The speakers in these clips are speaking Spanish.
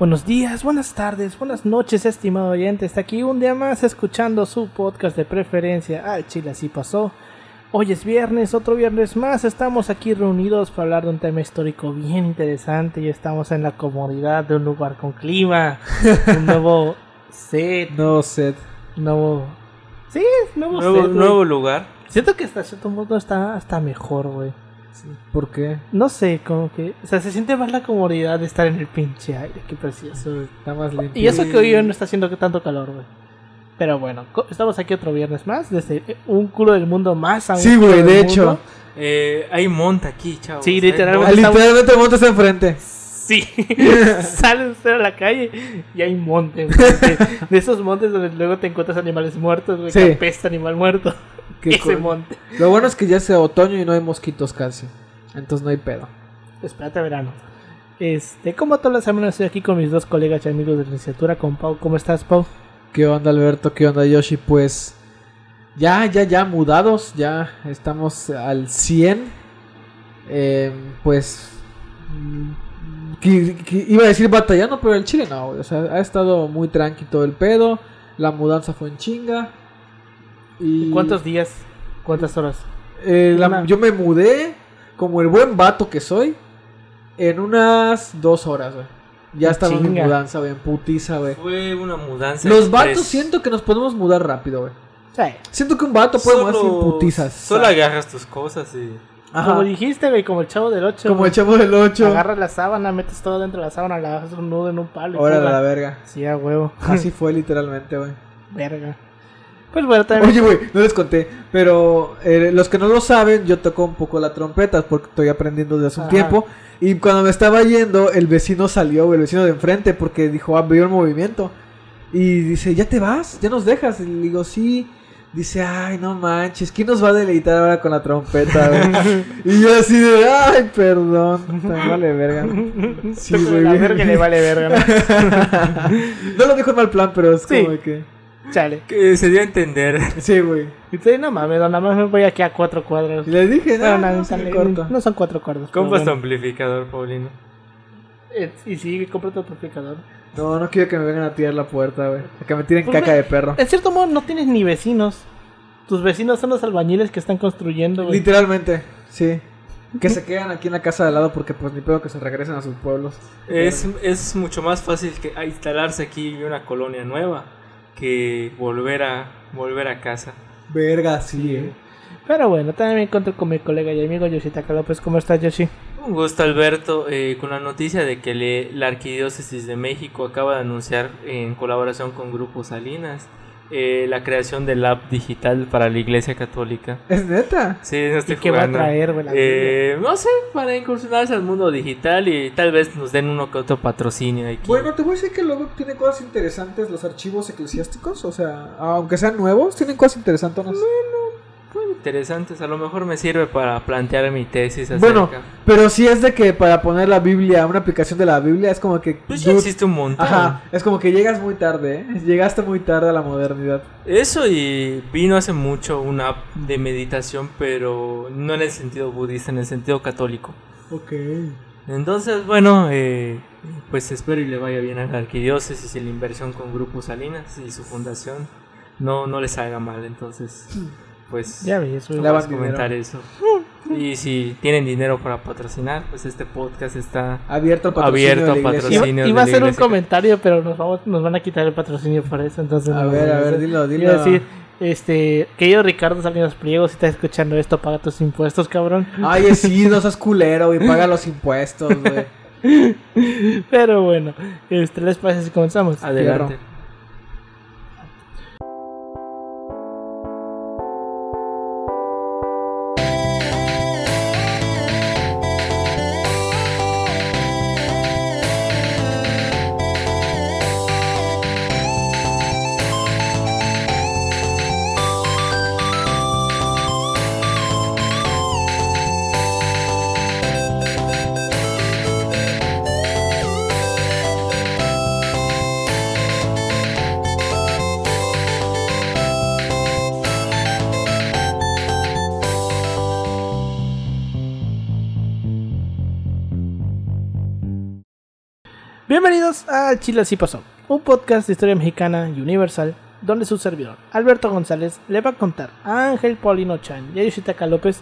Buenos días, buenas tardes, buenas noches, estimado oyente. Está aquí un día más escuchando su podcast de preferencia. Ah, Chile, así pasó. Hoy es viernes, otro viernes más. Estamos aquí reunidos para hablar de un tema histórico bien interesante y estamos en la comodidad de un lugar con clima, un nuevo set, No set. nuevo. Sí, nuevo, Nuevo, set. nuevo lugar. Siento que hasta cierto modo está hasta mejor, güey. ¿Por qué? No sé, como que. O sea, se siente más la comodidad de estar en el pinche aire. Qué precioso. Está más limpio. Y eso que hoy no está haciendo tanto calor, güey. Pero bueno, co- estamos aquí otro viernes más, desde un culo del mundo más a un Sí, güey, de mundo. hecho. Eh, hay monta aquí, chavos. Sí, literalmente. Monta. literalmente está enfrente. Sí, sale usted a la calle y hay monte, güey. De, de esos montes donde luego te encuentras animales muertos, güey. Sí. Que apesta animal muerto. Qué Ese cool. monte. Lo bueno es que ya es otoño y no hay mosquitos casi. Entonces no hay pedo. Espérate a verano. Este, como todas las semanas estoy aquí con mis dos colegas y amigos de licenciatura, con Pau. ¿Cómo estás, Pau? ¿Qué onda Alberto? ¿Qué onda Yoshi? Pues ya, ya, ya mudados, ya estamos al 100. Eh, pues que- que iba a decir batallando, pero el Chile no. O sea, ha estado muy tranqui todo el pedo. La mudanza fue en chinga. Y ¿Cuántos días? ¿Cuántas horas? Eh, la- yo me mudé como el buen vato que soy en unas dos horas, güey. Ya En estaba en mudanza, güey, en putiza, güey. Fue una mudanza. Los vatos siento que nos podemos mudar rápido, güey. Sí. Siento que un vato puede mudarse sin Solo- putizas. Solo agarras tus cosas y. Ajá. Como dijiste, güey, como el chavo del 8. Como el chavo del 8. Agarras la sábana, metes todo dentro de la sábana, la haces un nudo en un palo. Órale, la verga. Sí, a huevo. Así fue literalmente, güey. Verga. Pues bueno, también. Oye, güey, no les conté. Pero eh, los que no lo saben, yo toco un poco la trompeta porque estoy aprendiendo desde hace un tiempo. Y cuando me estaba yendo, el vecino salió, el vecino de enfrente, porque dijo, ah, vio el movimiento. Y dice, ¿ya te vas? ¿Ya nos dejas? Y le digo, sí. Dice, ay, no manches, ¿quién nos va a deleitar ahora con la trompeta, güey? y yo así de, ay, perdón. Vale verga. Sí, güey. la verga le vale verga. ¿no? no lo dijo en mal plan, pero es Sí. como que... Chale. Que se dio a entender. Sí, güey. Y tú, no mames, nada más me voy aquí a cuatro cuadros. Y le dije, no, Bueno, no, no, sale- corta. no son cuatro cuadros. Compras tu bueno. amplificador, Paulino. Eh, Y sí, compra tu amplificador. No, no quiero que me vengan a tirar la puerta, güey. Que me tiren Pues, caca de perro. En cierto modo, no tienes ni vecinos. Tus vecinos son los albañiles que están construyendo, güey. Literalmente, sí. Que se quedan aquí en la casa de al lado porque pues ni pedo que se regresen a sus pueblos. Es, es mucho más fácil que instalarse aquí en una colonia nueva que volver a volver a casa. Verga, sí, eh. Pero bueno, también me encuentro con mi colega y amigo Yoshitaka López. ¿Cómo estás, Yoshi? Un gusto, Alberto, eh, con la noticia de que le- la Arquidiócesis de México acaba de anunciar en colaboración con Grupo Salinas eh, la creación del app digital para la Iglesia Católica. Es neta. Sí, no estoy ¿Y qué va a jugando. traer, güey, la Eh, no sé, para incursionarse al mundo digital y tal vez nos den uno que otro patrocinio aquí. Bueno, te voy a decir que luego tiene cosas interesantes los archivos eclesiásticos. O sea, aunque sean nuevos, tienen cosas interesantes. Muy interesantes, a lo mejor me sirve para plantear mi tesis acerca. Bueno, pero sí es de que para poner la Biblia, una aplicación de la Biblia, es como que. pues ya dude, existe un montón. Ajá, es como que llegas muy tarde, ¿eh? Llegaste muy tarde a la modernidad. Eso y vino hace mucho una app de meditación, pero no en el sentido budista, en el sentido católico. Ok. Entonces, bueno, eh, pues espero y le vaya bien a la arquidiócesis y la inversión con Grupo Salinas y su fundación. No, no les haga mal, entonces, pues Ya ves, güey. La vamos a comentar eso. Y si tienen dinero para patrocinar, pues este podcast está Abierto al patrocinio Abierto a patrocinio. Iba, a hacer un comentario, pero nos, vamos, nos van a quitar el patrocinio por eso. Entonces A no ver, a ver, hacer. dilo, dilo. Iba a decir, este, querido Ricardo Salinas Pliego, si estás escuchando esto, paga tus impuestos, cabrón. Ay, sí, no seas culero, güey. Paga los impuestos, güey. Pero bueno, este, ¿les parece si comenzamos? adelante. A Chile Así Pasó, un podcast de historia mexicana y universal, donde su servidor, Alberto González, le va a contar a Ángel Paulino Chan y a Yoshitaka López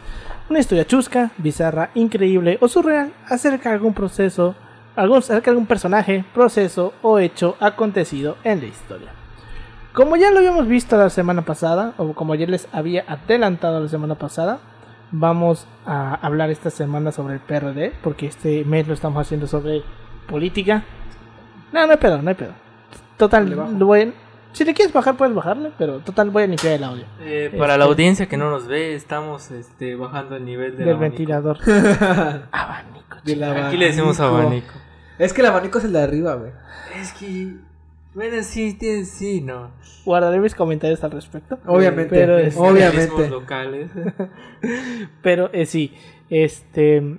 una historia chusca, bizarra, increíble o surreal acerca de algún proceso, algún, acerca de algún personaje, proceso o hecho acontecido en la historia. Como ya lo habíamos visto la semana pasada, o como ya les había adelantado la semana pasada, vamos a hablar esta semana sobre el PRD, porque este mes lo estamos haciendo sobre política. No, no hay pedo, no hay pedo. Total, Le bajo. lo voy a- si le quieres bajar, puedes bajarle, pero total, voy a limpiar el audio Eh, para la Este- audiencia que no nos ve, estamos este, bajando el nivel del, del abanico. ventilador. Abanico, Del Aquí le decimos abanico. Es que el abanico es el de arriba, güey. Es que, bueno, sí, tiene- sí, no. Guardaré mis comentarios al respecto. Obviamente, Pero, este, obviamente. Organismos locales. Pero eh, sí, este.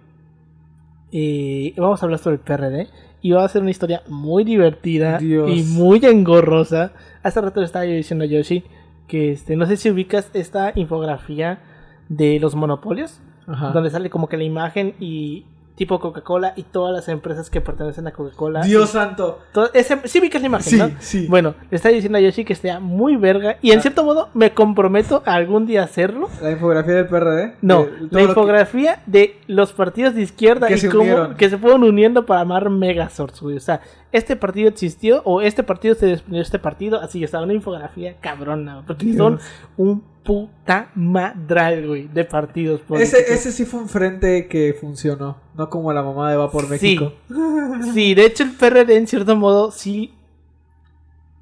eh, vamos a hablar sobre el PRD. Y va a ser una historia muy divertida Dios. y muy engorrosa. Hace rato le estaba yo diciendo a Yoshi que este, no sé si ubicas esta infografía de los monopolios, Ajá. donde sale como que la imagen y tipo Coca-Cola y todas las empresas que pertenecen a Coca-Cola. Dios santo. Todo- ese- sí ubicas la imagen, Sí, ¿no? sí. Bueno, le estaba diciendo a Yoshi que esté muy verga y en cierto modo me comprometo a algún día hacerlo. La infografía del PRD. No, de- todo la lo que- infografía de los partidos de izquierda Que y se cómo unieron. que se fueron uniendo para armar Megazords, güey. O sea, este partido existió o este partido se desprendió de este partido. Así, o sea, una infografía cabrona, porque Dios. son un puta madral, güey, de partidos políticos. Ese, ese sí fue un frente que funcionó. No como la mamá de Va por México. Sí, de hecho el PRD en cierto modo sí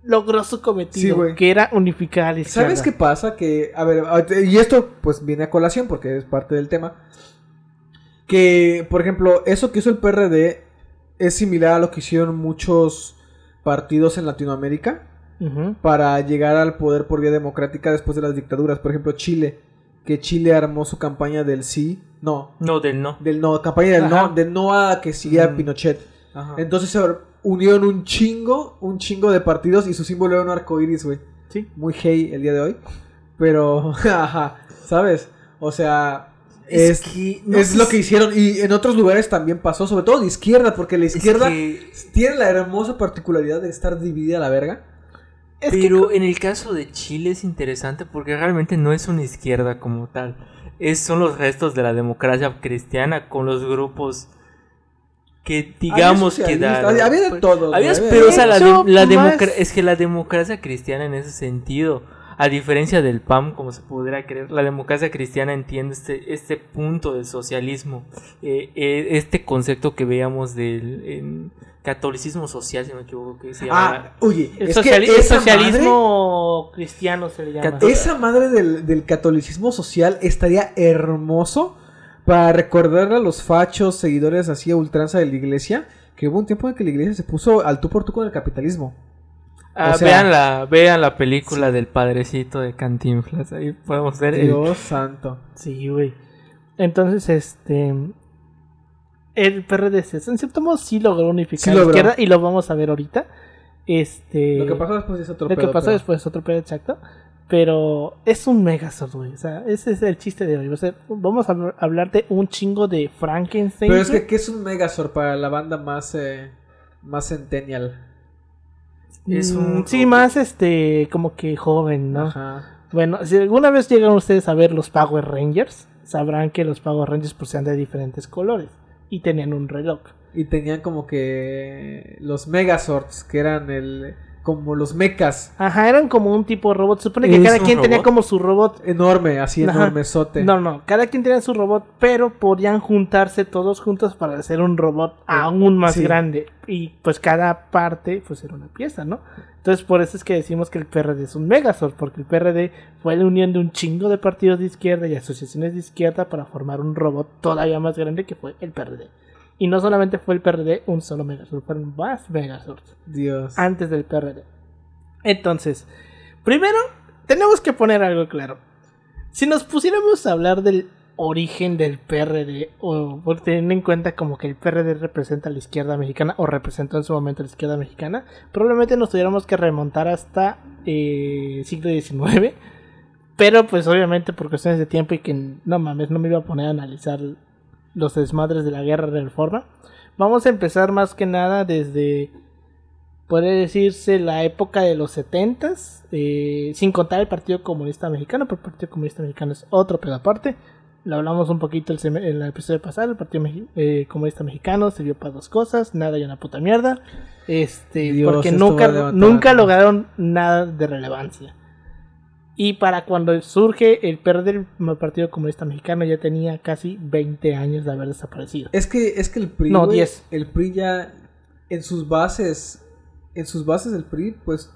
logró su Sí, cometido, que era unificar a la izquierda. ¿Sabes qué pasa? Que, a ver, y esto pues viene a colación porque es parte del tema. Que, por ejemplo, eso que hizo el PRD es similar a lo que hicieron muchos partidos en Latinoamérica para llegar al poder por vía democrática después de las dictaduras. Por ejemplo, Chile, que Chile armó su campaña del sí, no, No, del no. del no, campaña del Ajá. no, del no a que siguiera Mm. Pinochet. Ajá. Entonces se unieron un chingo, un chingo de partidos y su símbolo era un arco iris, güey. Sí. Muy hey el día de hoy. Pero, ajá, ¿sabes? O sea, es, que, no es lo si- que hicieron. Y en otros lugares también pasó, sobre todo de izquierda, porque la izquierda que- tiene la hermosa particularidad de estar dividida a la verga. Es que pero en el caso de Chile es interesante porque realmente no es una izquierda como tal. Es, son los restos de la democracia cristiana con los grupos que digamos que dan. había de todo, Había, pero o sea, la, hecho, de- la más- democra- es que la democracia cristiana en ese sentido, a diferencia del PAM, como se podría creer, la democracia cristiana entiende este, este punto del socialismo, eh, eh, este concepto que veíamos del catolicismo social, si no me equivoco, que se llama... Ah, oye, el, es sociali- que el socialismo cristiano se le llama. Esa madre del, del catolicismo social estaría hermoso para recordarle a los fachos, seguidores así a ultranza de la iglesia, que hubo un tiempo en que la iglesia se puso al tú por tú con el capitalismo. Ah, o sea- vean, la, vean la película del padrecito de Cantinflas, ahí podemos ver el- Dios santo. Sí, güey. Entonces, este. El PRD en cierto modo sí logró unificar Sí la logró. izquierda y lo vamos a ver ahorita. Este. Lo que pasó después es otro lo que pedo, pasó pero- después es otro pedo exacto. Pero es un megazord, güey. O sea, ese es el chiste de hoy. O sea, vamos a habl- hablar de un chingo de Frankenstein. Pero es que, ¿qué es un Megazord para la banda más, eh, más centennial? Es un- Mm, Sí, más este. Como que joven, ¿no? Ajá. Bueno, si alguna vez llegan ustedes a ver los Power Rangers, sabrán que los Power Rangers pues sean de diferentes colores y tenían un reloj. Y tenían como que los Megazords, que eran el como los mechas. Ajá, eran como un tipo de robot. Se supone que ¿Es cada quien tenía como su robot. Enorme, así Ajá. enormesote. No, no, cada quien tenía su robot, pero podían juntarse todos juntos para hacer un robot aún más Sí. grande. Y pues cada parte pues era una pieza, ¿no? Entonces por eso es que decimos que el PRD es un Megazord, porque el PRD fue la unión de un chingo de partidos de izquierda y asociaciones de izquierda para formar un robot todavía más grande que fue el PRD. Y no solamente fue el PRD un solo Megazord, fueron más Megazords Dios. antes del PRD. Entonces, primero tenemos que poner algo claro. Si nos pusiéramos a hablar del origen del PRD, o teniendo en cuenta como que el PRD representa a la izquierda mexicana, o representó en su momento a la izquierda mexicana, probablemente nos tuviéramos que remontar hasta eh, siglo XIX. Pero pues obviamente por cuestiones de tiempo y que no mames, no me iba a poner a analizar los desmadres de la guerra de reforma. Vamos a empezar más que nada desde Podría decirse la época de los 70s, eh, sin contar el Partido Comunista Mexicano, porque el Partido Comunista Mexicano es otro pedo aparte. Lo hablamos un poquito el en el episodio pasado. El Partido Meji- eh, Comunista Mexicano sirvió para dos cosas: nada y una puta mierda. Este, Dios, porque nunca, nunca lograron nada de relevancia. Y para cuando surge el PRD, el Partido Comunista Mexicano ya tenía casi 20 años de haber desaparecido. Es que, es que el PRI, No, güey, 10. el PRI ya en sus bases, en sus bases del PRI, pues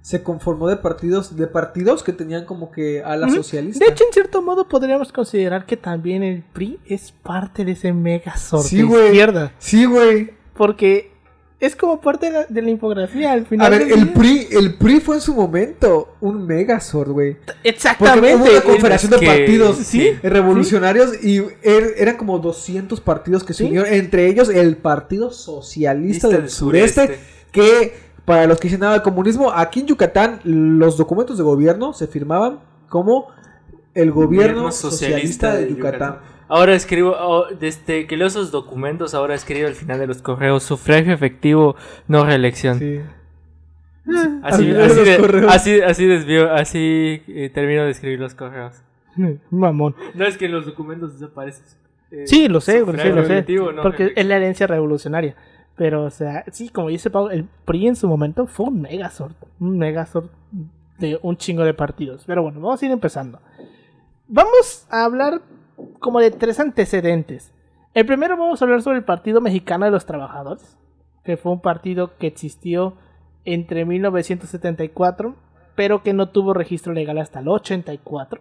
se conformó de partidos, de partidos que tenían como que a la socialista. De hecho, en cierto modo podríamos considerar que también el PRI es parte de ese mega sorte Sí, izquierda. sí, güey. Porque es como parte de la, de la infografía al final. A ver, el día. PRI, el PRI fue en su momento un megazord, güey. Porque Exactamente. hubo una confederación de que- partidos sí, revolucionarios y er- eran como 200 partidos que se Sí. unieron, entre ellos el Partido Socialista Lista del del Sureste, sureste. que para los que dicen nada del comunismo, aquí en Yucatán los documentos de gobierno se firmaban como el gobierno, socialista, de Yucatán. Ahora escribo, oh, desde que leo esos documentos, ahora escribo al final de los correos, sufragio efectivo, no reelección. Sí. Así, de así, los de- así, así desvío, así eh, termino de escribir los correos. Mamón. No es que en los documentos desaparece. eh, Sí, lo sé, sí, lo sé. efectivo, no Porque es la herencia revolucionaria. Pero, o sea, sí, como dice Pau, el PRI en su momento fue un megazord. Un megazord de un chingo de partidos. Pero bueno, vamos a ir empezando. Vamos a hablar como de tres antecedentes. El primero vamos a hablar sobre el Partido Mexicano de los Trabajadores, que fue un partido que existió entre 1974, pero que no tuvo registro legal hasta el 84,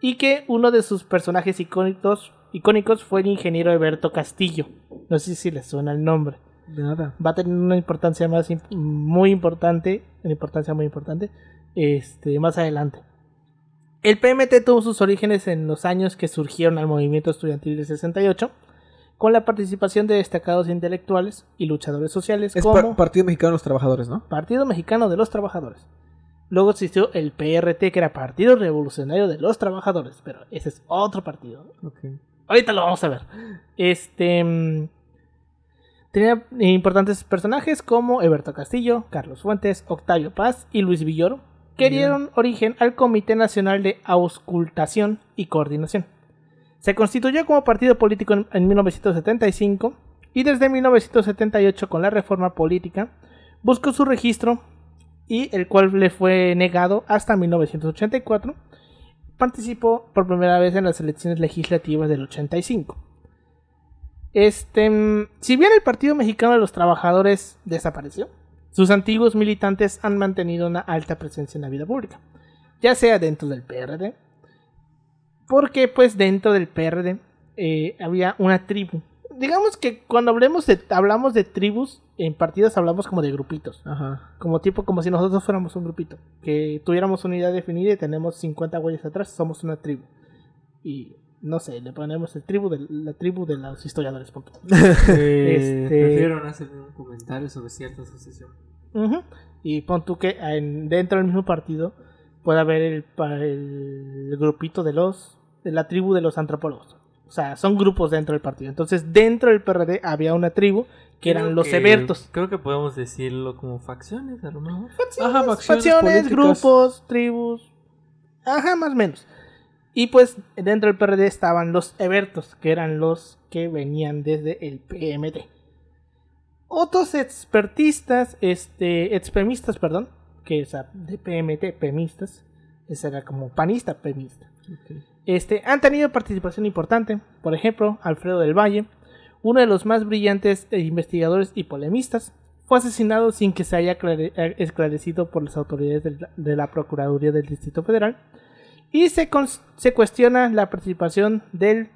y que uno de sus personajes icónicos, icónicos fue el ingeniero Alberto Castillo. No sé si les suena el nombre. Nada. Va a tener una importancia más muy importante, una importancia muy importante, este, más adelante. El PMT tuvo sus orígenes en los años que surgieron al movimiento estudiantil del 68, con la participación de destacados intelectuales y luchadores sociales Es como pa- Partido Mexicano de los Trabajadores, ¿no? Partido Mexicano de los Trabajadores. Luego existió el PRT, que era Partido Revolucionario de los Trabajadores, pero ese es otro partido. Ahorita lo vamos a ver. Este. mm, Tenía importantes personajes como Eberto Castillo, Carlos Fuentes, Octavio Paz y Luis Villoro, que dieron origen al Comité Nacional de Auscultación y Coordinación. Se constituyó como partido político en, en 1975 y desde 1978 con la reforma política buscó su registro y el cual le fue negado hasta 1984 participó por primera vez en las elecciones legislativas del 85. Este, mm, si bien el Partido Mexicano de los Trabajadores desapareció, sus antiguos militantes han mantenido una alta presencia en la vida pública, ya sea dentro del PRD, porque pues dentro del PRD eh, había una tribu. Digamos que cuando hablemos de, hablamos de tribus, en partidos hablamos como de grupitos Ajá. como tipo como si nosotros fuéramos un grupito que tuviéramos una unidad definida y tenemos 50 güeyes atrás somos una tribu y no sé le ponemos el tribu de la tribu de los historiadores punto. Eh, Este- hacer un comentario sobre cierta asociación. Y pon tú que en- dentro del mismo partido puede haber el, el grupito de los de la tribu de los antropólogos o sea son grupos dentro del partido entonces dentro del PRD había una tribu que eran los que- Ebertos Creo que podemos decirlo como facciones, a lo mejor. Ajá, facciones, facciones grupos, tribus. Ajá, más o menos. Y pues dentro del PRD estaban los Ebertos, que eran los que venían desde el PMT. Otros expertistas, este, expemistas, perdón, que es de PMT, pemistas, ese era como panista, pemista. Este, han tenido participación importante, por ejemplo, Alfredo del Valle, uno de los más brillantes eh, investigadores y polemistas, fue asesinado sin que se haya eh, esclarecido por las autoridades de la Procuraduría del Distrito Federal. Y se, se cuestiona la participación del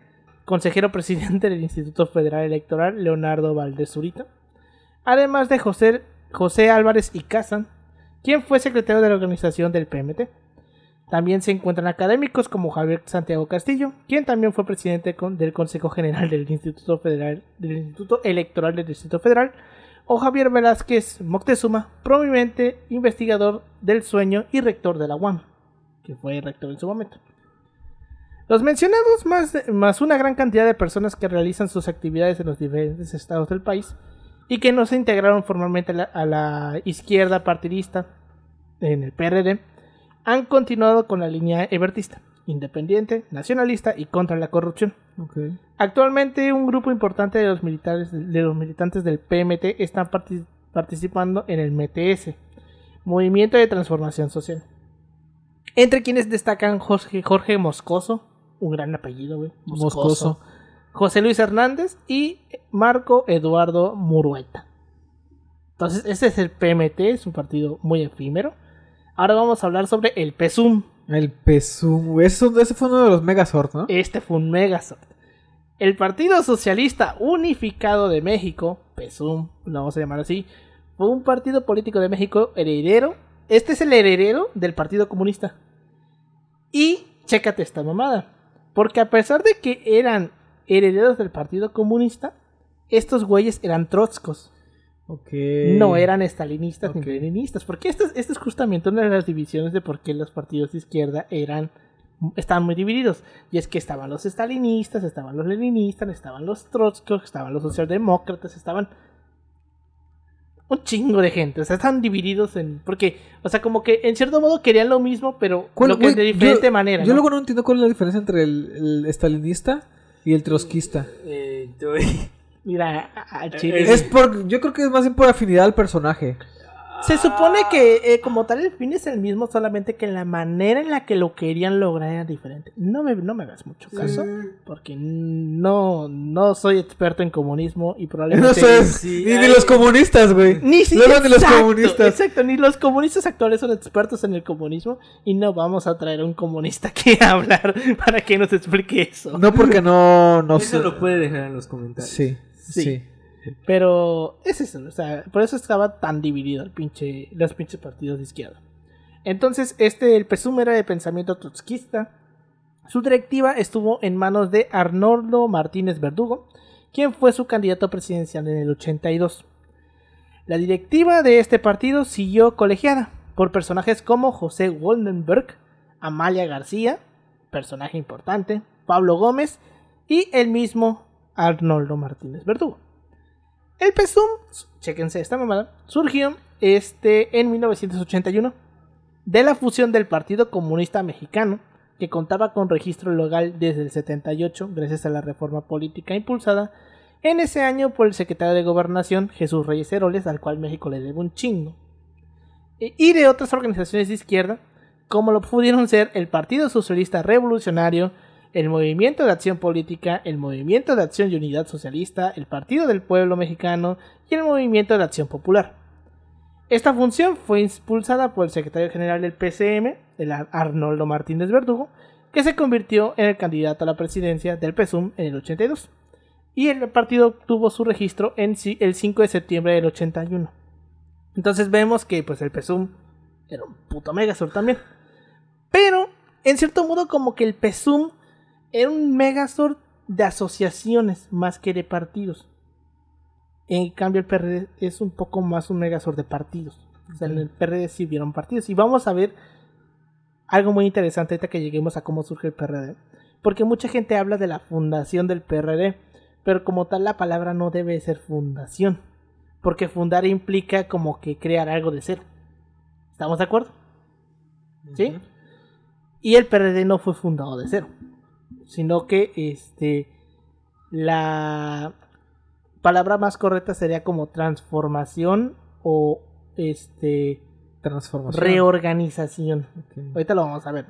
consejero presidente del Instituto Federal Electoral, Leonardo Valdés Zurita, además de José, José Álvarez y Casan, quien fue secretario de la organización del PMT. También se encuentran académicos como Javier Santiago Castillo, quien también fue presidente del Consejo General del Instituto Federal del Instituto Electoral del Distrito Federal, o Javier Velázquez Moctezuma, prominente investigador del sueño y rector de la UAM, que fue rector en su momento. Los mencionados, más, más una gran cantidad de personas que realizan sus actividades en los diferentes estados del país, y que no se integraron formalmente a la, a la izquierda partidista en el PRD, han continuado con la línea ebertista, independiente, nacionalista y contra la corrupción. Actualmente un grupo importante de los militares de los militantes del PMT están parti- participando en el MTS, Movimiento de Transformación Social. Entre quienes destacan Jorge, Jorge Moscoso, un gran apellido, güey. Moscoso. José Luis Hernández y Marco Eduardo Murueta. Entonces, este es el PMT, es un partido muy efímero. Ahora vamos a hablar sobre el PSUM. El PSUM. Eso- Ese fue uno de los Megazord, ¿no? Este fue un Megazord. El Partido Socialista Unificado de México, PSUM, lo vamos a llamar así, fue un partido político de México heredero. Este es el heredero del Partido Comunista. Y chécate esta mamada. Porque a pesar de que eran herederos del Partido Comunista, estos güeyes eran trotskos. Ok. No eran estalinistas ni leninistas. Porque esto es, esto es justamente una de las divisiones de por qué los partidos de izquierda eran estaban muy divididos. Y es que estaban los estalinistas, estaban los leninistas, estaban los trotskos, estaban los socialdemócratas, estaban un chingo de gente. O sea, estaban divididos en. Porque, o sea, como que en cierto modo querían lo mismo, pero ¿Cuál- lo que güey, de diferente yo- manera. Yo ¿no? luego no entiendo cuál es la diferencia entre el, el estalinista y el trotskista. Eh, Mira, a- a Chile. Es- Es por, yo creo que es más bien por afinidad al personaje. Se supone que eh, como tal el fin es el mismo, solamente que la manera en la que lo querían lograr era diferente. No me, no me hagas mucho caso, porque no, no soy experto en comunismo y probablemente... No sé, sí, ni, ni hay- los comunistas, güey. Ni si- Luego ni los exacto, comunistas. Exacto, ni los comunistas actuales son expertos en el comunismo y no vamos a traer a un comunista aquí a hablar para que nos explique eso. No porque no, no Eso sé. lo puede dejar en los comentarios. Sí, Sí. sí. Pero es eso, o sea, por eso estaba tan dividido el pinche, los pinches partidos de izquierda. Entonces, este, el PSUM era de pensamiento trotskista. Su directiva estuvo en manos de Arnoldo Martínez Verdugo, quien fue su candidato presidencial en el 82. La directiva de este partido siguió colegiada por personajes como José Woldenberg, Amalia García, personaje importante, Pablo Gómez y el mismo Arnoldo Martínez Verdugo. El PSUM, chéquense esta mamada, surgió este, en 1981 de la fusión del Partido Comunista Mexicano, que contaba con registro legal desde el 78 gracias a la reforma política impulsada en ese año por el secretario de Gobernación Jesús Reyes Heroles, al cual México le debe un chingo, e- y de otras organizaciones de izquierda, como lo pudieron ser el Partido Socialista Revolucionario, el Movimiento de Acción Política, el Movimiento de Acción y Unidad Socialista, el Partido del Pueblo Mexicano y el Movimiento de Acción Popular. Esta función fue impulsada por el secretario general del PCM, el Ar- Arnoldo Martínez Verdugo, que se convirtió en el candidato a la presidencia del PSUM en el 82. Y el partido tuvo su registro en el 5 de septiembre del 81. Entonces vemos que pues el PSUM era un puto Megazord también. Pero, en cierto modo, como que el PSUM era un Megazord de asociaciones más que de partidos. En cambio, el PRD es un poco más un Megazord de partidos. O sea, en el PRD sí vieron partidos. Y vamos a ver algo muy interesante ahorita que lleguemos a cómo surge el PRD. Porque mucha gente habla de la fundación del PRD. Pero como tal, la palabra no debe ser fundación. Porque fundar implica como que crear algo de cero. ¿Estamos de acuerdo? ¿Sí? Y el PRD no fue fundado de cero. Sino que este. La palabra más correcta sería como transformación o este. Transformación. reorganización. Ahorita lo vamos a ver.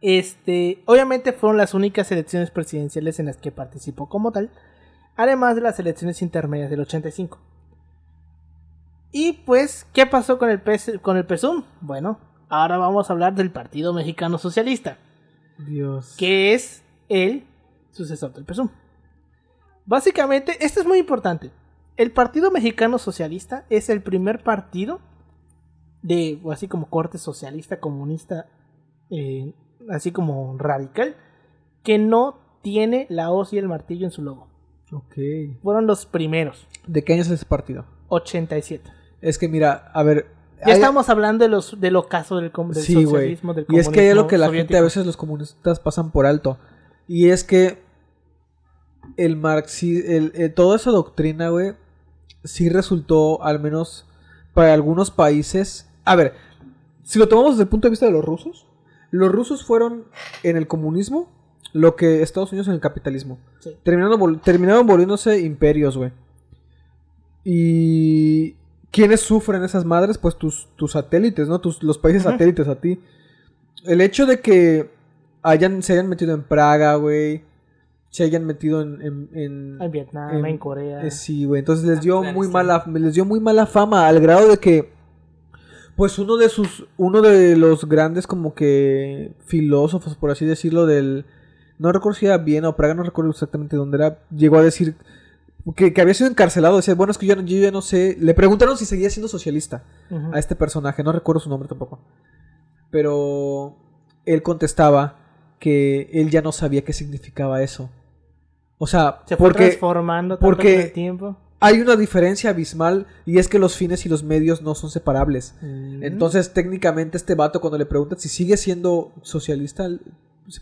Este, obviamente fueron las únicas elecciones presidenciales en las que participó como tal, además de las elecciones intermedias del 85. Y pues, ¿qué pasó con el PS con el PSUM? Bueno, ahora vamos a hablar del Partido Mexicano Socialista, Dios. que es el sucesor del PSUM. Básicamente, esto es muy importante. El Partido Mexicano Socialista es el primer partido de, o así como corte socialista, comunista, eh, así como radical, que no tiene la hoz y el martillo en su logo. Ok. Fueron los primeros, ¿De qué año es ese partido? 87. Es que mira, a ver. Ya estamos hablando de los del ocaso del, com- del Sí, socialismo, del Y es que hay algo que la gente a veces los comunistas pasan por alto. Y es que el marxismo, el, eh, toda esa doctrina, güey, sí resultó, al menos para algunos países. A ver, si lo tomamos desde el punto de vista de los rusos, los rusos fueron en el comunismo lo que Estados Unidos en el capitalismo. Sí. Terminando vol- terminaron volviéndose imperios, güey. Y. ¿Quiénes sufren esas madres? Pues tus, tus satélites, ¿no? Tus, los países satélites a ti. El hecho de que hayan, se hayan metido en Praga, güey. Se hayan metido en. en- en- En Vietnam, en- en, Corea. eh, sí, güey. Entonces les dio muy mala. Les dio muy mala fama. Al grado de que. Pues uno de sus. Uno de los grandes como que. filósofos, por así decirlo, del. No recuerdo si era Viena o Praga, no recuerdo exactamente dónde era. Llegó a decir. Que, que había sido encarcelado. Decía, bueno, es que yo, yo ya no sé. Le preguntaron si seguía siendo socialista a este personaje, no recuerdo su nombre tampoco. Pero él contestaba que él ya no sabía qué significaba eso. O sea, Se fue porque transformando tanto porque- con el tiempo. hay una diferencia abismal y es que los fines y los medios no son separables. Mm. Entonces, técnicamente, este vato, cuando le preguntan si sigue siendo socialista,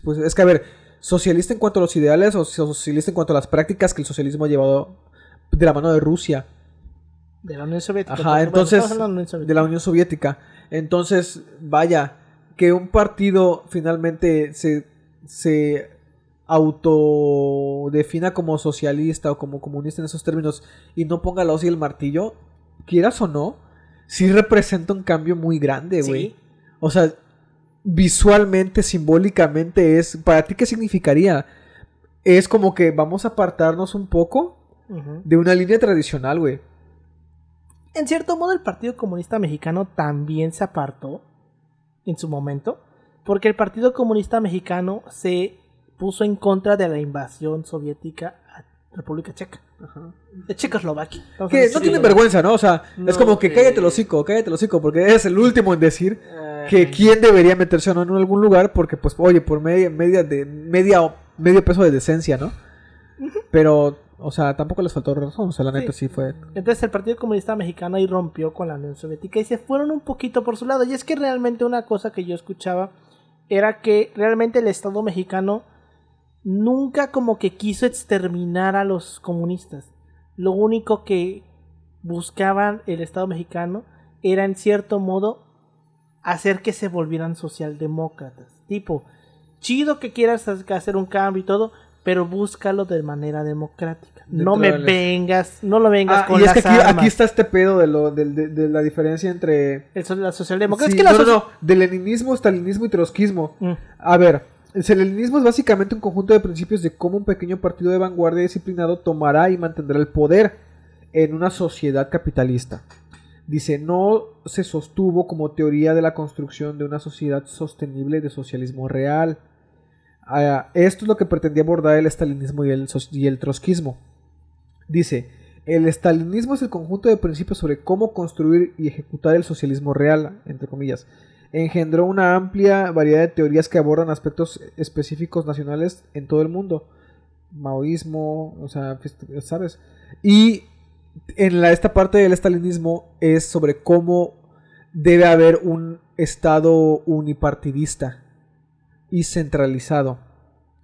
pues es que, a ver, socialista en cuanto a los ideales o socialista en cuanto a las prácticas que el socialismo ha llevado de la mano de Rusia. De la Unión Soviética. Ajá, entonces, estamos hablando de la Unión Soviética. de la Unión Soviética. Entonces, vaya, que un partido finalmente se, se autodefina como socialista o como comunista en esos términos y no ponga la hoz y el martillo, quieras o no, sí representa un cambio muy grande, güey. Sí. O sea, visualmente, simbólicamente es, ¿para ti qué significaría? Es como que vamos a apartarnos un poco de una línea tradicional, güey. En cierto modo, el Partido Comunista Mexicano también se apartó en su momento, porque el Partido Comunista Mexicano se puso en contra de la invasión soviética República Checa, de Checoslovaquia. Que no tienen vergüenza, ¿no? O sea, es como que eh, cállate el hocico, cállate el hocico, porque eres el último en decir que quién debería meterse o no en algún lugar, porque pues, oye, por media, media de, media, medio peso de decencia, ¿no? Pero, o sea, tampoco les faltó razón, o sea, la neta sí, Sí. fue... Entonces el Partido Comunista Mexicano ahí rompió con la Unión Soviética y se fueron un poquito por su lado. Y es que realmente una cosa que yo escuchaba era que realmente el Estado mexicano nunca como que quiso exterminar a los comunistas. Lo único que buscaban el Estado mexicano era en cierto modo hacer que se volvieran socialdemócratas. Tipo, chido que quieras hacer un cambio y todo, pero búscalo de manera democrática. no me vengas, no lo vengas Ah, con y es las que aquí, armas. aquí está este pedo de, lo, de, de- de la diferencia entre... El la socialdemocracia. Sí, es que la no, no, no, de leninismo, stalinismo y trotskismo. Mm, A ver, el leninismo es básicamente un conjunto de principios de cómo un pequeño partido de vanguardia disciplinado tomará y mantendrá el poder en una sociedad capitalista. Dice, no se sostuvo como teoría de la construcción de una sociedad sostenible de socialismo real. Ah, esto es lo que pretendía abordar el estalinismo y el, y el trotskismo. Dice, el estalinismo es el conjunto de principios sobre cómo construir y ejecutar el socialismo real, entre comillas. Engendró una amplia variedad de teorías que abordan aspectos específicos nacionales en todo el mundo. Maoísmo, o sea, fest- ¿sabes? Y en la, esta parte del estalinismo es sobre cómo debe haber un Estado unipartidista y centralizado.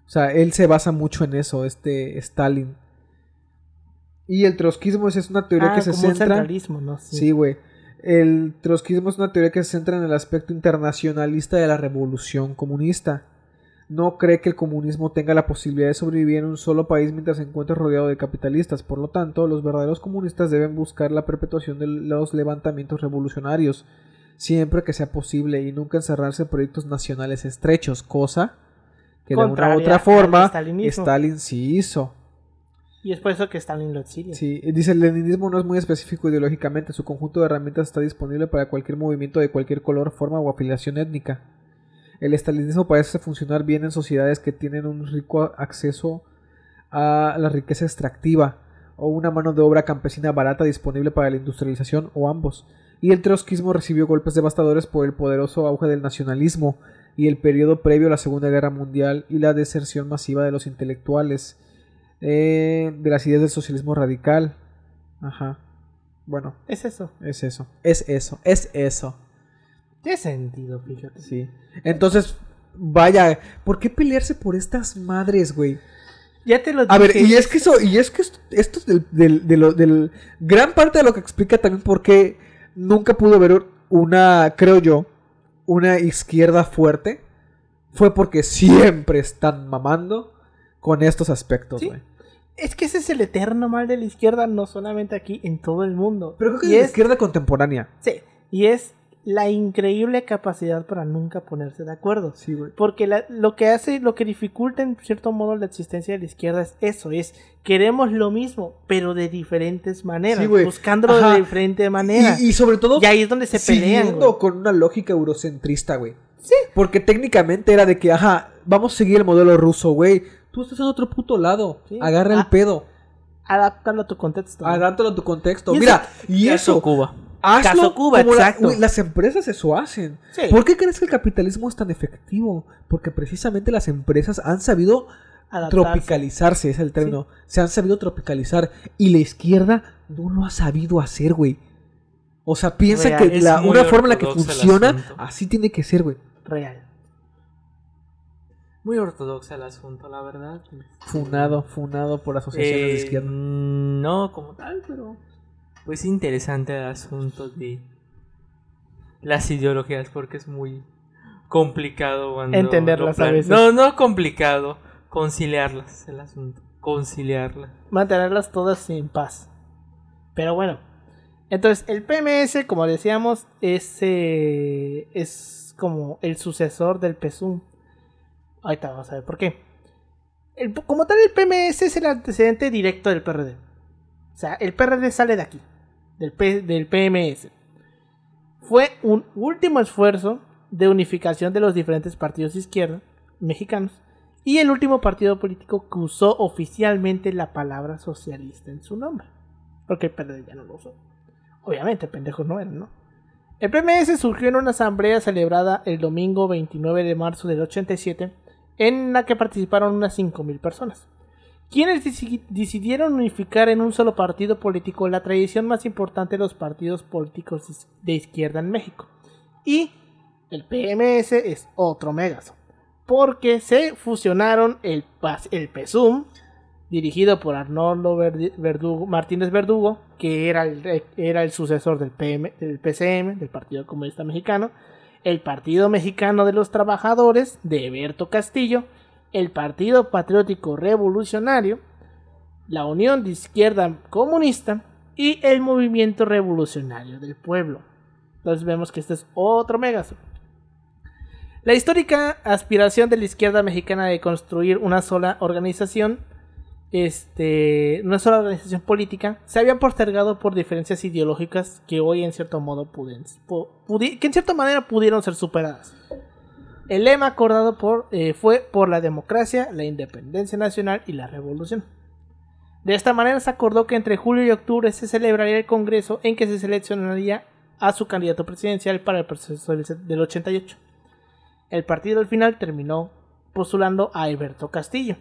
O sea, él se basa mucho en eso, este Stalin. Y el trotskismo es, es una teoría ah, que se como un centra. centralismo, ¿no? Sí, güey. El trotskismo es una teoría que se centra en el aspecto internacionalista de la revolución comunista. No cree que el comunismo tenga la posibilidad de sobrevivir en un solo país mientras se encuentre rodeado de capitalistas. Por lo tanto, los verdaderos comunistas deben buscar la perpetuación de los levantamientos revolucionarios, siempre que sea posible, y nunca encerrarse en proyectos nacionales estrechos, cosa que de una u otra forma. Stalin sí hizo. Y es por eso que lo exilia. Sí, dice el leninismo no es muy específico ideológicamente, su conjunto de herramientas está disponible para cualquier movimiento de cualquier color, forma o afiliación étnica. El estalinismo parece funcionar bien en sociedades que tienen un rico acceso a la riqueza extractiva o una mano de obra campesina barata disponible para la industrialización o ambos. Y el trotskismo recibió golpes devastadores por el poderoso auge del nacionalismo y el periodo previo a la Segunda Guerra Mundial y la deserción masiva de los intelectuales eh, de las ideas del socialismo radical. Ajá. Bueno, Es eso. es eso. Es eso. Es eso. Tiene sentido, fíjate. Sí. Entonces, vaya, ¿por qué pelearse por estas madres, güey? Ya te lo dije. A ver, y es que eso, y es que esto, esto es del, del, del- gran parte de lo que explica también por qué nunca pudo haber una, creo yo, una izquierda fuerte, fue porque siempre están mamando con estos aspectos, Sí. güey. Es que ese es el eterno mal de la izquierda, no solamente aquí, en todo el mundo. Pero creo que y es la izquierda contemporánea. sí, y es la increíble capacidad para nunca ponerse de acuerdo. Sí, güey. Porque la- lo que hace, lo que dificulta en cierto modo la existencia de la izquierda es eso, es queremos lo mismo, pero de diferentes maneras, Sí, güey. buscándolo Ajá. de diferente manera. Y, y sobre todo, Y ahí es donde se pelean. güey. con una lógica eurocentrista, güey. Sí. Porque técnicamente era de que, ajá, vamos a seguir el modelo ruso, güey. Tú estás en otro puto lado. Sí. Agarra el Ah. pedo. Adaptarlo a tu contexto. Adáptalo a tu contexto. Y Mira, y Caso eso. Cuba. Hazlo Caso Cuba, como la- exacto. las empresas eso hacen. Sí. ¿Por qué crees que el capitalismo es tan efectivo? Porque precisamente las empresas han sabido Adaptarse. tropicalizarse, es el término. Se han sabido tropicalizar. Y la izquierda no lo ha sabido hacer, güey. O sea, piensa Real, que la- una forma en la que funciona, así tiene que ser, güey. Real. Muy ortodoxa el asunto, la verdad. Funado, funado por asociaciones de Eh, izquierda. No como tal, pero pues interesante el asunto de las ideologías porque es muy complicado cuando Entenderlas a veces. No, no complicado, conciliarlas el asunto, conciliarlas. mantenerlas todas en paz. Pero bueno, entonces el PMS, como decíamos, es, eh, es como el sucesor del PSUM. Ahorita vamos a ver por qué. Como tal, el PMS es el antecedente directo del PRD. O sea, el PRD sale de aquí, del, P- del PMS. Fue un último esfuerzo de unificación de los diferentes partidos de izquierda mexicanos y el último partido político que usó oficialmente la palabra socialista en su nombre. Porque el PRD ya no lo usó. Obviamente, pendejos no eran, ¿no? El PMS surgió en una asamblea celebrada el domingo 29 de marzo del 87, en la que participaron unas 5.000 personas. Quienes deci- decidieron unificar en un solo partido político la tradición más importante de los partidos políticos de izquierda en México. Y el PMS es otro megazo porque se fusionaron el, el PESUM, dirigido por Arnoldo Verdugo- Martínez Verdugo, que era el, era el sucesor del, PM, del PCM, del Partido Comunista Mexicano, el Partido Mexicano de los Trabajadores, de Eberto Castillo, el Partido Patriótico Revolucionario, la Unión de Izquierda Comunista y el Movimiento Revolucionario del Pueblo. Entonces vemos que este es otro megazo. La histórica aspiración de la izquierda mexicana de construir una sola organización, este, una sola organización política, se había postergado por diferencias ideológicas que hoy en cierto modo puden, pu- pudi- que en cierta manera pudieron ser superadas. El lema acordado eh, fue por la democracia, la independencia nacional y la revolución. De esta manera se acordó que entre julio y octubre se celebraría el Congreso en que se seleccionaría a su candidato presidencial para el proceso del 88. El partido al final terminó postulando a Alberto Castillo,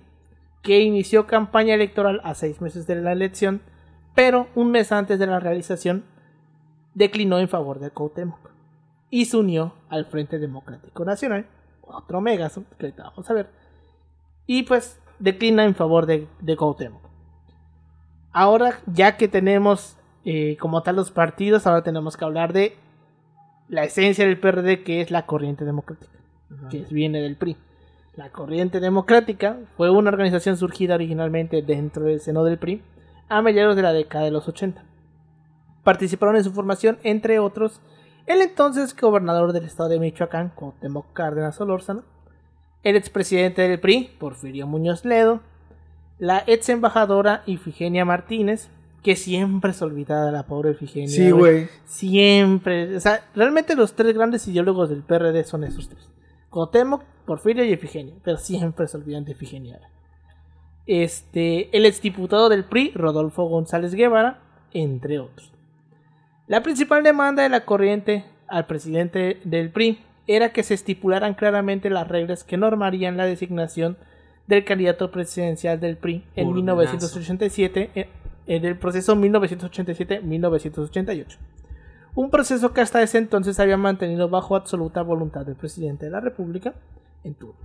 que inició campaña electoral a seis meses de la elección, pero un mes antes de la realización declinó en favor de Cuauhtémoc y se unió al Frente Democrático Nacional, otro megazo que ahorita vamos a ver, y pues declina en favor de, de Cuauhtémoc. Ahora, ya que tenemos eh, como tal los partidos, ahora tenemos que hablar de la esencia del PRD, que es la corriente democrática que viene del PRI. La Corriente Democrática fue una organización surgida originalmente dentro del seno del PRI a mediados de la década de los 80. Participaron en su formación, entre otros, el entonces gobernador del estado de Michoacán, Cuauhtémoc Cárdenas Solórzano, el expresidente del PRI, Porfirio Muñoz Ledo, la ex embajadora Ifigenia Martínez, que siempre es olvidada la pobre Ifigenia. Sí, güey. Siempre. O sea, realmente los tres grandes ideólogos del PRD son esos tres. Cuauhtémoc, Porfirio y Efigenia. Pero siempre se olvidan de Efigenia. Este, el exdiputado del PRI, Rodolfo González Guevara, entre otros. La principal demanda de la corriente al presidente del PRI era que se estipularan claramente las reglas que normarían la designación del candidato presidencial del PRI en Por 1987, en- en el proceso 1987-1988. Un proceso que hasta ese entonces había mantenido bajo absoluta voluntad del presidente de la República en turno.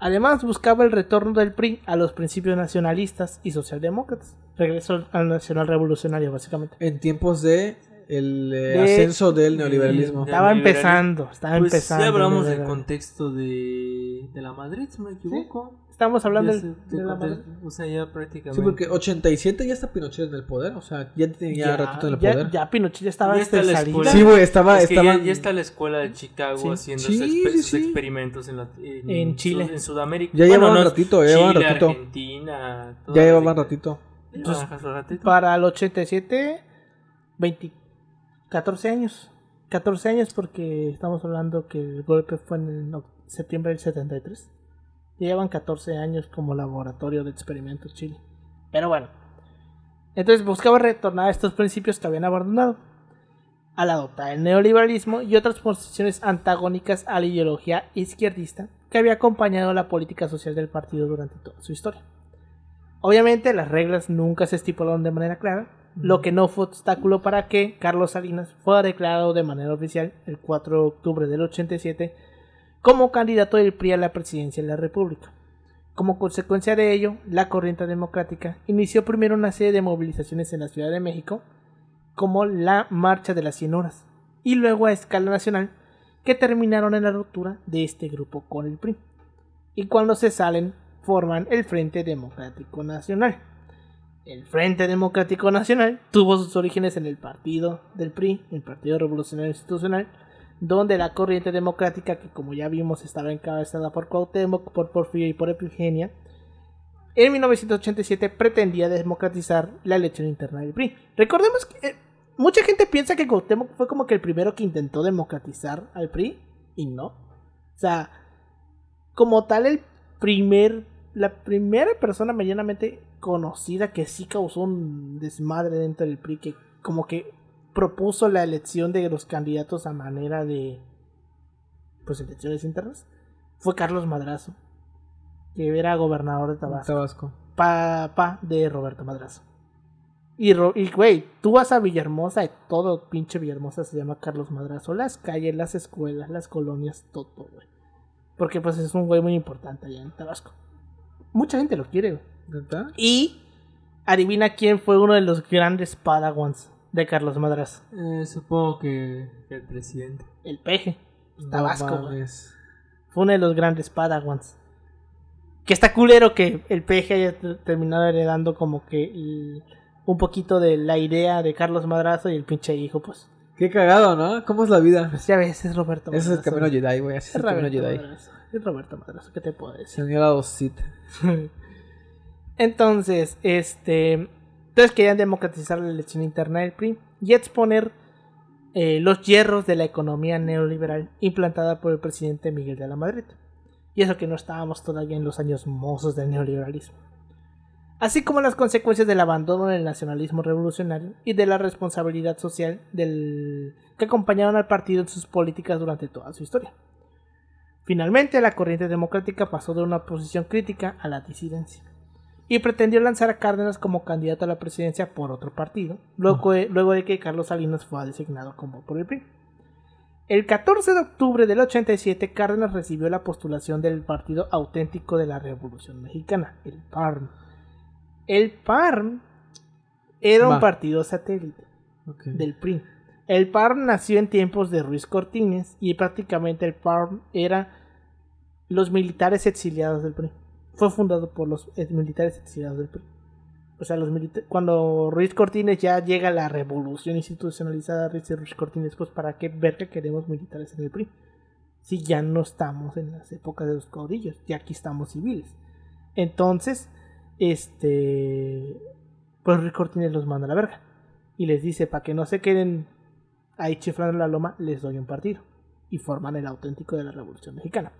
Además, buscaba el retorno del PRI a los principios nacionalistas y socialdemócratas. Regreso al nacional revolucionario, básicamente. En tiempos de el eh, De- ascenso del neoliberalismo. de- Estaba empezando, estaba Pues empezando. ya hablamos de del contexto de, de la Madrid, si no me equivoco. Estamos hablando Ya del- de la. O sea, ya prácticamente. Sí, porque 87 ya está Pinochet en el poder, o sea, ya tenía ratito en el ya- poder. ya Pinochet ya estaba Ya está la salida. escuela. Sí, güey, estaba, Es que ya, ya está la escuela de Chicago Sí. haciendo Sí, sus, exper- sí, sus sí. experimentos en, la- en, En Chile. Sud- en Sudamérica. Ya Bueno, llevaban no, ratito, ya llevaban ratito. Argentina. ya llevaban ratito. Ya Entonces, ratito. Para el 87, 20, 14 años. 14 años porque estamos hablando que el golpe fue en el septiembre del 73. Llevan 14 años como laboratorio de experimentos Chile. Pero bueno. Entonces buscaba retornar a estos principios que habían abandonado. Al adoptar el neoliberalismo y otras posiciones antagónicas a la ideología izquierdista que había acompañado la política social del partido durante toda su historia. Obviamente las reglas nunca se estipularon de manera clara, lo que no fue obstáculo para que Carlos Salinas fuera declarado de manera oficial el 4 de octubre del 87 como candidato del PRI a la presidencia de la República. Como consecuencia de ello, la corriente democrática inició primero una serie de movilizaciones en la Ciudad de México, como la Marcha de las 100 Horas, y luego a escala nacional, que terminaron en la ruptura de este grupo con el PRI. Y cuando se salen, forman el Frente Democrático Nacional. El Frente Democrático Nacional tuvo sus orígenes en el partido del PRI, el Partido Revolucionario Institucional, donde la corriente democrática, que como ya vimos estaba encabezada por Cuauhtémoc, por Porfirio y por Epigenia, en 1987 pretendía democratizar la elección interna del PRI. Recordemos que eh, mucha gente piensa que Cuauhtémoc fue como que el primero que intentó democratizar al PRI, y no. O sea, como tal el primer la primera persona medianamente conocida que sí causó un desmadre dentro del PRI que como que propuso la elección de los candidatos a manera de pues elecciones internas fue Carlos Madrazo que era gobernador de Tabasco Tabasco. papá de Roberto Madrazo y, Ro- y güey, tú vas a Villahermosa y todo pinche Villahermosa se llama Carlos Madrazo. Las calles, las escuelas, las colonias, todo, güey. Porque pues es un güey muy importante allá en Tabasco. Mucha gente lo quiere, güey. ¿Neta? Y adivina quién fue uno de los grandes padawans de Carlos Madrazo. Eh, supongo que, el presidente. El peje. No Tabasco, mames. Fue uno de los grandes padawans. Que está culero que el peje haya terminado heredando como que el- un poquito de la idea de Carlos Madrazo y el pinche hijo, pues. Qué cagado, ¿no? ¿Cómo es la vida? Pues ya ves, es Roberto Ese es el Madrazo, camino. Jedi, güey. Así es el camino Roberto Jedi. Madrazo. Es Roberto Madrazo, ¿qué te puedo decir? Señora Osit. Entonces, este. Entonces querían democratizar la elección interna del PRI y exponer eh, los hierros de la economía neoliberal implantada por el presidente Miguel de la Madrid. Y eso que no estábamos todavía en los años mozos del neoliberalismo. Así como las consecuencias del abandono del nacionalismo revolucionario y de la responsabilidad social que acompañaron al partido en sus políticas durante toda su historia. Finalmente, la corriente democrática pasó de una posición crítica a la disidencia y pretendió lanzar a Cárdenas como candidato a la presidencia por otro partido, luego de, luego de que Carlos Salinas fue designado como por el PRI. El 14 de octubre del 87, Cárdenas recibió la postulación del Partido Auténtico de la Revolución Mexicana, el PARM. El PARM era un partido satélite del PRI. El PARM nació en tiempos de Ruiz Cortines y prácticamente el PARM era los militares exiliados del PRI. Fue fundado por los militares exiliados del PRI. O sea, los cuando Ruiz Cortines ya llega la revolución institucionalizada, dice Ruiz Cortines, pues para qué ver que queremos militares en el PRI. Si ya no estamos en las épocas de los caudillos, ya aquí estamos civiles. Entonces, este, pues Ruiz Cortines los manda a la verga y les dice para que no se queden ahí chiflando la loma, les doy un partido y forman el auténtico de la Revolución Mexicana.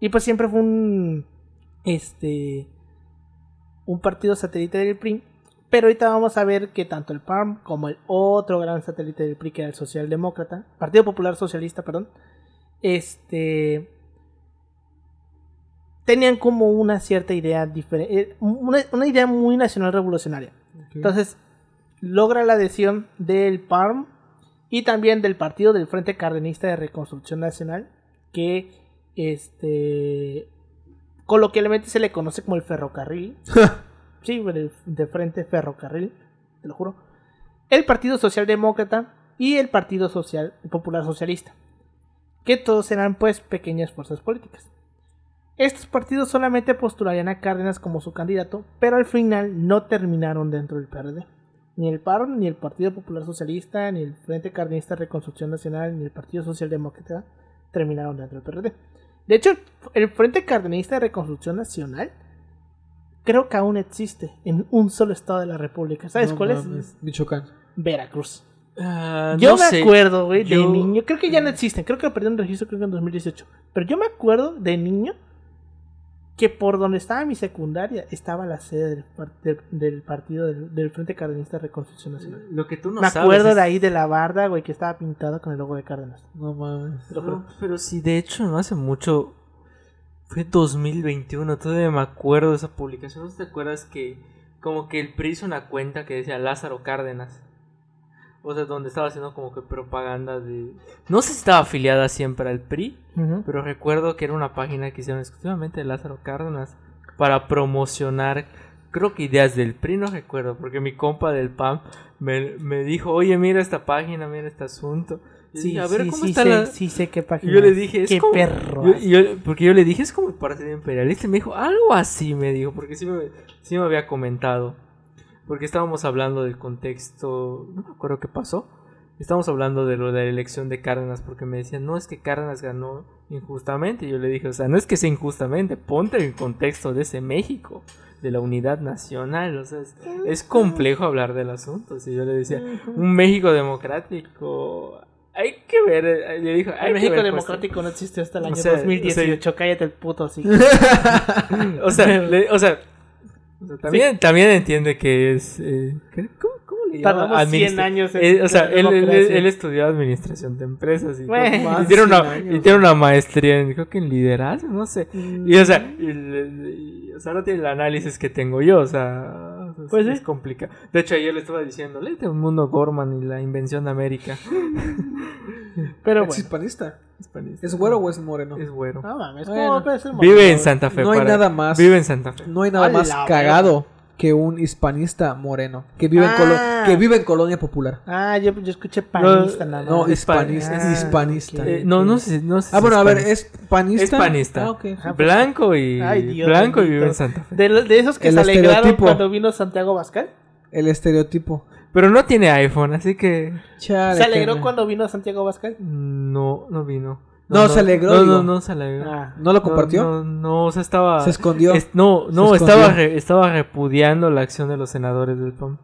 Y pues siempre fue un este un partido satélite del PRI, pero ahorita vamos a ver que tanto el PARM como el otro gran satélite del PRI que era el Socialdemócrata, Partido Popular Socialista, perdón, este tenían como una cierta idea diferente, una, una idea muy nacional revolucionaria. Entonces, logra la adhesión del PARM y también del partido del Frente Cardenista de Reconstrucción Nacional, que este coloquialmente se le conoce como el ferrocarril. sí, de, frente ferrocarril, te lo juro. El Partido Socialdemócrata y el Partido Social Popular Socialista, que todos eran pues pequeñas fuerzas políticas. Estos partidos solamente postularían a Cárdenas como su candidato, pero al final no terminaron dentro del PRD. Ni el PARO, ni el Partido Popular Socialista, ni el Frente Cardenista de Reconstrucción Nacional, ni el Partido Socialdemócrata terminaron dentro del PRD. De hecho, el Frente Cardenista de Reconstrucción Nacional creo que aún existe en un solo estado de la República. ¿Sabes No cuál es? Michoacán. Veracruz. Ah, Yo no me sé. acuerdo, güey, de niño. Creo que ya no existen. Creo que perdieron registro creo que en 2018. Pero yo me acuerdo de niño que por donde estaba mi secundaria estaba la sede del, par- del- del partido del, del Frente Cardenista de Reconstrucción Nacional. Lo que tú no me sabes acuerdo es- de ahí de la barda, güey, que estaba pintado con el logo de Cárdenas. No mames. No, pero sí, de hecho, no hace mucho. Fue 2021, todavía me acuerdo de esa publicación. ¿No te acuerdas que como que el PRI hizo una cuenta que decía Lázaro Cárdenas? O sea, donde estaba haciendo como que propaganda de... No sé si estaba afiliada siempre al PRI, pero recuerdo que era una página que hicieron exclusivamente de Lázaro Cárdenas para promocionar, creo que ideas del PRI, no recuerdo, porque mi compa del PAM me, me dijo, oye, mira esta página, mira este asunto. Y Sí, dije, a ver, sí, ¿cómo sí está sé, la...? sí sé qué Y página. yo le dije, es qué como... perro. yo- yo- porque yo le dije, es como el partido imperialista. Y me dijo, algo así me dijo, porque sí me, sí me había comentado. Porque estábamos hablando del contexto, no me acuerdo qué pasó. Estábamos hablando de lo de la elección de Cárdenas, porque me decían, no, es que Cárdenas ganó injustamente. Y yo le dije, o sea, no es que sea injustamente, ponte en el contexto de ese México, de la unidad nacional. O sea, es, es complejo hablar del asunto. Y yo le decía, un México democrático. Hay que ver, le dijo, hay El que México ver Democrático no existe hasta el O año sea, 2018. Cállate el puto así. O sea, le- o sea, o sea, también, también entiende que es. eh, ¿qué- ¿cómo, cómo le llama? Tardamos 100 Administra- años en Eh, o sea, él, él- estudió administración de empresas y, Bueno, y tiene, una, 100 años. y tiene una maestría en, creo que en liderazgo, no sé. Mm. Y o sea, y el- y, o sea, no tiene el análisis que tengo yo, o sea, Pues es sí. complicado. De hecho, ayer le estaba diciendo, léete un mundo Gorman y la invención de América. Pero ¿Es bueno. hispanista? Hispanista. ¿Es güero o es moreno? Es güero. No mames, Bueno. ¿cómo puede ser Vive moreno? en Santa Fe. No hay para- nada más. Vive en Santa Fe. No hay nada A más cagado que un hispanista moreno que vive, en, Ah. colo- que vive en colonia popular. Ah, yo, yo escuché panista nada más. No, Hispan- hispanista. Ah, hispanista. Eh, no, no sé, no sé Ah, bueno, a ver. ¿es panista? Es panista. Ah. Ah, pues, Blanco y. Ay, Dios blanco y vive en Santa Fe. De, esos que El se alegraron estereotipo. cuando vino Santiago Bascal. El estereotipo. Pero no tiene iPhone, así que. Chale, ¿Se alegró cuando vino Santiago Bascal? No, no vino. No, se alegró, No, digo. no, no se alegró. Ah. ¿No lo compartió? No, no, no, o sea, estaba. Se escondió. es- no, no, estaba, re- estaba repudiando la acción de los senadores del PAN.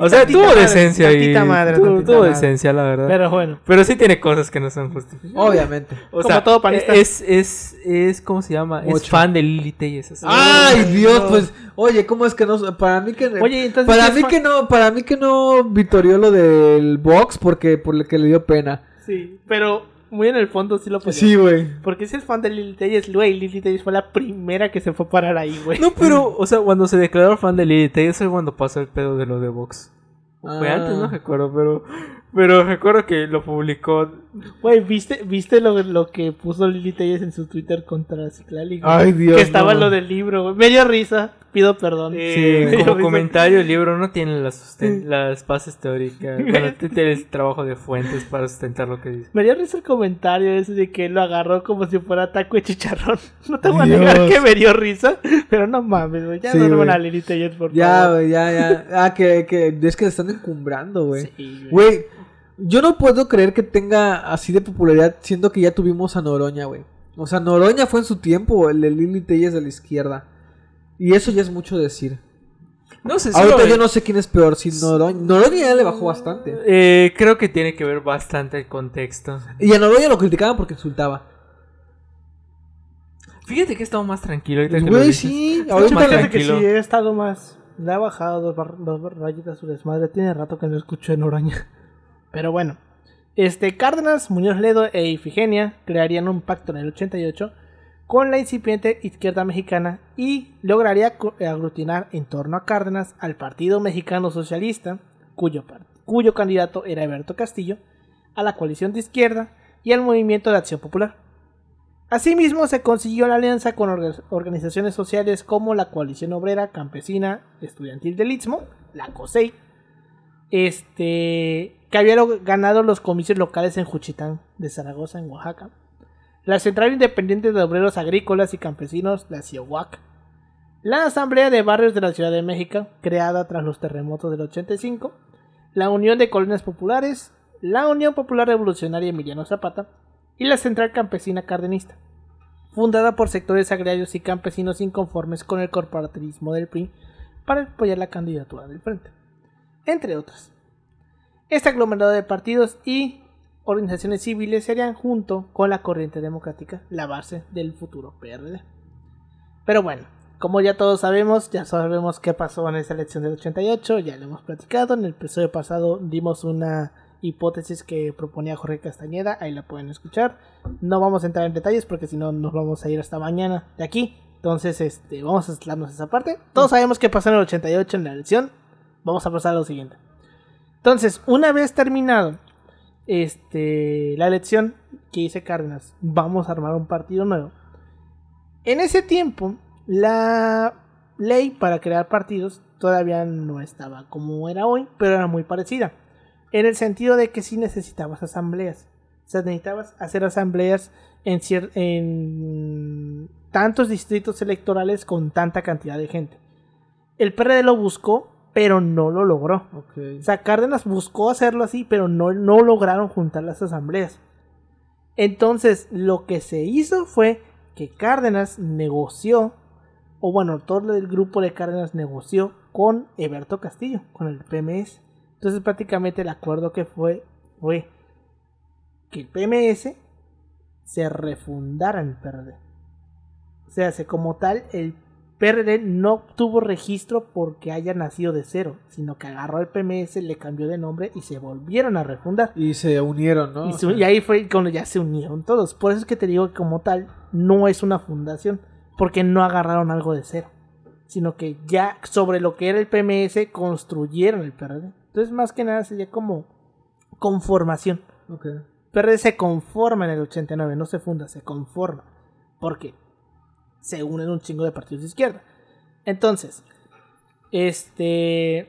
O sea, tuvo madre, decencia ahí. madre, tuvo, tantita tuvo madre. decencia, la verdad. Pero, Pero bueno. sí tiene cosas que no son justificadas. Obviamente. O Como sea, todo panista. Es, es, es, ¿cómo se llama? Es fan de Lili Telles. así. Ay, Dios, pues, oye, ¿cómo es que no? Para mí que, Oye, entonces. para ¿qué mí que no, para mí que no vitorió lo del box porque por lo que le dio pena. Sí, pero muy en el fondo sí lo apoyó. Sí, güey. Porque si es fan de Lily Telles, güey, Lily Telles fue la primera que se fue a parar ahí, güey. No, pero, o sea, cuando se declaró fan de Lili Telles fue cuando pasó el pedo de lo de Vox. Fue Ah. antes, no recuerdo, pero, pero recuerdo que lo publicó. Güey, ¿viste, ¿viste lo, lo que puso Lily Telles en su Twitter contra Ciclali? güey? Ay, Dios, Que estaba no. lo del libro, güey. Me dio risa, pido perdón. Eh, dio como risa. comentario, el libro no tiene las, las bases teóricas. Bueno, t- tiene el trabajo de fuentes para sustentar lo que dice. Me dio risa el comentario ese de que lo agarró como si fuera taco de chicharrón. No te voy a negar que me dio risa, pero no mames, güey. Ya Sí, no güey. a Lily Telles, por Ya, favor. güey, ya, ya. Ah, que, que es que se están encumbrando, güey. Sí, güey. Yo no puedo creer que tenga así de popularidad, siendo que ya tuvimos a Noroña, güey. O sea, Noroña fue en su tiempo el de Lili Telles de la izquierda. Y eso ya es mucho decir. No sé, Ahorita yo no sé quién es peor, si Noroña. Noroña ya le bajó bastante. Eh, creo que tiene que ver bastante el contexto. Y a Noroña lo criticaban porque insultaba. Fíjate que he estado más tranquilo ahorita que Güey, sí. Ahorita más le- que tranquilo. sí, he estado más. Le ha bajado dos, bar- dos bar- rayitas a su desmadre. Tiene rato que no escucho en Oroña. Pero bueno. Este, Cárdenas, Muñoz Ledo e Ifigenia crearían un pacto en el 88 con la incipiente izquierda mexicana y lograría aglutinar en torno a Cárdenas al Partido Mexicano Socialista, cuyo, cuyo candidato era Alberto Castillo, a la coalición de izquierda y al Movimiento de Acción Popular. Asimismo, se consiguió la alianza con orga- organizaciones sociales como la Coalición Obrera Campesina Estudiantil del Istmo, la COSEI, este, que había ganado los comicios locales en Juchitán de Zaragoza, en Oaxaca. La Central Independiente de Obreros Agrícolas y Campesinos, la CIOWAC. La Asamblea de Barrios de la Ciudad de México, creada tras los terremotos del 85. La Unión de Colonias Populares, la Unión Popular Revolucionaria Emiliano Zapata y la Central Campesina Cardenista, fundada por sectores agrarios y campesinos inconformes con el corporativismo del PRI para apoyar la candidatura del Frente, entre otras. Este aglomerado de partidos y organizaciones civiles serían junto con la corriente democrática la base del futuro PRD. Pero bueno, como ya todos sabemos, ya sabemos qué pasó en esa elección del 88, ya lo hemos platicado, en el episodio pasado dimos una hipótesis que proponía Jorge Castañeda, ahí la pueden escuchar. No vamos a entrar en detalles porque si no nos vamos a ir hasta mañana de aquí. Entonces, este, vamos a aislarnos esa parte. Todos sabemos qué pasó en el 88 en la elección. Vamos a pasar a lo siguiente. Entonces, una vez terminado este, la elección que hice Cárdenas, vamos a armar un partido nuevo. En ese tiempo, la ley para crear partidos todavía no estaba como era hoy, pero era muy parecida. En el sentido de que sí necesitabas asambleas. O sea, necesitabas hacer asambleas en, en tantos distritos electorales con tanta cantidad de gente. El PRD lo buscó, pero no lo logró. Ok. O sea, Cárdenas buscó hacerlo así, pero no, no lograron juntar las asambleas. Entonces, lo que se hizo fue que Cárdenas negoció, o bueno, todo el grupo de Cárdenas negoció con Eberto Castillo, con el PMS. Entonces, prácticamente el acuerdo que fue fue que el PMS se refundara en el PRD. O sea, se como tal, el PRD no tuvo registro porque haya nacido de cero, sino que agarró el PMS, le cambió de nombre y se volvieron a refundar. Y se unieron, ¿no? Y, ahí fue cuando ya se unieron todos. Por eso es que te digo que como tal no es una fundación, porque no agarraron algo de cero, sino que ya sobre lo que era el PMS construyeron el PRD. Entonces más que nada sería como conformación. Ok. PRD se conforma en el 89, no se funda, se conforma. Porque se unen un chingo de partidos de izquierda. Entonces, este.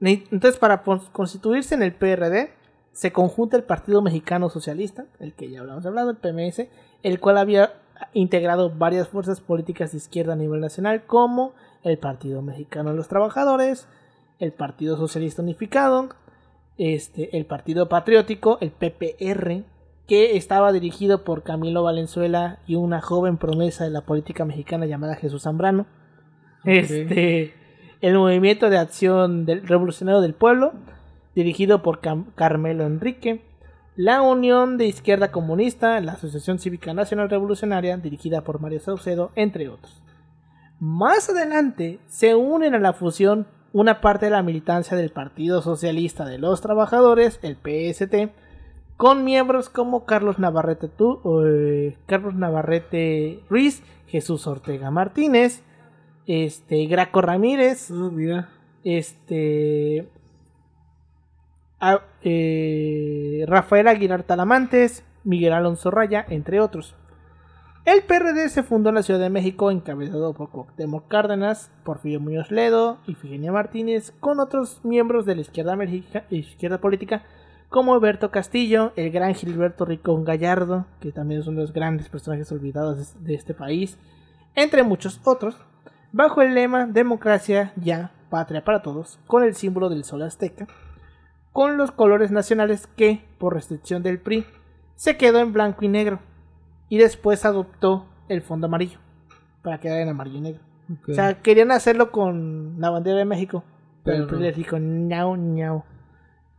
Entonces, para constituirse en el PRD, se conjunta el Partido Mexicano Socialista, el que ya hablamos hablado, el PMS, el cual había integrado varias fuerzas políticas de izquierda a nivel nacional, como el Partido Mexicano de los Trabajadores, el Partido Socialista Unificado, este, el Partido Patriótico, el PPR, que estaba dirigido por Camilo Valenzuela y una joven promesa de la política mexicana llamada Jesús Zambrano. Este, el Movimiento de Acción del Revolucionario del Pueblo, dirigido por Cam- Carmelo Enrique. La Unión de Izquierda Comunista, la Asociación Cívica Nacional Revolucionaria, dirigida por Mario Saucedo, entre otros. Más adelante se unen a la fusión una parte de la militancia del Partido Socialista de los Trabajadores, el PST, con miembros como Carlos Navarrete, eh, Carlos Navarrete Ruiz, Jesús Ortega Martínez, este, Graco Ramírez, Ah, mira. este, a- eh, Rafael Aguilar Talamantes, Miguel Alonso Raya, entre otros. El PRD se fundó en la Ciudad de México encabezado por Cuauhtémoc Cárdenas, Porfirio Muñoz Ledo, Ifigenia Martínez, con otros miembros de la izquierda, izquierda política como Alberto Castillo, el gran Gilberto Ricón Gallardo, que también es uno de los grandes personajes olvidados de de este país, entre muchos otros, bajo el lema Democracia ya, patria para todos, con el símbolo del sol azteca, con los colores nacionales que, por restricción del PRI, se quedó en blanco y negro y después adoptó el fondo amarillo para quedar en amarillo y negro. O sea, querían hacerlo con la bandera de México, pero, Pero el PRI les dijo ñau, ñau.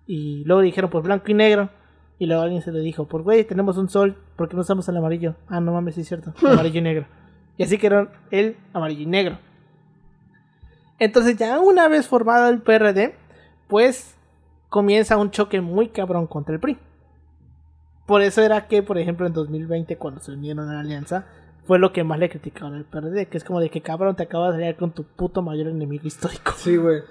Y luego dijeron pues blanco y negro. Y luego alguien se le dijo, pues güey, tenemos un sol, ¿por qué no usamos el amarillo? Ah, no mames, sí es cierto, amarillo y negro. Y así quedaron el amarillo y negro. Entonces ya una vez formado el PRD, pues comienza un choque muy cabrón contra el PRI. Por eso era que, por ejemplo, en 2020, cuando se unieron a la alianza, fue lo que más le criticaron al PRD, que es como de que cabrón te acabas de aliar con tu puto mayor enemigo histórico. Sí, güey.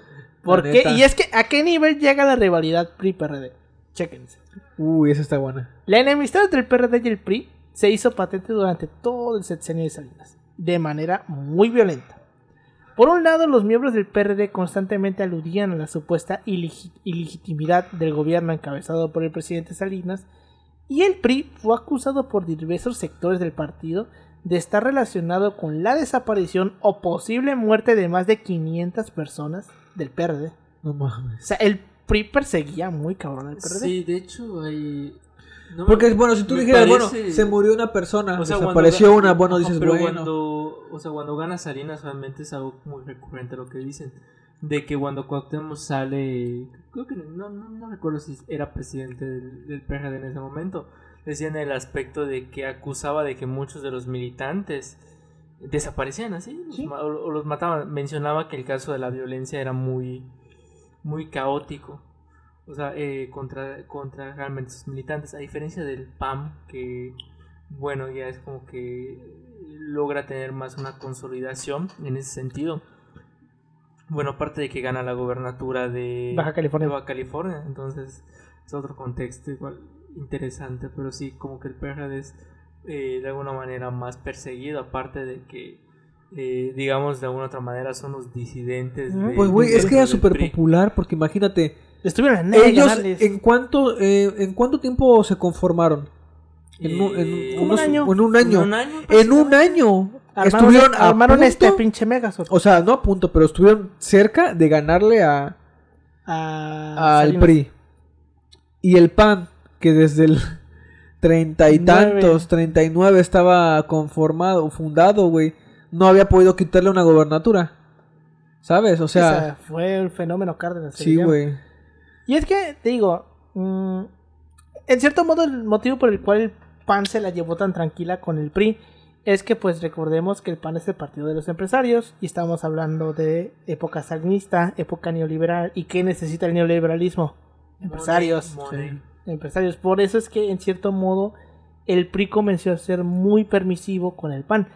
¿Por qué? Y es que, ¿a qué nivel llega la rivalidad PRI-PRD? Chéquense. Uy, esa está buena. La enemistad entre el PRD y el PRI se hizo patente durante todo el sexenio de Salinas, de manera muy violenta. Por un lado, los miembros del PRD constantemente aludían a la supuesta ilegi- ilegitimidad del gobierno encabezado por el presidente Salinas, y el PRI fue acusado por diversos sectores del partido de estar relacionado con la desaparición o posible muerte de más de 500 personas del PRD. No mames. O sea, el PRI perseguía muy cabrón al PRD. Sí, de hecho hay... no Porque, bueno, si tú dijeras, parece- bueno, se murió una persona, O sea, desapareció una, bueno, dices, pero bueno. Cuando, o sea, cuando gana Salinas, realmente es algo muy recurrente lo que dicen. De que cuando Cuauhtémoc sale, creo que no, no, no recuerdo si era presidente del, del PRD en ese momento, decían el aspecto de que acusaba de que muchos de los militantes desaparecían así, Sí. o, o los mataban. Mencionaba que el caso de la violencia era muy, muy caótico. O sea, eh, contra, contra realmente sus militantes, a diferencia del PAM, que bueno, ya es como que logra tener más una consolidación en ese sentido. Bueno, aparte de que gana la gobernatura de Baja California. de Baja California, entonces es otro contexto igual interesante, pero sí, como que el PRD es eh, de alguna manera más perseguido, aparte de que, eh, digamos, de alguna otra manera son los disidentes. De- Pues, güey, es que era súper popular, porque imagínate, Estuvieron de ellos. ¿en cuánto, eh, ¿en cuánto tiempo se conformaron? En un, en Eh, un año. En un año. En un año, En un año. Armaron, estuvieron a armaron punto, este pinche Megazord. O sea, no a punto, pero estuvieron cerca de ganarle a, a al. PRI. Y el PAN, que desde el treinta y tantos, treinta y nueve estaba conformado, fundado, güey, no había podido quitarle una gobernatura. ¿Sabes? O O sea, fue el fenómeno Cárdenas. sí, güey. Y es que, te digo, mm, en cierto modo el motivo por el cual el PAN se la llevó tan tranquila con el PRI es que pues recordemos que el PAN es el partido de los empresarios y estamos hablando de época salinista, época neoliberal y qué necesita el neoliberalismo. Empresarios. Money, money. Empresarios. Por eso es que en cierto modo el PRI comenzó a ser muy permisivo con el PAN.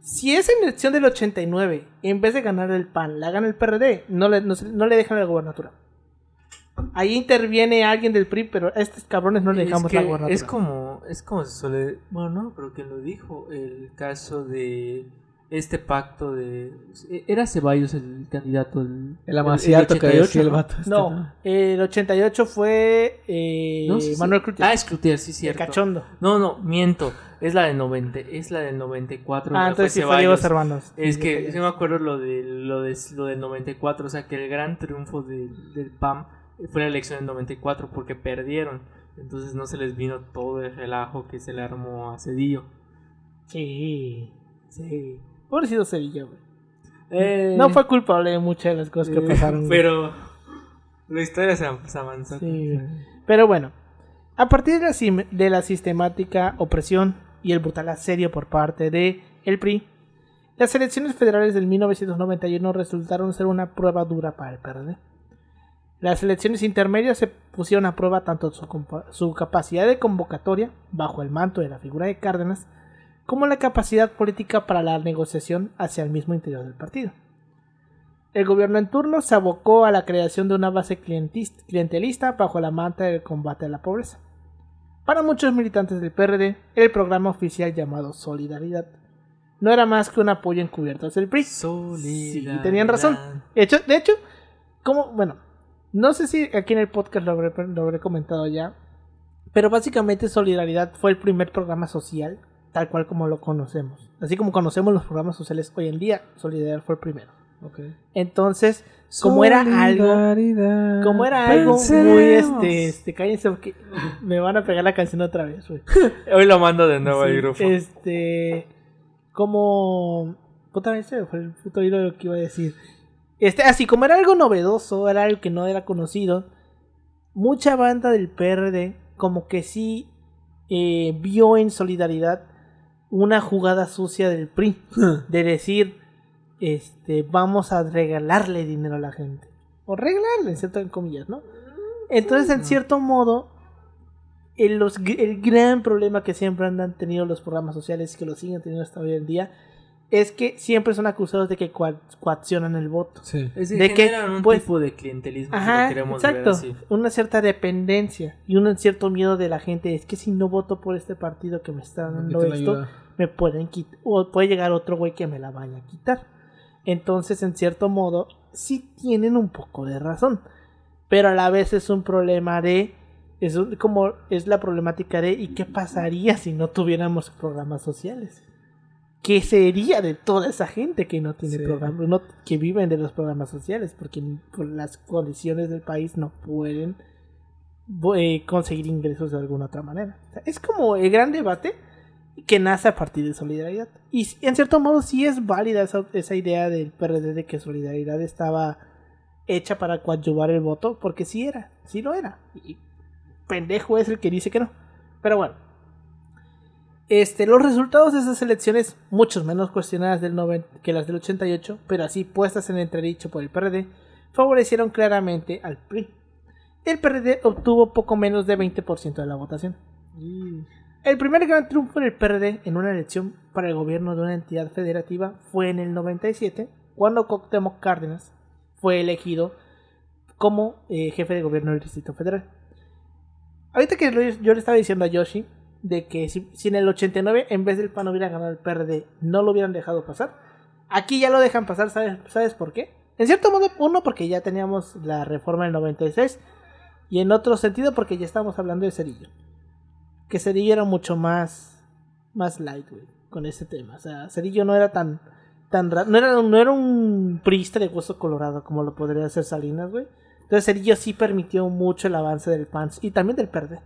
Si esa elección del 89, en vez de ganar el PAN, la gana el PRD, no le, no, no le dejan la gobernatura. Ahí interviene alguien del PRI, pero a estos cabrones no le Es dejamos que la gobernatura. Es como, es como se suele, bueno, no, pero quien lo dijo, el caso de este pacto de, era Ceballos el candidato, el, El amaciato que 88, decía el ¿no? vato. este, No, el 88 fue eh, No, sí, sí. Manuel Cloutier. Ah, es Cloutier, sí, el cierto. cachondo. No, no, miento, es la del 90, es la del 94. Ah, entonces sí fue fue Diego Ceballos. Hermanos. Es que sí me acuerdo lo de lo de lo del 94, o sea, que el gran triunfo de- del PAM fue la elección del 94 porque perdieron. Entonces no se les vino todo el relajo que se le armó a Cedillo. Sí, sí. Pobrecito Sevilla, güey. Eh, No fue culpable de muchas de las cosas que eh, pasaron. Pero la historia se, avanzó. Sí. Pero bueno, a partir de la, sim- de la sistemática opresión y el brutal asedio por parte de el PRI, las elecciones federales del 1991 resultaron ser una prueba dura para el PRD. Las elecciones intermedias se pusieron a prueba tanto su, su capacidad de convocatoria, bajo el manto de la figura de Cárdenas, como la capacidad política para la negociación hacia el mismo interior del partido. El gobierno en turno se abocó a la creación de una base clientelista bajo la manta del combate a la pobreza. Para muchos militantes del PRD, el programa oficial llamado Solidaridad no era más que un apoyo encubierto hacia el PRI. Sí, tenían razón. De hecho, de hecho, como, bueno, no sé si aquí en el podcast lo habré, lo habré comentado ya, pero básicamente Solidaridad fue el primer programa social tal cual como lo conocemos. Así como conocemos los programas sociales hoy en día, Solidaridad fue el primero. Ok. Entonces, como era algo, Solidaridad, como era algo muy este, este, cállense porque me van a pegar la canción otra vez. Hoy lo mando de nuevo al Sí, grupo. Este, como puta vez fue el puto hilo de lo que iba a decir. Este, así como era algo novedoso, era algo que no era conocido, mucha banda del PRD como que sí eh, vio en solidaridad una jugada sucia del PRI de decir, este, vamos a regalarle dinero a la gente. O regalarle, en ciertas comillas, ¿no? Entonces, en cierto modo, el, los- el gran problema que siempre han tenido los programas sociales, que lo siguen teniendo hasta hoy en día, es que siempre son acusados de que coa- coaccionan el voto. Sí. Es De que, generan un pues, tipo de clientelismo, si Ajá, lo queremos ver exacto. así. Una cierta dependencia y un cierto miedo de la gente. Es que si no voto por este partido que me está dando esto, me pueden quitar. O puede llegar otro güey que me la vaya a quitar. Entonces, en cierto modo, sí tienen un poco de razón. Pero a la vez es un problema de. Es un- como es la problemática de. ¿Y qué pasaría si no tuviéramos programas sociales? ¿Qué sería de toda esa gente que no tiene Sí. programas, no- que viven de los programas sociales? Porque por las condiciones del país no pueden eh, conseguir ingresos de alguna otra manera. O sea, es como el gran debate que nace a partir de solidaridad. Y en cierto modo sí es válida esa, esa idea del PRD de que solidaridad estaba hecha para coadyuvar el voto, porque sí era, sí lo era. Y pendejo es el que dice que no. Pero bueno. Este, los resultados de esas elecciones, muchos menos cuestionadas del 90 que las del 88, pero así puestas en entredicho por el PRD, favorecieron claramente al PRI. El PRD obtuvo poco menos de 20% de la votación. Y- El primer gran triunfo del PRD en una elección para el gobierno de una entidad federativa fue en el 97, cuando Cuauhtémoc Cárdenas fue elegido como eh, jefe de gobierno del Distrito Federal. Ahorita que yo le estaba diciendo a Yoshi de que si, si en el 89 en vez del PAN hubiera ganado el PRD no lo hubieran dejado pasar, aquí ya lo dejan pasar, ¿sabes, ¿sabes por qué? En cierto modo, uno porque ya teníamos la reforma del 96 y en otro sentido porque ya estamos hablando de Cerillo que Cerillo era mucho más más light, güey, con ese tema. O sea, Cerillo no era tan tan no era no era un priista de hueso colorado como lo podría hacer Salinas, güey. Entonces Cerillo sí permitió mucho el avance del PAN y también del PERDE.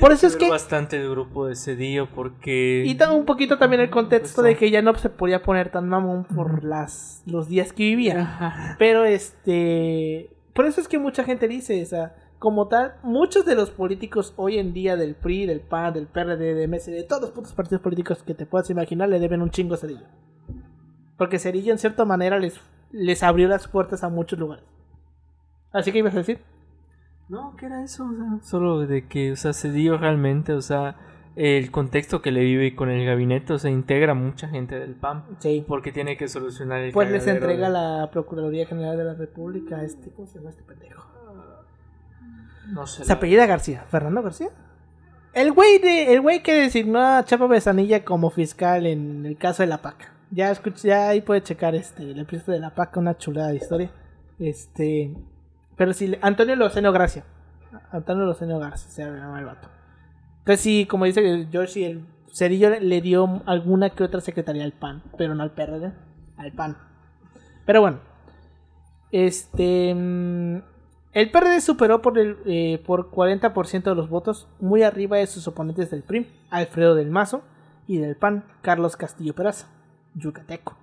Por eso es que bastante el grupo de Cedillo porque... y un poquito también el contexto Pues, de que ya no se podía poner tan mamón por las los días que vivía. Ajá. Pero este. Por eso es que mucha gente dice, o sea, como tal, muchos de los políticos hoy en día del PRI, del PAN, del PRD, de MS, de todos los putos partidos políticos que te puedas imaginar, le deben un chingo a Cerillo. Porque Cerillo, en cierta manera, les, les abrió las puertas a muchos lugares. Así que ibas a decir. No, ¿qué era eso? O sea, solo de que, o sea, Cedillo realmente, o sea, el contexto que le vive con el gabinete, o sea, integra mucha gente del PAN. Sí. Porque tiene que solucionar el Pues les entrega de- la Procuraduría General de la República a este. ¿Cómo se llama este pendejo? No sé. Se la- apellida García, Fernando García. El güey de, el güey que designó a Chapa Besanilla como fiscal en el caso de la PAC. Ya escuché, ya ahí puede checar este el episodio de la PAC, una chulada de historia. Este, pero sí, Antonio Loceno Gracia. Antonio Loceno García se llama el vato. Entonces sí, como dice George, el Cerillo le- le dio alguna que otra secretaría al PAN, pero no al PRD, al PAN. Pero bueno, este, mm, el PRD superó por el eh, por 40% de los votos, muy arriba de sus oponentes del PRI, Alfredo del Mazo, y del PAN, Carlos Castillo Peraza, yucateco.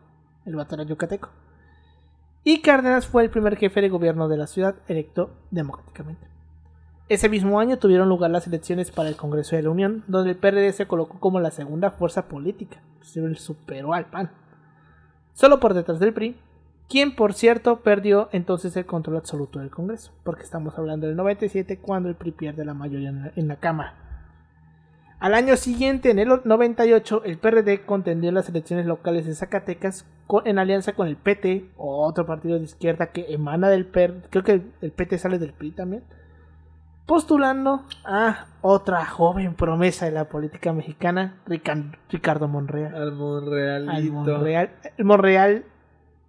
El vato era yucateco. Y Cárdenas fue el primer jefe de gobierno de la ciudad electo democráticamente. Ese mismo año tuvieron lugar las elecciones para el Congreso de la Unión, donde el PRD se colocó como la segunda fuerza política, se superó al PAN, solo por detrás del PRI, quien por cierto perdió entonces el control absoluto del Congreso, porque estamos hablando del 97 cuando el PRI pierde la mayoría en la Cámara. Al año siguiente, en el 98, el PRD contendió en las elecciones locales de Zacatecas con- en alianza con el PT, otro partido de izquierda que emana del PRD, creo que el, el PT sale del PRI también, postulando a otra joven promesa de la política mexicana, Rican- Ricardo Monreal. Al Monrealito. Al Monreal. El Monreal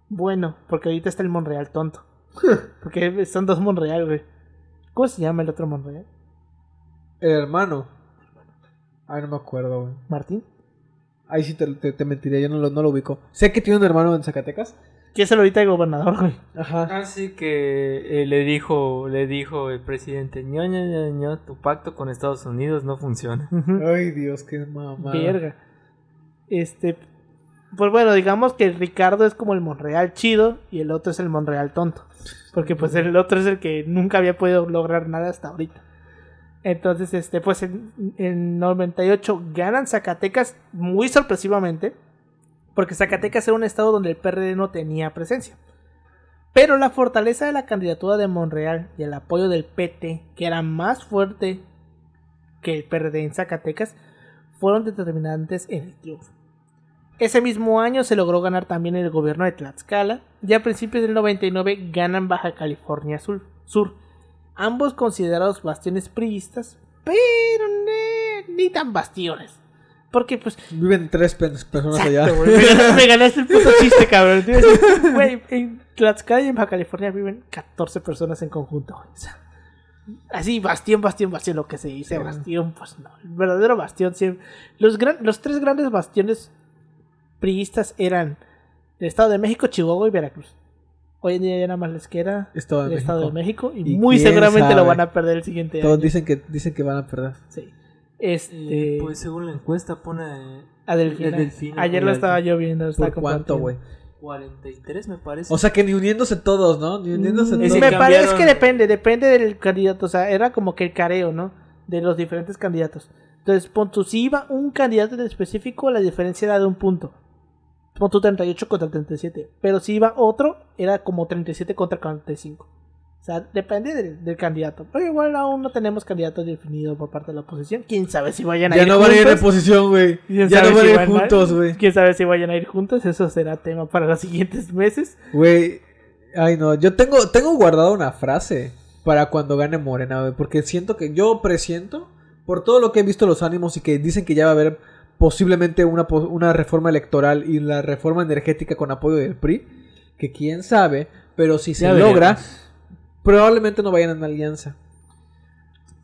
bueno, porque ahorita está el Monreal tonto. Porque son dos Monreal, güey. ¿Cómo se llama el otro Monreal? El hermano. Ay, no me acuerdo, güey. ¿Martín? Ahí sí te, te, te mentiría, yo no lo, no lo ubico. Sé que tiene un hermano en Zacatecas. Que es el ahorita el gobernador, güey. Ajá. Así que eh, le dijo, le dijo el presidente, ño, ño, ño, ño, tu pacto con Estados Unidos no funciona. Ay, Dios, qué mamá. Verga. Este. Pues bueno, digamos que Ricardo es como el Monreal chido y el otro es el Monreal tonto. Porque pues el otro es el que nunca había podido lograr nada hasta ahorita. Entonces, este, pues en, en 98 ganan Zacatecas muy sorpresivamente. Porque Zacatecas era un estado donde el PRD no tenía presencia. Pero la fortaleza de la candidatura de Monreal y el apoyo del PT, que era más fuerte que el PRD en Zacatecas, fueron determinantes en el triunfo. Ese mismo año se logró ganar también el gobierno de Tlaxcala y a principios del 99 ganan Baja California Sur, Sur ambos considerados bastiones priistas, pero ne- ni tan bastiones. Porque pues Viven tres pe- personas allá. Exacto. Me, ganaste- me ganaste el puto chiste, cabrón. Güey, en Tlaxcala y en Baja California viven 14 personas en conjunto. güey. O sea, así, bastión, bastión, bastión, lo que se dice, Sí. bastión, pues no. El verdadero bastión siempre. Los, gran- los tres grandes bastiones priistas eran el Estado de México, Chihuahua y Veracruz. Hoy en día ya nada más les queda Estado de el Estado de México. Y, ¿Y muy seguramente lo van a perder el siguiente Todos año. dicen que, dicen que van a perder. Sí. Este, Pues según la encuesta pone a Delfina. el Delfino Ayer lo estaba yo viendo. lo estaba ¿Por cuánto, güey? 43 me parece. O sea que ni uniéndose todos, ¿no? Ni uniéndose Mm, todos. me parece que depende, depende del candidato. O sea, era como que el careo, ¿no? De los diferentes candidatos. Entonces, pon tú, si iba un candidato en específico, la diferencia era de un punto. Pon tú 38 contra 37. Pero si iba otro, era como 37 contra 45. O sea, depende del, del candidato. Pero igual aún no tenemos candidatos definidos por parte de la oposición. Quién sabe si vayan a Ya ir no van a ir en juntos. posición, güey. ¿Quién Ya no van a ir juntos, güey. Quién sabe si vayan a ir juntos. Eso será tema para los siguientes meses. Güey. Ay, no. Yo tengo, tengo guardada una frase para cuando gane Morena, güey. Porque siento que yo presiento, por todo lo que he visto los ánimos y que dicen que ya va a haber posiblemente una, po- una reforma electoral y la reforma energética con apoyo del PRI, que quién sabe, pero si se Ya logra, veremos. probablemente no vayan en alianza.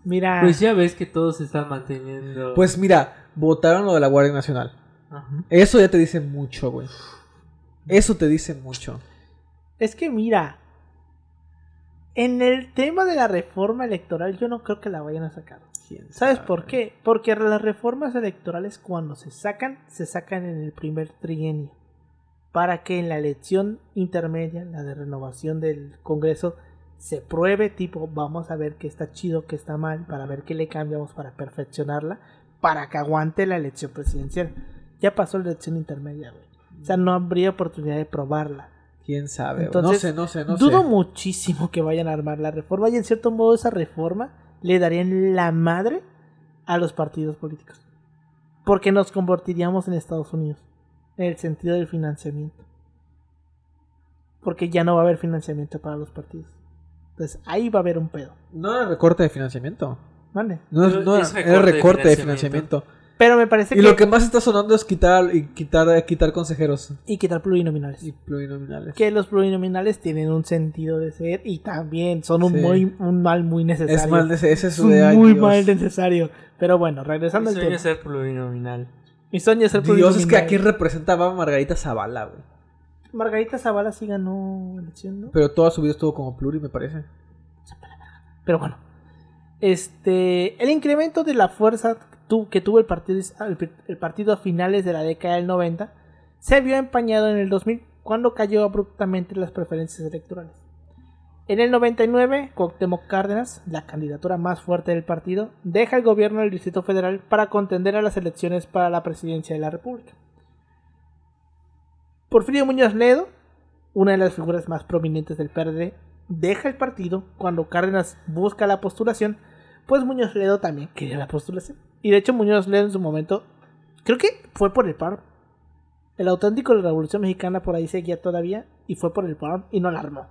Mira, Pues ya ves que todos se están manteniendo. Pues mira, votaron lo de la Guardia Nacional. Ajá. Eso ya te dice mucho, güey. Eso te dice mucho. Es que mira, en el tema de la reforma electoral yo no creo que la vayan a sacar. ¿Quién ¿Sabes sabe? por qué? Porque las reformas electorales cuando se sacan, se sacan en el primer trienio. Para que en la elección intermedia, la de renovación del Congreso, se pruebe tipo, vamos a ver qué está chido, qué está mal, para ver qué le cambiamos para perfeccionarla, para que aguante la elección presidencial. Ya pasó la elección intermedia, güey. O sea, no habría oportunidad de probarla. ¿Quién sabe? Entonces, no sé, no sé, no Dudo sé. muchísimo que vayan a armar la reforma y en cierto modo esa reforma le darían la madre a los partidos políticos. Porque nos convertiríamos en Estados Unidos en el sentido del financiamiento. Porque ya no va a haber financiamiento para los partidos. Entonces ahí va a haber un pedo. No era recorte de financiamiento. ¿Vale? No, no es era recorte de recorte de financiamiento. Pero me parece Y que... lo que más está sonando es quitar y quitar, quitar consejeros Y quitar plurinominales. y plurinominales. Que los plurinominales tienen un sentido de ser y también son un, Sí. muy, un mal muy necesario. Es mal, de- ese es un de muy Dios. mal necesario. Pero bueno, Mi regresando al sueño tema. es ser plurinominal. Mi sueño es ser Dios, es que plurinominal. aquí representaba a Margarita Zavala, güey. Margarita Zavala sí ganó elección, ¿no? Pero toda su vida estuvo como pluri, me parece. Pero bueno. Este, el incremento de la fuerza que tuvo el partido, el partido a finales de la década del 90 se vio empañado en el 2000 cuando cayó abruptamente las preferencias electorales. En el 99, Cuauhtémoc Cárdenas, la candidatura más fuerte del partido, deja el gobierno del Distrito Federal para contender a las elecciones para la presidencia de la República. Porfirio Muñoz Ledo, una de las figuras más prominentes del PRD, deja el partido cuando Cárdenas busca la postulación, pues Muñoz Ledo también quería la postulación. Y de hecho Muñoz Ledo en su momento, creo que fue por el paro. El auténtico de la Revolución Mexicana por ahí seguía todavía y fue por el paro y no la armó.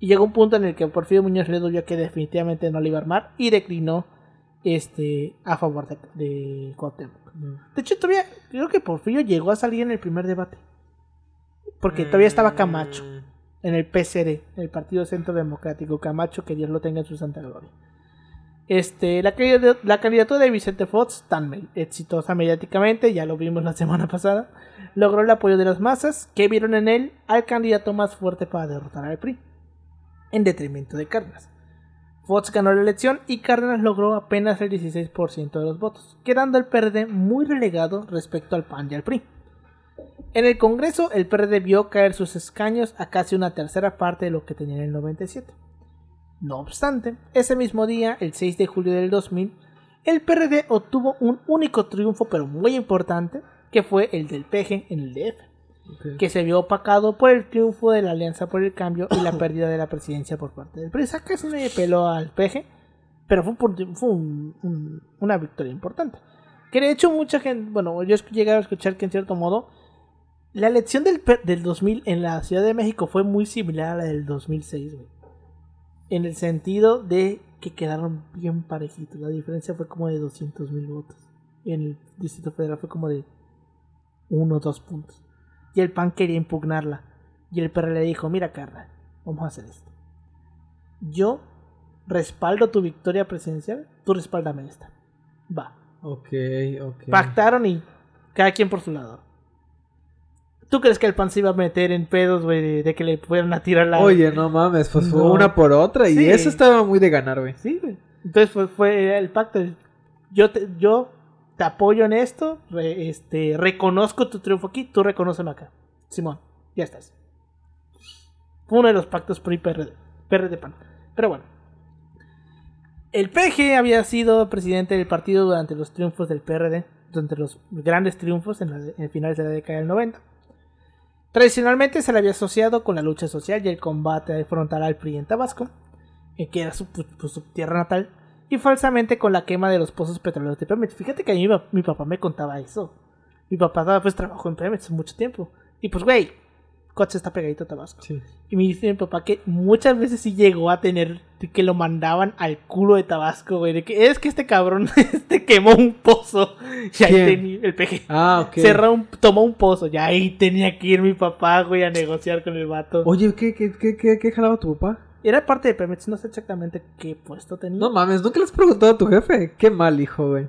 Y llegó un punto en el que Porfirio Muñoz Ledo vio que definitivamente no la iba a armar y declinó este a favor de, de Cuauhtémoc. De hecho todavía creo que Porfirio llegó a salir en el primer debate. Porque todavía estaba Camacho Mm, en el PCD, el Partido Centro Democrático Camacho, que Dios lo tenga en su santa gloria. Este, la, la candidatura de Vicente Fox, tan exitosa mediáticamente, ya lo vimos la semana pasada, logró el apoyo de las masas que vieron en él al candidato más fuerte para derrotar al PRI, en detrimento de Cárdenas. Fox ganó la elección y Cárdenas logró apenas el 16% de los votos, quedando el PRD muy relegado respecto al PAN y al PRI. En el Congreso, el PRD vio caer sus escaños a casi una tercera parte de lo que tenía en el 97. No obstante, ese mismo día, el 6 de julio del 2000, el PRD obtuvo un único triunfo, pero muy importante, que fue el del PG en el DF, que se vio opacado por el triunfo de la Alianza por el Cambio y la pérdida de la presidencia por parte del PRI. Casi nadie peló al PG, pero fue, por- fue un- un- una victoria importante. Que de hecho mucha gente, bueno, yo he llegué a escuchar que en cierto modo La elección del, del 2000 en la Ciudad de México fue muy similar a la del 2006, güey. En el sentido de que quedaron bien parejitos. La diferencia fue como de 200 mil votos. En el Distrito Federal fue como de 1 o 2 puntos. Y el PAN quería impugnarla. Y el PRD le dijo, mira Carla, vamos a hacer esto. Yo respaldo tu victoria presidencial, tú respáldame esta. Va. Ok, ok. Pactaron y cada quien por su lado. ¿Tú crees que el PAN se iba a meter en pedos, güey, de, de que le fueran a tirar la... Oye, no mames, pues fue No. una por otra y Sí. eso estaba muy de ganar, güey. Sí, güey. Entonces fue, fue el pacto. Yo te, yo te apoyo en esto, re- este, reconozco tu triunfo aquí, tú reconóceme acá. Simón, ya estás. Fue uno de los pactos PRI-PRD. PRD PAN. Pero bueno. El PG había sido presidente del partido durante los triunfos del PRD, durante los grandes triunfos en, la- en finales de la década del 90. Tradicionalmente se le había asociado con la lucha social y el combate frontal al PRI en Tabasco, eh, que era su, tierra natal, y falsamente con la quema de los pozos petroleros de Pemex. Fíjate que a mí mi papá me contaba eso. Mi papá pues trabajó en Pemex mucho tiempo. Y pues, güey, Coche está pegadito a Tabasco. Sí. Y me dice mi papá que muchas veces sí llegó a tener que lo mandaban al culo de Tabasco, güey. De que es que este cabrón este quemó un pozo. Y ahí tenía el peje. Ah, ok. Cerró un, tomó un pozo. Y ahí tenía que ir mi papá, güey, a negociar con el vato. Oye, ¿qué, qué, qué, qué, qué jalaba tu papá? Era parte de Pemex, no sé exactamente qué puesto tenía. No mames, ¿nunca le has preguntado a tu jefe? Qué mal, hijo, güey.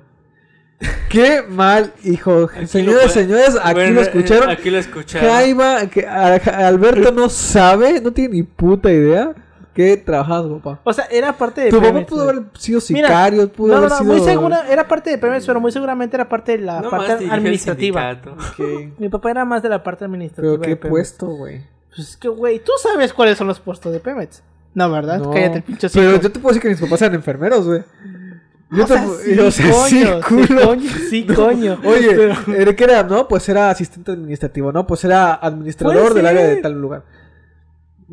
Qué mal, hijo. Señores, señores, aquí Bueno, lo escucharon. Aquí lo escucharon. Jaima, que a- a- Alberto no sabe, no tiene ni puta idea que trabajaba tu papá. O sea, era parte de Tu papá Pemex. pudo haber sido Mira, sicario, pudo no, no, haber no, sido. muy segura, era parte de Pemex, pero muy seguramente era parte de la No parte administrativa. Mi papá era más de la parte administrativa. Pero qué puesto, güey. Pues es que, güey, tú sabes cuáles son los puestos de Pemex. No, ¿verdad? No, Cállate el pinche Pero yo te puedo decir que mis papás eran enfermeros, güey. Yo O sea, sí, o sea, coño, sí, coño, sí, coño. Oye, Pero- ¿era ¿qué era? No, pues era asistente administrativo, ¿no? Pues era administrador del área de tal lugar.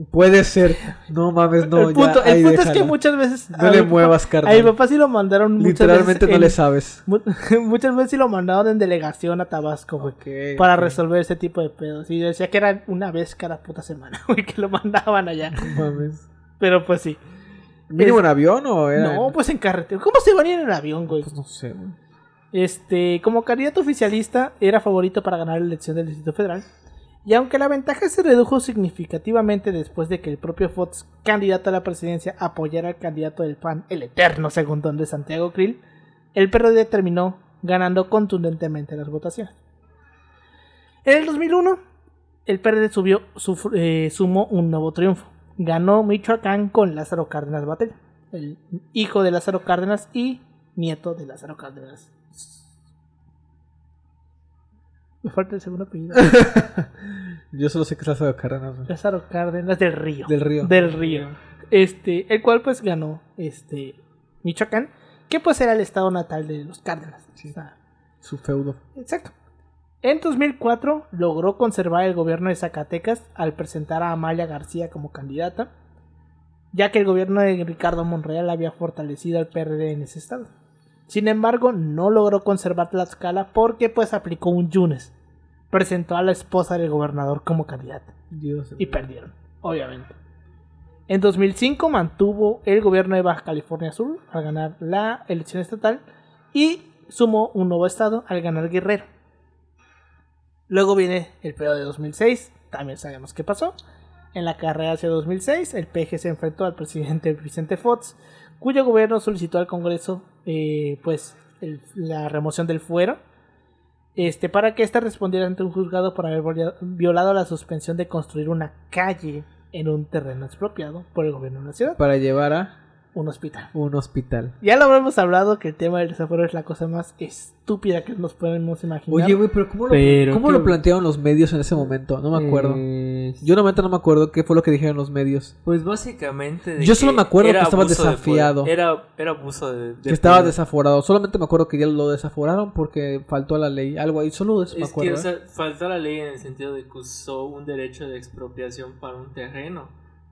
Puede ser. No mames, no, el punto, ya, el punto es que muchas veces. No le mi- muevas, A mi carnal. papá sí lo mandaron muchas Literalmente veces no en- le sabes. mu- muchas veces sí lo mandaron en delegación a Tabasco, güey. Para resolver ese tipo de pedos. Y decía que era una vez cada puta semana, güey, que lo mandaban allá. No mames. Pero pues sí. ¿Mínimo en avión o era? No, en- pues en carretera. ¿Cómo se van a ir en el avión, güey? Pues no sé, güey. Este, como candidato oficialista, era favorito para ganar la elección del Distrito Federal. Y aunque la ventaja se redujo significativamente después de que el propio Fox, candidato a la presidencia, apoyara al candidato del PAN, el eterno segundón de Santiago Krill, el PRD terminó ganando contundentemente las votaciones. En el 2001, el PRD subió, suf- eh, sumó un nuevo triunfo. Ganó Michoacán con Lázaro Cárdenas Batel, el hijo de Lázaro Cárdenas y nieto de Lázaro Cárdenas. Me falta el segundo apellido. Yo solo sé que es Lázaro Cárdenas. Lázaro Cárdenas del Río. Del Río. Del Río. Este, el cual pues ganó este Michoacán, que pues era el estado natal de los Cárdenas. Sí. O sea, Su feudo. exacto. En 2004 logró conservar el gobierno de Zacatecas al presentar a Amalia García como candidata, ya que el gobierno de Ricardo Monreal había fortalecido al PRD en ese estado. Sin embargo, no logró conservar Tlaxcala porque pues aplicó un Yunes. Presentó a la esposa del gobernador como candidata Dios. y perdieron, obviamente. En 2005 mantuvo el gobierno de Baja California Sur al ganar la elección estatal y sumó un nuevo estado al ganar Guerrero. Luego viene el periodo de 2006, también sabemos qué pasó. En la carrera hacia 2006, el PG se enfrentó al presidente Vicente Fox, cuyo gobierno solicitó al Congreso eh, pues la remoción del fuero este, para que ésta respondiera ante un juzgado por haber violado la suspensión de construir una calle en un terreno expropiado por el gobierno de la ciudad, Para llevar a un hospital. un hospital. Ya lo habremos hablado que el tema del desafuero es la cosa más estúpida que nos podemos imaginar. Oye, güey, pero ¿cómo, lo, Pero ¿cómo lo plantearon los medios en ese momento? No me acuerdo. Eh, Yo normalmente no me acuerdo qué fue lo que dijeron los medios. Pues básicamente. de Yo solo me acuerdo que estaba de desafiado. Era, era abuso de. de Que estaba poder. desaforado. Solamente me acuerdo que ya lo desaforaron porque faltó a la ley. Algo ahí. Solo eso me que, acuerdo. o ¿eh? sea, faltó la ley en el sentido de que usó un derecho de expropiación para un terreno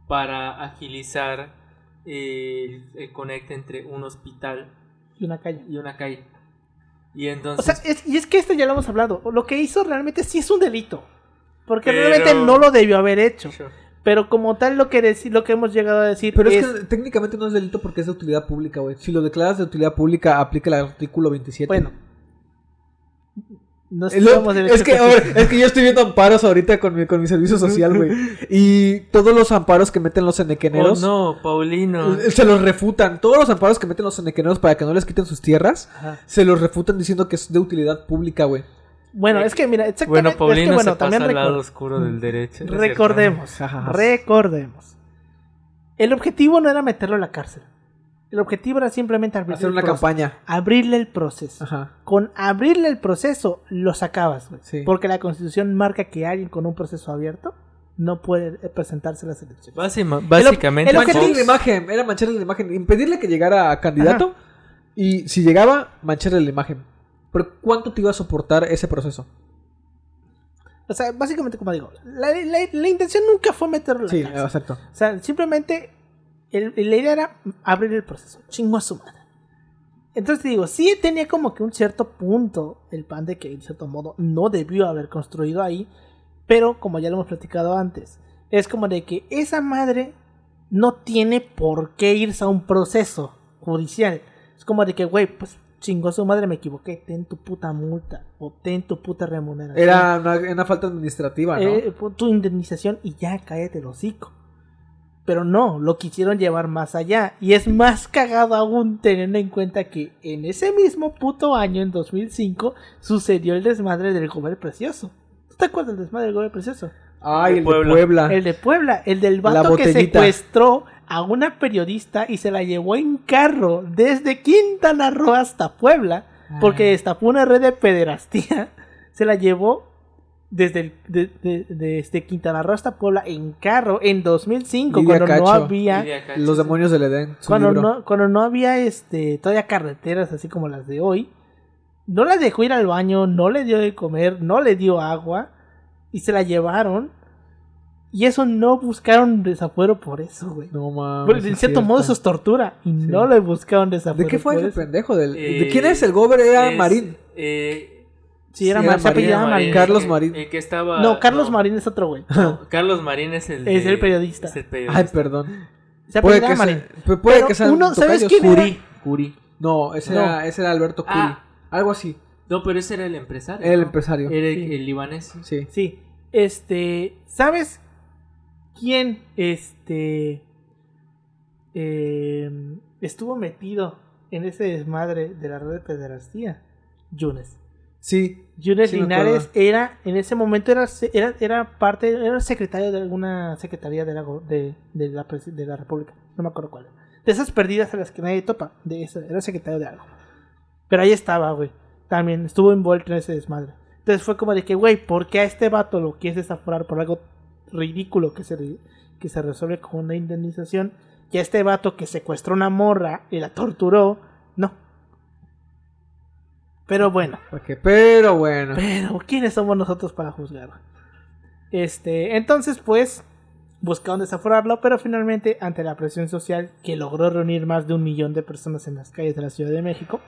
para agilizar el, el conecte entre un hospital Y una calle. y una calle. Y O entonces. sea, es- y es que esto ya lo hemos hablado. Lo que hizo realmente sí es un delito. Porque Pero- realmente no lo debió haber hecho. Sure. Pero como tal lo que, lo que hemos llegado a decir Pero es, es... que técnicamente no es delito porque es de utilidad pública, güey. Si lo declaras de utilidad pública, aplica el artículo 27. Bueno. No Es, lo- estamos en es este que, ver, es que yo estoy viendo amparos ahorita con mi, con mi servicio social, güey. Y todos los amparos que meten los Oh, enequeneros no, Paulino. eh, se los refutan. Todos los amparos que meten los enequeneros para que no les quiten sus tierras, Ajá. se los refutan diciendo que es de utilidad pública, güey. Bueno, es que mira, exactamente. Bueno, Paulino es que, bueno, se también pasa al lado oscuro del derecho. ¿no es recordemos, recordemos. El objetivo no era meterlo a la cierto? El objetivo era simplemente abrirle, Hacer el una proceso, campaña. abrirle el proceso. Ajá. Con abrirle el proceso lo sacabas, güey. Sí. Porque la constitución marca que alguien con un proceso abierto no puede eh, presentarse a las elecciones. Básima- básicamente, el obje- Mancharle Fox- la imagen, era mancharle la imagen. Impedirle que llegara a candidato. Y si llegaba, mancharle la imagen. Pero ¿cuánto te iba a soportar ese proceso? O sea, básicamente, como digo, la, la- la intención nunca fue meterlo Sí, exacto. O sea, simplemente el, la idea era abrir el proceso. Chingo a su madre. Entonces te digo, sí tenía como que un cierto punto el pan de que en cierto modo no debió haber construido ahí. Pero como ya lo hemos platicado antes, es como de que esa madre no tiene por qué irse a un proceso judicial. Es como de que, güey, pues chingó a su madre, me equivoqué, ten tu puta multa o ten tu puta remuneración. Era una, una falta administrativa, ¿no? Eh, tu indemnización y ya cállate el hocico. Pero no, lo quisieron llevar más allá. Y es más cagado aún teniendo en cuenta que en ese mismo puto año, en 2005, sucedió el desmadre del Gober Precioso. ¿Tú te acuerdas del desmadre del Gober Precioso? Ay, el Puebla. de Puebla. El de Puebla, el del vato que botellita. secuestró a una periodista y se la llevó en carro desde Quintana Roo hasta Puebla, porque Ah. destapó una red de pederastía. Se la llevó desde, el- de- de- desde Quintana Roo hasta Puebla en carro en 2005, Lidia cuando no había Cacho, Los demonios del Edén. cuando libro. no, cuando no había este todavía carreteras así como las de hoy, no la dejó ir al baño, no le dio de comer, no le dio agua y se la llevaron. Y eso no buscaron desafuero por eso, güey. No mames. Pues, en cierto modo eso es tortura y Sí. no le buscaron desafuero. ¿De qué fue por ese eso. pendejo? Del, ¿De Eh, quién es el gober? Era es, Marín. eh, Sí, era Sí, era se apellidaba Marín, Marín. Carlos el- Marín. El que estaba. No, Carlos Marín es otro güey. no, Carlos Marín es el. Es de- el periodista. es el periodista. Ay, perdón. Se Puede apellidaba que, Marín. sea, pu- puede Pero que sean uno, ¿sabes quién era? Curi. Curi. No, ese, No. Era, ese era Alberto Curi. Ah. Algo así. No, pero ese era el empresario. Era el ¿no? empresario. Era el, Sí. el libanés. Sí. Sí, este, ¿sabes quién, este, eh, estuvo metido en ese desmadre de la red de pederastía? Yunes. Sí. Me Linares era, en ese momento era, era, era parte, era secretario de alguna secretaría de la, de, de la, de la República, no me acuerdo cuál. De esas perdidas a las que nadie topa, de eso, era secretario de algo. Pero ahí estaba, güey. También estuvo envuelto en ese desmadre. Entonces fue como de que, güey, ¿por qué a este vato lo quieres desaforar por algo ridículo que se, que se resuelve con una indemnización? Y a este vato que secuestró una morra y la torturó, no. Pero bueno. Ok, Pero bueno. Pero, ¿quiénes somos nosotros para juzgar? Este, entonces, pues, buscaron desaforarlo, pero finalmente, ante la presión social que logró reunir más de un millón de personas en las calles de la Ciudad de México,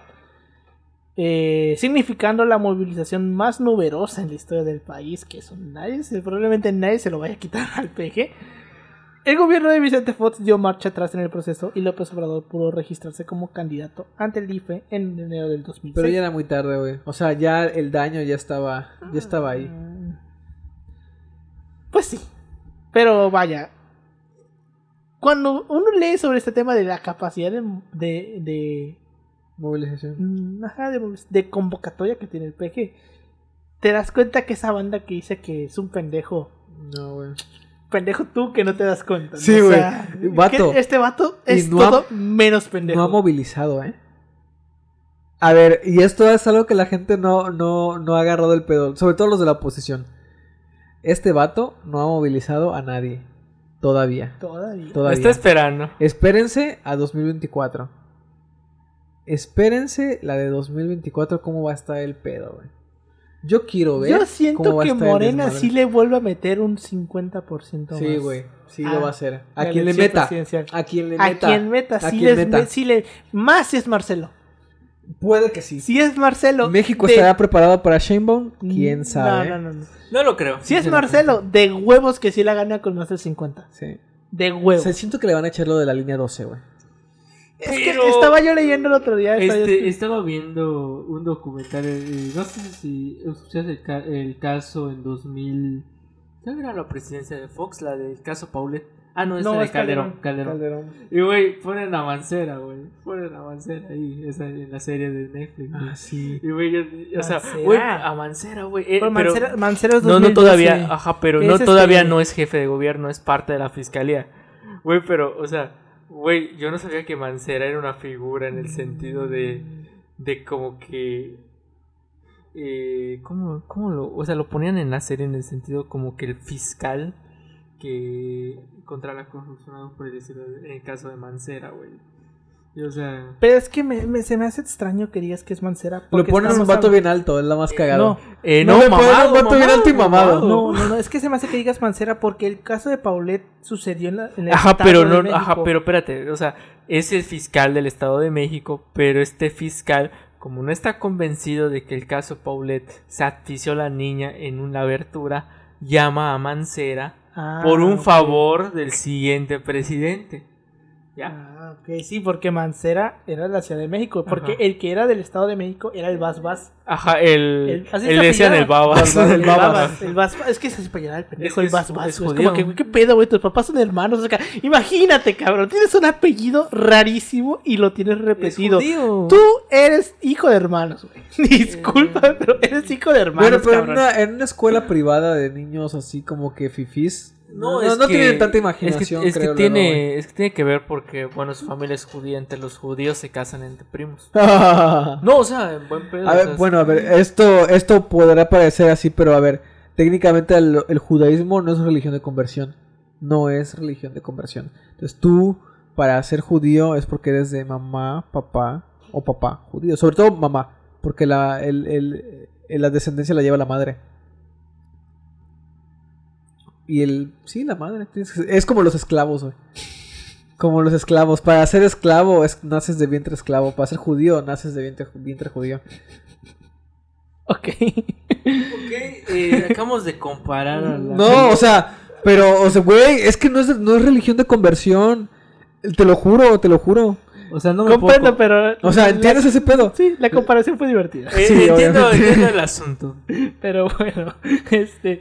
eh, significando la movilización más numerosa en la historia del país, que eso nadie, probablemente nadie se lo vaya a quitar al PG. El gobierno de Vicente Fox dio marcha atrás en el proceso y López Obrador pudo registrarse como candidato ante el IFE en enero del 2006. Pero ya era muy tarde, güey. O sea, ya el daño ya estaba, ya estaba ahí. Mm. Pues sí. Pero vaya. Cuando uno lee sobre este tema de la capacidad de, de, de, Movilización. mm, ajá, de, de convocatoria que tiene el PG, te das cuenta que esa banda que dice que es un pendejo. No, güey. Pendejo tú que no te das cuenta. Sí, O güey. sea, Vato. que Este vato es no ha- todo menos pendejo. No ha movilizado, ¿eh? A ver, y esto es algo que la gente no, no, no ha agarrado el pedo. Sobre todo los de la oposición. Este vato no ha movilizado a nadie. Todavía. Todavía. Me Todavía. está esperando. Espérense a 2024. Espérense la de 2024 cómo va a estar el pedo, güey. Yo quiero ver Yo siento cómo va a que Morena sí le vuelve a meter un 50% Sí, más. güey. Sí a lo va a hacer. A quien le meta. presidencial. A quien le A meta. quien meta, A sí quien les meta. me- sí le- más si es Marcelo. Puede que sí. Si es Marcelo. ¿México de- estará preparado para Sheinbaum? ¿Quién sabe? No, no, no. no. No lo creo. Si es. Marcelo, de huevos que sí la gana con más del 50. Sí. De O huevos. sea, siento que le van a echar lo de la línea 12, güey. Es que Pero- estaba yo leyendo el otro día. estaba yo- Este, estaba viendo un documental, eh, no sé si escuchaste el, ca- el caso en 2000... ¿Qué era la presidencia de Fox? La del caso Paulet. Ah, no, esa No, de es Calderón. Calderón. Calderón. Y güey, ponen a Mancera, güey. Ponen a Mancera ahí, esa, en la serie de Netflix. Ah, sí. Y güey, yo- o sea, güey, a Mancera, güey. eh, Mancera, Mancera es no, no 2012. todavía, ajá, pero no todavía este- no es jefe de gobierno, es parte de la fiscalía. Güey, pero, o sea, güey, yo no sabía que Mancera era una figura en el sentido de, de como que, eh, ¿cómo, cómo lo, o sea, lo ponían en la serie en el sentido como que el fiscal que contra la corrupción, por el en el caso de Mancera, güey. Y, o sea, Pero es que me, me- se me hace extraño que digas que es Mancera. Lo porque ponen un vato bien alto, es la más cagado. No, eh, No no, me ponen mamado, un vato bien alto y mamado. no, no, no, es que se me hace que digas Mancera porque el caso de Paulette sucedió en, la, en el Ajá, Estado pero de no, México. ajá, pero espérate, o sea, es el fiscal del Estado de México, pero este fiscal, como no está convencido de que el caso Paulette satisfició a la niña en una abertura, llama a Mancera Ah, por un favor del siguiente presidente. ¿Ya? Ah, ok, sí, porque Mancera era de la Ciudad de México. Porque Ajá. el que era del Estado de México era el Bas Bas. Ajá, el, El- así el decían babas. El Babas. El Bas Es que se apellidaba el pendejo, Es el Bas Bas. es Es, como que, ¿qué pedo, güey? Tus papás son hermanos. o sea, imagínate, cabrón. Tienes un apellido rarísimo y lo tienes repetido. Tú eres hijo de hermanos, güey. Disculpa, pero eres hijo de hermanos, Bueno, pero en una, en una escuela privada de niños así como que fifís, no, es no que- tienen tanta es que- imaginación, es que, creo. tiene, es que tiene que ver porque, bueno, su familia es judía, entre los judíos se casan entre primos. No, o sea, en buen pedo. A o ver, sea, bueno, a ver, esto, esto podrá parecer así, pero a ver, técnicamente el, el judaísmo no es religión de conversión. No es religión de conversión. Entonces tú, para ser judío, es porque eres de mamá, papá o papá judío. Sobre todo mamá, porque la, el, el- el- la descendencia la lleva la madre. Y el... Sí, la madre. tienes que- Es como los esclavos, güey. Como los esclavos. Para ser esclavo es, naces de vientre esclavo. Para ser judío naces de vientre, vientre judío. Ok. Ok, eh, acabamos de comparar a la... No, o sea, pero, o sea, güey, es que no es, no es religión de conversión. Te lo juro, te lo juro. O sea, no me Comprendo, puedo... pero. O sea, la- ¿entiendes ese pedo? Sí, la comparación fue divertida. Eh, Sí, entiendo, entiendo el asunto. Pero bueno, este,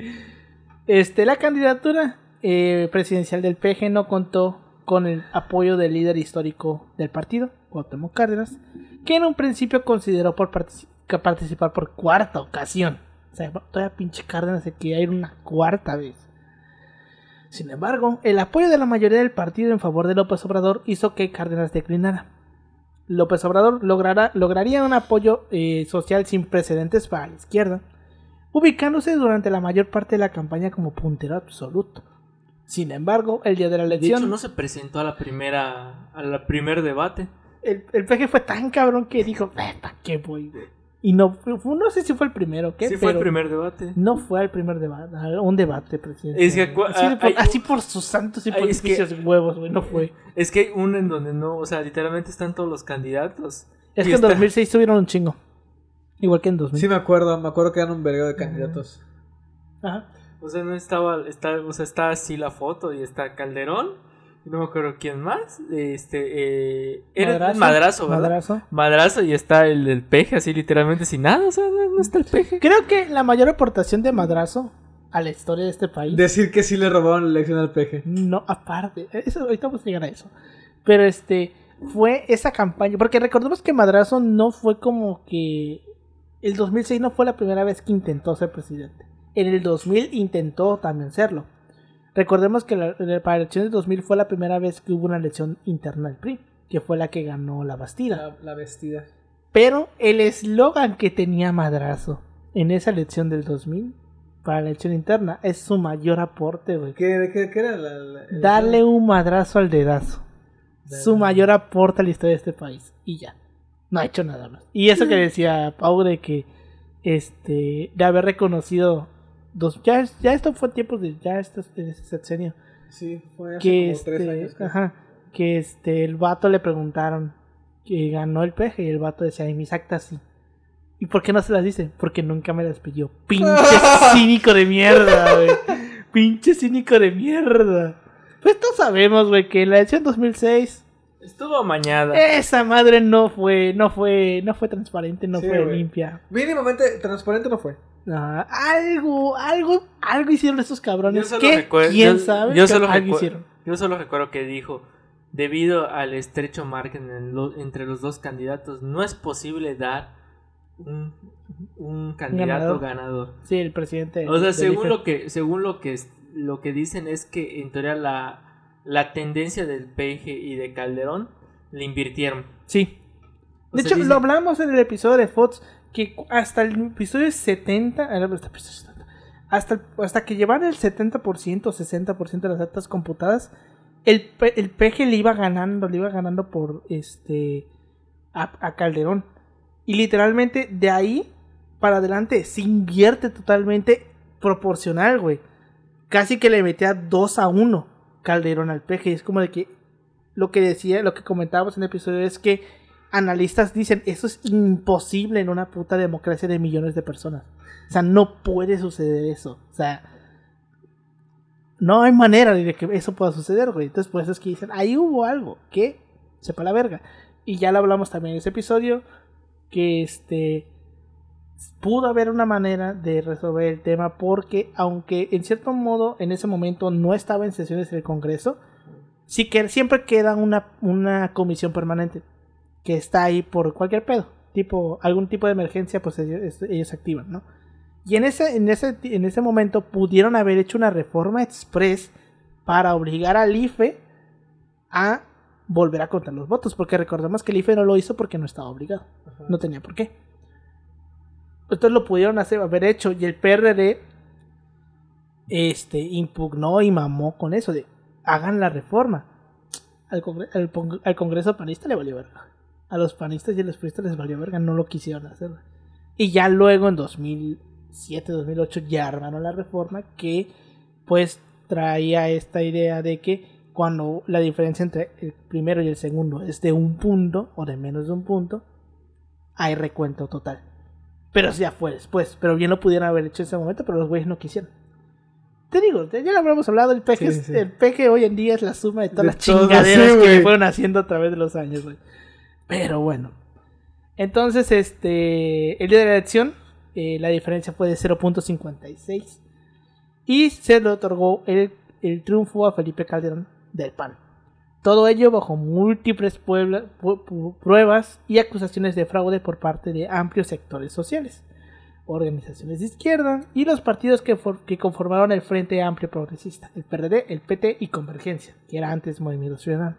este, la candidatura eh, presidencial del PG no contó con el apoyo del líder histórico del partido, Cuauhtémoc Cárdenas, que en un principio consideró por participar por cuarta ocasión. O sea, todavía pinche Cárdenas se quería ir una cuarta vez. Sin embargo, el apoyo de la mayoría del partido en favor de López Obrador hizo que Cárdenas declinara. López Obrador logrará, lograría un apoyo eh, social sin precedentes para la izquierda, ubicándose durante la mayor parte de la campaña como puntero absoluto. Sin embargo, el día de la De elección, hecho, no se presentó a la primera... A la primer debate. el, el PG fue tan cabrón que dijo, ¿para qué voy? güey?". Y no, fue- no sé si fue el primero, ¿qué? Sí fue el primer debate. No fue al primer debate, un debate presidencial. Es que acu- así, de por, hay- así por sus santos y sus huevos, güey, no fue. Es que hay uno en donde no... O sea, literalmente están todos los candidatos. Es que en está- 2006 tuvieron un chingo. Igual que en 2000. Sí, me acuerdo, me acuerdo que eran un vergo de candidatos. Ajá. O sea, no estaba... Está, o sea, está así la foto y está Calderón. No me acuerdo quién más. Este... Eh, era un madrazo, ¿verdad? Madrazo. Madrazo y está el del peje así literalmente sin nada, o sea, no, no está el peje. Creo que la mayor aportación de Madrazo a la historia de este país. Decir que sí le robaron la elección al peje. No, aparte. Eso, ahorita vamos a llegar a eso. Pero este. Fue esa campaña. Porque recordemos que Madrazo no fue como que. El 2006 no fue la primera vez que intentó ser presidente. En el 2000 intentó también serlo. Recordemos que la, para la elección del 2000 fue la primera vez que hubo una elección interna del PRI. Que fue la que ganó la Bastida. La, la vestida. Pero el eslogan que tenía Madrazo en esa elección del 2000 para la elección interna es su mayor aporte, güey. ¿Qué, qué, qué era la, la- el- Darle un madrazo al dedazo. Su mayor aporte a la historia de este país. Y ya. No ha hecho nada más. Y eso que decía Pau de que este de haber reconocido dos ya, ya esto fue tiempo de ya esto es- en ese sexenio Sí, fue hace que como tres este años. creo. ajá, que este el vato le preguntaron que ganó el peje y el vato decía, y mis actas sí. ¿Y por qué no se las dice? Porque nunca me las pidió. Pinche cínico de mierda, güey. Pinche cínico de mierda. Pues todos sabemos, güey, que en la elección 2006 Estuvo amañada. esa madre no fue, no fue, no fue transparente, no Sí, fue limpia. Mínimamente transparente no fue. No, algo, algo, algo hicieron esos cabrones. Yo solo ¿Qué? recuerdo- ¿Quién yo- sabe? yo solo algo hicieron. Yo solo recuerdo que dijo, debido al estrecho margen en lo- entre los dos candidatos, no es posible dar un, un candidato Ganador. ganador. Sí, el presidente. O sea, según lo que, según lo que lo que dicen es que en teoría la, la tendencia del PG y de Calderón le invirtieron. Sí. O De sea, hecho, lo hablamos en el episodio de Fox que hasta el episodio 70, ah, hasta el episodio 70, hasta, que llevan el 70% o 60% de las actas computadas, el, el PG le iba ganando, le iba ganando por este a, a Calderón. Y literalmente de ahí para adelante se invierte totalmente proporcional, güey. Casi que le metía 2 a 1 Calderón al. Y es como de que lo que decía, lo que comentábamos en el episodio es que analistas dicen eso es imposible en una puta democracia de millones de personas. O sea, no puede suceder eso. O sea, no hay manera de que eso pueda suceder, güey. Entonces, por eso es que dicen, ahí hubo algo que sepa la verga. Y ya lo hablamos también en ese episodio, que este pudo haber una manera de resolver el tema porque aunque en cierto modo en ese momento no estaba en sesiones del Congreso, sí que siempre queda una, una comisión permanente que está ahí por cualquier pedo, tipo algún tipo de emergencia, pues ellos, ellos activan, ¿no? Y en ese, en ese, en ese momento pudieron haber hecho una reforma express para obligar al IFE a volver a contar los votos, porque recordemos que el IFE no lo hizo porque no estaba obligado, no tenía por qué. Entonces lo pudieron hacer, haber hecho y el PRD este, impugnó y mamó con eso de hagan la reforma. Al, Congreso panista le valió verga. A los panistas y a los priistas les valió verga, no lo quisieron hacer. Y ya luego en 2007, 2008 ya armaron la reforma que pues traía esta idea de que cuando la diferencia entre el primero y el segundo es de un punto o de menos de un punto, hay recuento total. Pero ya fue después. Pero bien lo pudieron haber hecho en ese momento, pero los güeyes no quisieron. Te digo, ya lo habremos hablado, el peje, Sí, es- sí. el peje hoy en día es la suma de todas De las todo, chingaderas sí, que fueron haciendo a través de los años, güey. Pero bueno. Entonces, este, el día de la elección, eh, la diferencia fue de 0.56. Y se le otorgó el, el triunfo a Felipe Calderón del PAN. Todo ello bajo múltiples pruebas y acusaciones de fraude por parte de amplios sectores sociales, organizaciones de izquierda y los partidos que conformaron el Frente Amplio Progresista, el PRD, el PT y Convergencia, que era antes Movimiento Ciudadano,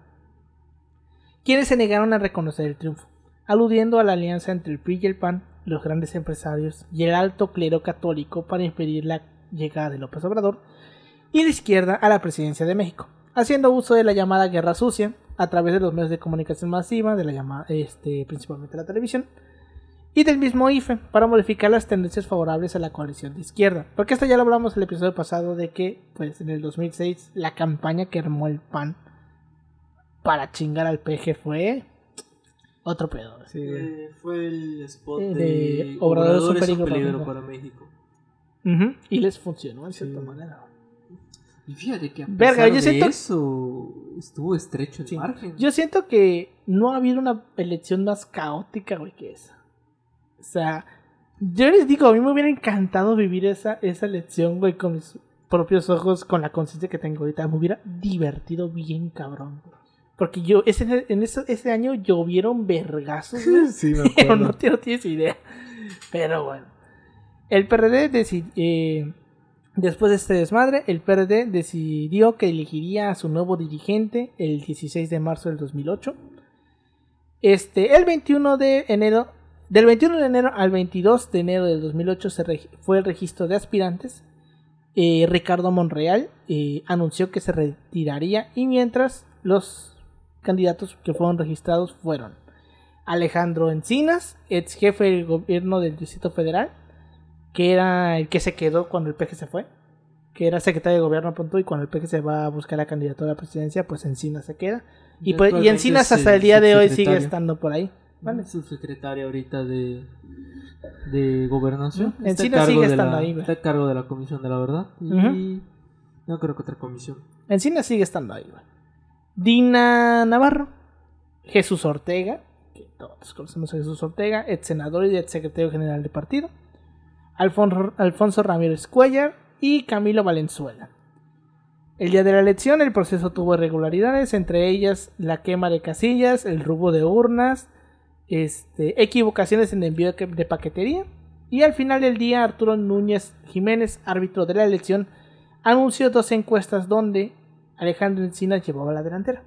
quienes se negaron a reconocer el triunfo, aludiendo a la alianza entre el PRI y el PAN, los grandes empresarios y el alto clero católico para impedir la llegada de López Obrador y la izquierda a la presidencia de México, haciendo uso de la llamada guerra sucia a través de los medios de comunicación masiva, de la llamada, este, principalmente la televisión, y del mismo IFE para modificar las tendencias favorables a la coalición de izquierda. Porque esto ya lo hablamos en el episodio pasado de que, pues en el 2006, la campaña que armó el PAN para chingar al PG fue otro pedo. Sí. Eh, fue el spot Eh, de, de Obrador es un peligro para México. para México. Y les funcionó en cierta manera. Y fíjate que a Verga, pesar yo de siento- eso estuvo estrecho el Sí. margen. Yo siento que no ha habido una elección más caótica, güey, que esa. O sea, yo les digo, a mí me hubiera encantado vivir esa, esa elección, güey, con mis propios ojos, con la conciencia que tengo ahorita. Me hubiera divertido bien, cabrón. güey. Porque yo, ese, en ese, ese año llovieron vergazos, güey. Sí, me Pero acuerdo. no, no tienes idea. Pero bueno. El PRD decidió. Después de este desmadre, el PRD decidió que elegiría a su nuevo dirigente el 16 de marzo del 2008. Este, el 21 de enero. Del 21 de enero al 22 de enero del 2008 se fue el registro de aspirantes. Eh, Ricardo Monreal eh, anunció que se retiraría y mientras los candidatos que fueron registrados fueron Alejandro Encinas, ex jefe del gobierno del Distrito Federal, que era el que se quedó cuando el PG se fue. que era secretario de gobierno punto y cuando el PG se va a buscar la candidatura a la presidencia, pues Encinas se queda. Y, pues, y Encinas hasta el día de hoy sigue subsecretario. estando por ahí. ¿vale? Subsecretaria ahorita de, de gobernación. Ujú. Encina sigue estando la, ahí, güey. Está a cargo de la comisión de la verdad. Y Ujú. no creo que otra comisión. Encinas sigue estando ahí. Dina Navarro, Jesús Ortega, que todos conocemos a Jesús Ortega, ex senador y ex secretario general del partido, Alfonso, Ramírez Cuellar y Camilo Valenzuela. El día de la elección el proceso tuvo irregularidades, entre ellas la quema de casillas, el robo de urnas, este, equivocaciones en el envío de de paquetería y al final del día Arturo Núñez Jiménez, árbitro de la elección, anunció dos encuestas donde Alejandro Encinas llevaba la delantera,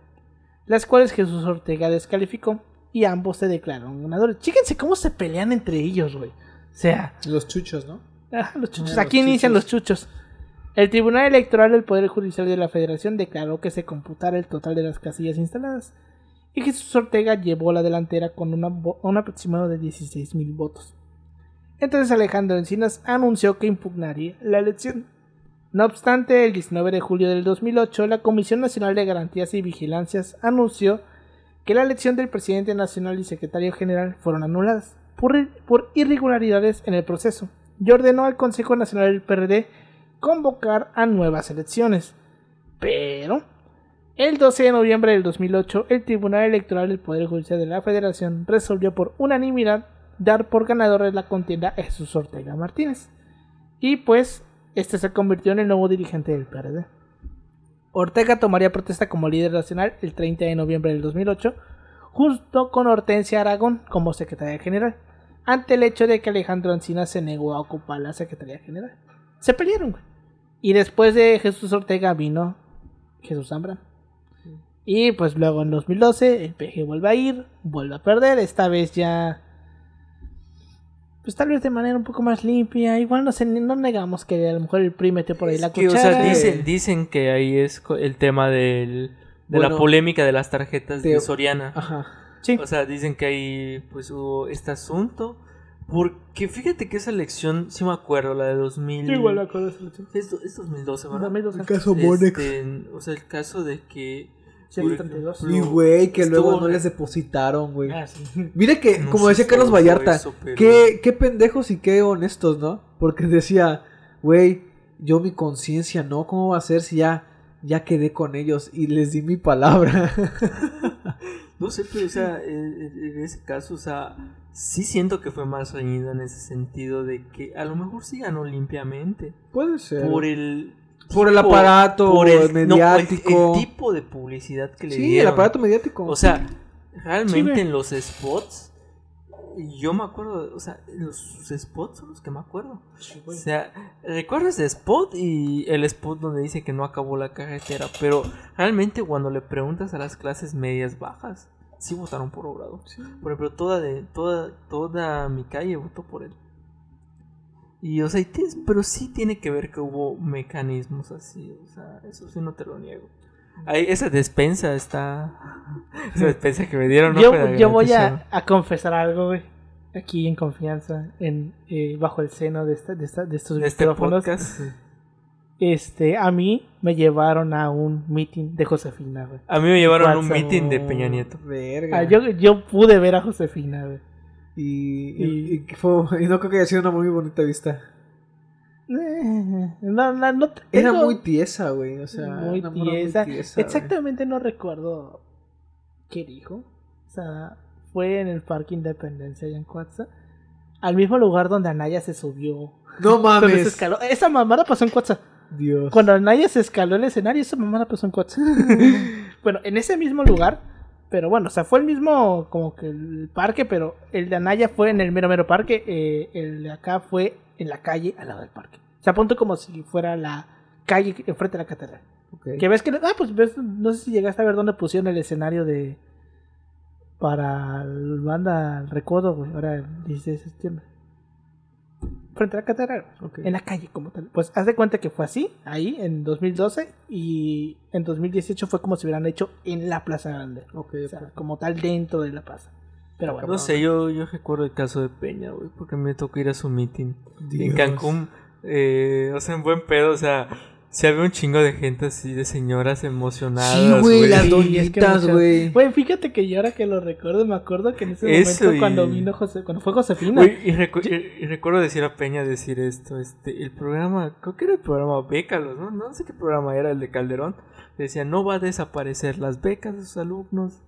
las cuales Jesús Ortega descalificó y ambos se declararon ganadores. Chíquense cómo se pelean entre ellos, güey. Sea, Los chuchos, ¿no? Ah, los chuchos. Aquí los inician chuchos. los chuchos. El Tribunal Electoral del Poder Judicial de la Federación declaró que se computara el total de las casillas instaladas y Jesús Ortega llevó la delantera con una un aproximado de 16.000 votos. Entonces Alejandro Encinas anunció que impugnaría la elección. No obstante, el 19 de julio del 2008, la Comisión Nacional de Garantías y Vigilancias anunció que la elección del presidente nacional y secretario general fueron anuladas por, irregularidades en el proceso y ordenó al Consejo Nacional del PRD convocar a nuevas elecciones. Pero, el 12 de noviembre del 2008, el Tribunal Electoral del Poder Judicial de la Federación resolvió por unanimidad dar por ganador de la contienda a Jesús Ortega Martínez. Y pues, este se convirtió en el nuevo dirigente del PRD. Ortega tomaría protesta como líder nacional el 30 de noviembre del 2008, junto con Hortensia Aragón como secretaria general, ante el hecho de que Alejandro Encinas se negó a ocupar la secretaría general. Se pelearon, güey. Y después de Jesús Ortega vino Jesús Zambrano. Y pues luego en 2012 el PG vuelve a ir, vuelve a perder, esta vez ya... Pues tal vez de manera un poco más limpia. Igual no, sé, no negamos que a lo mejor el PRI metió por ahí la Que, o cuchara. sea, dicen, dicen que ahí es el tema del, de la polémica de las tarjetas de Soriana. Ajá. Sí. O sea, dicen que ahí pues hubo este asunto. Porque fíjate que esa elección, sí me acuerdo, la de 2000. Igual la cosa es- Es, do- es 2012, ¿verdad? 2012. El caso Monex. Este, o sea, el caso de que. Sí, por 72. ejemplo, Y güey, que estuvo- luego no les depositaron, güey. Ah, sí. Mira que, No como decía Carlos Vallarta, eso, pero- qué, qué pendejos y qué honestos, ¿no? Porque decía, güey, yo mi conciencia, ¿no? ¿Cómo va a ser si ya, ya quedé con ellos y les di mi palabra? No sé, pero o sea, en, ese caso, o sea, sí siento que fue más reñido en ese sentido de que a lo mejor sí ganó limpiamente. Puede ser. Por el. Por el aparato no, el- mediático. el, tipo de publicidad que le sí, el dieron. aparato mediático. O sea, realmente en los spots, yo me acuerdo, o sea, los spots son los que me acuerdo. O sea, recuerdo ese spot y el spot donde dice que no acabó la carretera, pero realmente cuando le preguntas a las clases medias bajas, sí votaron por Obrador. Por ejemplo, toda de toda toda mi calle votó por él. Y o sea, pero sí tiene que ver que hubo mecanismos así, o sea, eso sí no te lo niego. Ahí, esa despensa está esa despensa que me dieron no yo, voy a, a confesar algo, güey. Aquí en confianza, en eh, bajo el seno de, esta, de, esta- de estos de este podcast. Este, a mí me llevaron a un meeting de Josefina, güey. A mí me llevaron a un meeting de Peña Nieto. Verga. Ah, yo, yo pude ver a Josefina, güey. y, y, y- y que fue- y no creo que haya sido una muy bonita vista. Eh, No, no, no Era muy tiesa, güey. O sea, muy tiesa. Exactamente no recuerdo qué dijo. O sea, fue en el Parque Independencia allá en Cuatza. Al mismo lugar donde Anaya se subió. No Donde se mames. escaló. Esa mamada pasó en Cuatza. Dios. Cuando Anaya se escaló el escenario, esa mamada pasó en Cuatza. bueno, en ese mismo lugar. Pero bueno, o sea, fue el mismo como que el parque, pero el de Anaya fue en el mero mero parque. eh, el de acá fue en la calle al lado del parque. O sea, punto como si fuera la calle enfrente de la catedral. Que ves que. Ah, pues ves, no sé si llegaste a ver dónde pusieron el escenario de. Para el banda El Recodo, güey. Ahora el 16 de septiembre. Frente a la catedral. Ok. En la calle, como tal. Pues haz de cuenta que fue así, ahí, en 2012. Y en 2018 fue como si hubieran hecho en la Plaza Grande. Ok, O sea, como tal dentro de la plaza. Pero bueno. No sé, yo, yo recuerdo el caso de Peña, güey, porque me tocó ir a su meeting en Dios. Cancún. eh, o sea, en buen pedo, o sea, Se había un chingo de gente así, de señoras emocionadas. Sí, güey, las Sí, es que doñitas, güey. Güey, fíjate que yo ahora que lo recuerdo, me acuerdo que en ese Eso momento y- cuando vino José, cuando fue Josefina, Güey, y, recu- y- y recuerdo decir a Peña decir esto, este, el programa, creo que era el programa Bécalos, ¿no? No sé qué programa era el de Calderón. Decía, no va a desaparecer las becas de sus alumnos.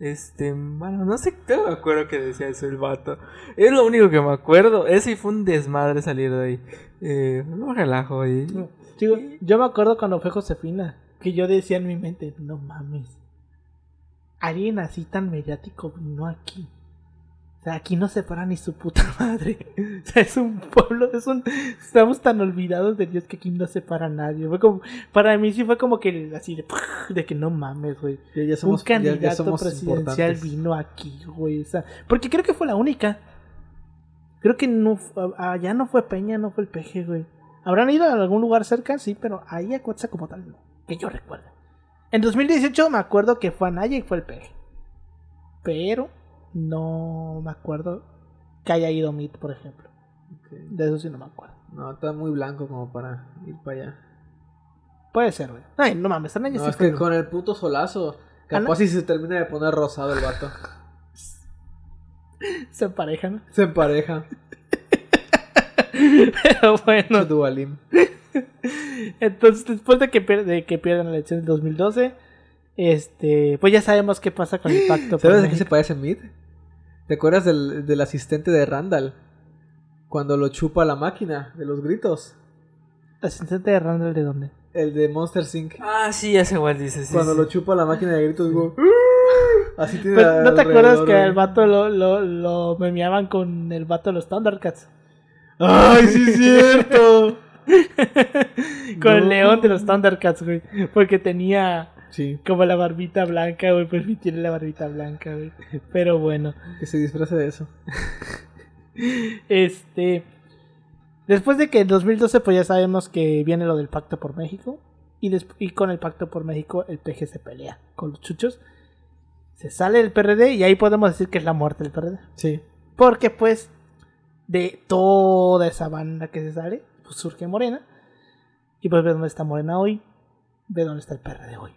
Este, bueno, no sé, no me acuerdo que decía eso el vato. Es lo único que me acuerdo. Ese fue un desmadre salir de ahí. Eh, no relajo ahí. Digo, yo me acuerdo cuando fue Josefina, que yo decía en mi mente, no mames, alguien así tan mediático vino aquí. O sea, aquí no se para ni su puta madre. O sea, es un pueblo, es un... Estamos tan olvidados de Dios que aquí no se para nadie. Fue como, para mí sí fue como que así de, de que no mames, güey. Ya, ya somos, un ya candidato somos presidencial vino aquí, güey. O sea, porque creo que fue la única. Creo que no allá no fue Peña, no fue el peje, güey. Habrán ido a algún lugar cerca, sí, pero ahí a Cuetza como tal, no. Que yo recuerdo. En 2018 me acuerdo que fue Anaya y fue el peje. Pero no me acuerdo que haya ido Meet, por ejemplo. De eso sí no me acuerdo. No, está muy blanco como para ir para allá. Puede ser, güey. Ay, no mames, Anaya No, es que con el puto solazo. Capaz si se termina de poner rosado el vato. Se emparejan. ¿no? Se empareja. Pero bueno. Dualim. Entonces, después de que, pier- de que pierdan la elección del 2012, este, pues ya sabemos qué pasa con el pacto. ¿Sabes de qué se parece Mid? ¿Te acuerdas del, del asistente de Randall? Cuando lo chupa la máquina de los gritos. ¿Asistente de Randall de dónde? El de Monster Inc. Ah, sí, ya sé igual dice. Sí, Cuando sí. lo chupa la máquina de gritos, güey. Así tiene Pues, ¿No te acuerdas que al vato lo, lo, lo memeaban con el vato de los Thundercats? ¡Ay, sí es cierto! con el león de los Thundercats, güey. Porque tenía Sí, como la barbita blanca, güey. Pues sí tiene la barbita blanca, güey. Pero bueno. que se disfrace de eso. Este. Después de que en 2012, pues ya sabemos que viene lo del Pacto por México. Y, y con el Pacto por México, el PG se pelea con los chuchos. Se sale el PRD y ahí podemos decir que es la muerte del PRD. Sí. Porque, pues, de toda esa banda que se sale, pues surge Morena. Y pues ve dónde está Morena hoy. Ve dónde está el PRD hoy.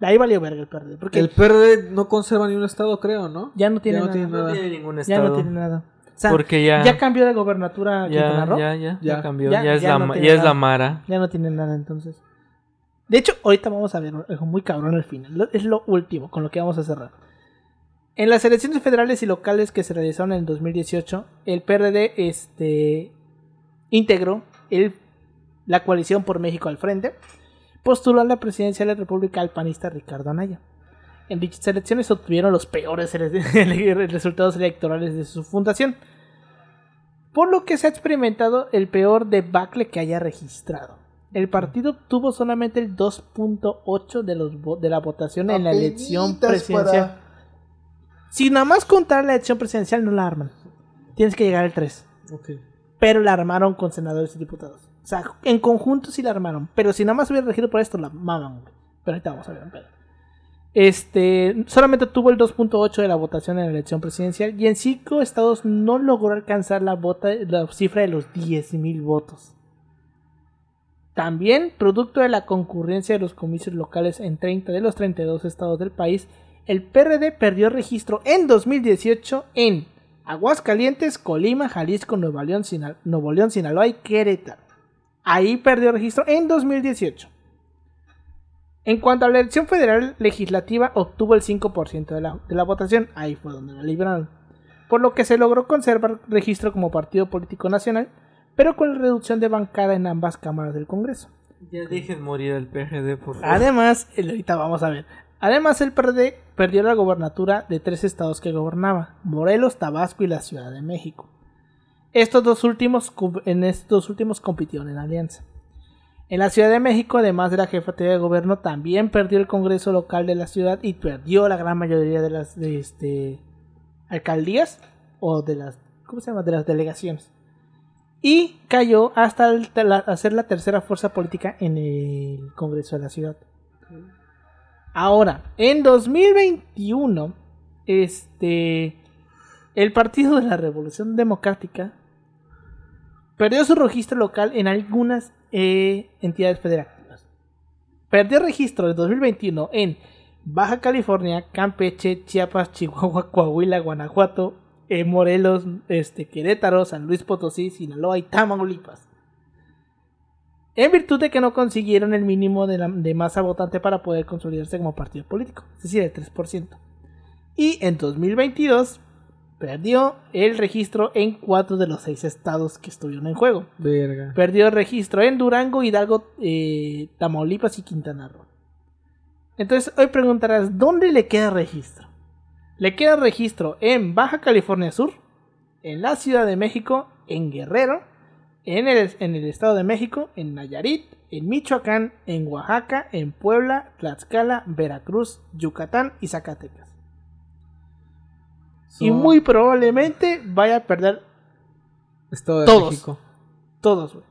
De ahí valió verga el PRD. Porque El PRD no conserva ni un estado, creo, ¿no? ya no tiene ya no nada. tiene No nada. tiene ningún Ya estado. no tiene nada. O sea, porque ya. ya cambió de gobernatura Quintana ya, Roo. ya, ya, Ya. ya cambió. Ya- Ya, es, ya la, no ya es la Mara. Ya no tiene nada entonces. De hecho, ahorita vamos a ver algo muy cabrón al final. Es lo último con lo que vamos a cerrar. En las elecciones federales y locales que se realizaron en 2018, el PRD este, integró el- la coalición por México al frente, postuló a la presidencia de la República al panista Ricardo Anaya. En dichas elecciones obtuvieron los peores resultados electorales de su fundación, por lo que se ha experimentado el peor debacle que haya registrado. El partido obtuvo solamente el 2.8 de, los de la votación en la elección presidencial. Si nada más contar la elección presidencial, no la arman. Tienes que llegar al 3. Ok. Pero la armaron con senadores y diputados. O sea, en conjunto sí la armaron. Pero si nada más hubiera regido por esto, la maman, güey. Pero ahorita vamos a ver un pedo. Este, solamente tuvo el 2.8 de la votación en la elección presidencial y en cinco estados no logró alcanzar la, cifra de los 10.000 votos. También, producto de la concurrencia de los comicios locales en 30 de los 32 estados del país, el PRD perdió registro en 2018 en Aguascalientes, Colima, Jalisco, Nuevo León, Nuevo León, Sinaloa y Querétaro. Ahí perdió registro en 2018. En cuanto a la elección federal legislativa, obtuvo el 5% de la, de la votación. Ahí fue donde la libraron. Por lo que se logró conservar registro como partido político nacional, pero con la reducción de bancada en ambas cámaras del Congreso. Ya dejen morir al PGD, por favor. Además, el- ahorita vamos a ver. Además, el PRD perdió la gobernatura de tres estados que gobernaba: Morelos, Tabasco y la Ciudad de México. Estos dos últimos, en estos últimos compitieron en alianza. En la Ciudad de México, además de la jefatura de gobierno, también perdió el Congreso local de la ciudad y perdió la gran mayoría de las este, alcaldías o de las ¿cómo se llama? de las delegaciones. Y cayó hasta el- la- la tercera fuerza política en el Congreso de la ciudad. Ahora, en 2021, este, el Partido de la Revolución Democrática perdió su registro local en algunas eh, entidades federativas. Perdió registro en 2021 en Baja California, Campeche, Chiapas, Chihuahua, Coahuila, Guanajuato, eh, Morelos, este, Querétaro, San Luis Potosí, Sinaloa y Tamaulipas. En virtud de que no consiguieron el mínimo de, la- masa votante para poder consolidarse como partido político, es decir, el 3%. Y en 2022 perdió el registro en cuatro de los seis estados que estuvieron en juego. Verga. Perdió el registro en Durango, Hidalgo, eh, Tamaulipas y Quintana Roo. Entonces hoy preguntarás, ¿dónde le queda registro? Le queda registro en Baja California Sur, en la Ciudad de México, en Guerrero, en el, en el Estado de México, en Nayarit, en Michoacán, en Oaxaca, en Puebla, Tlaxcala, Veracruz, Yucatán y Zacatecas. Y muy probablemente vaya a perder Estado de todos. México. todos, güey.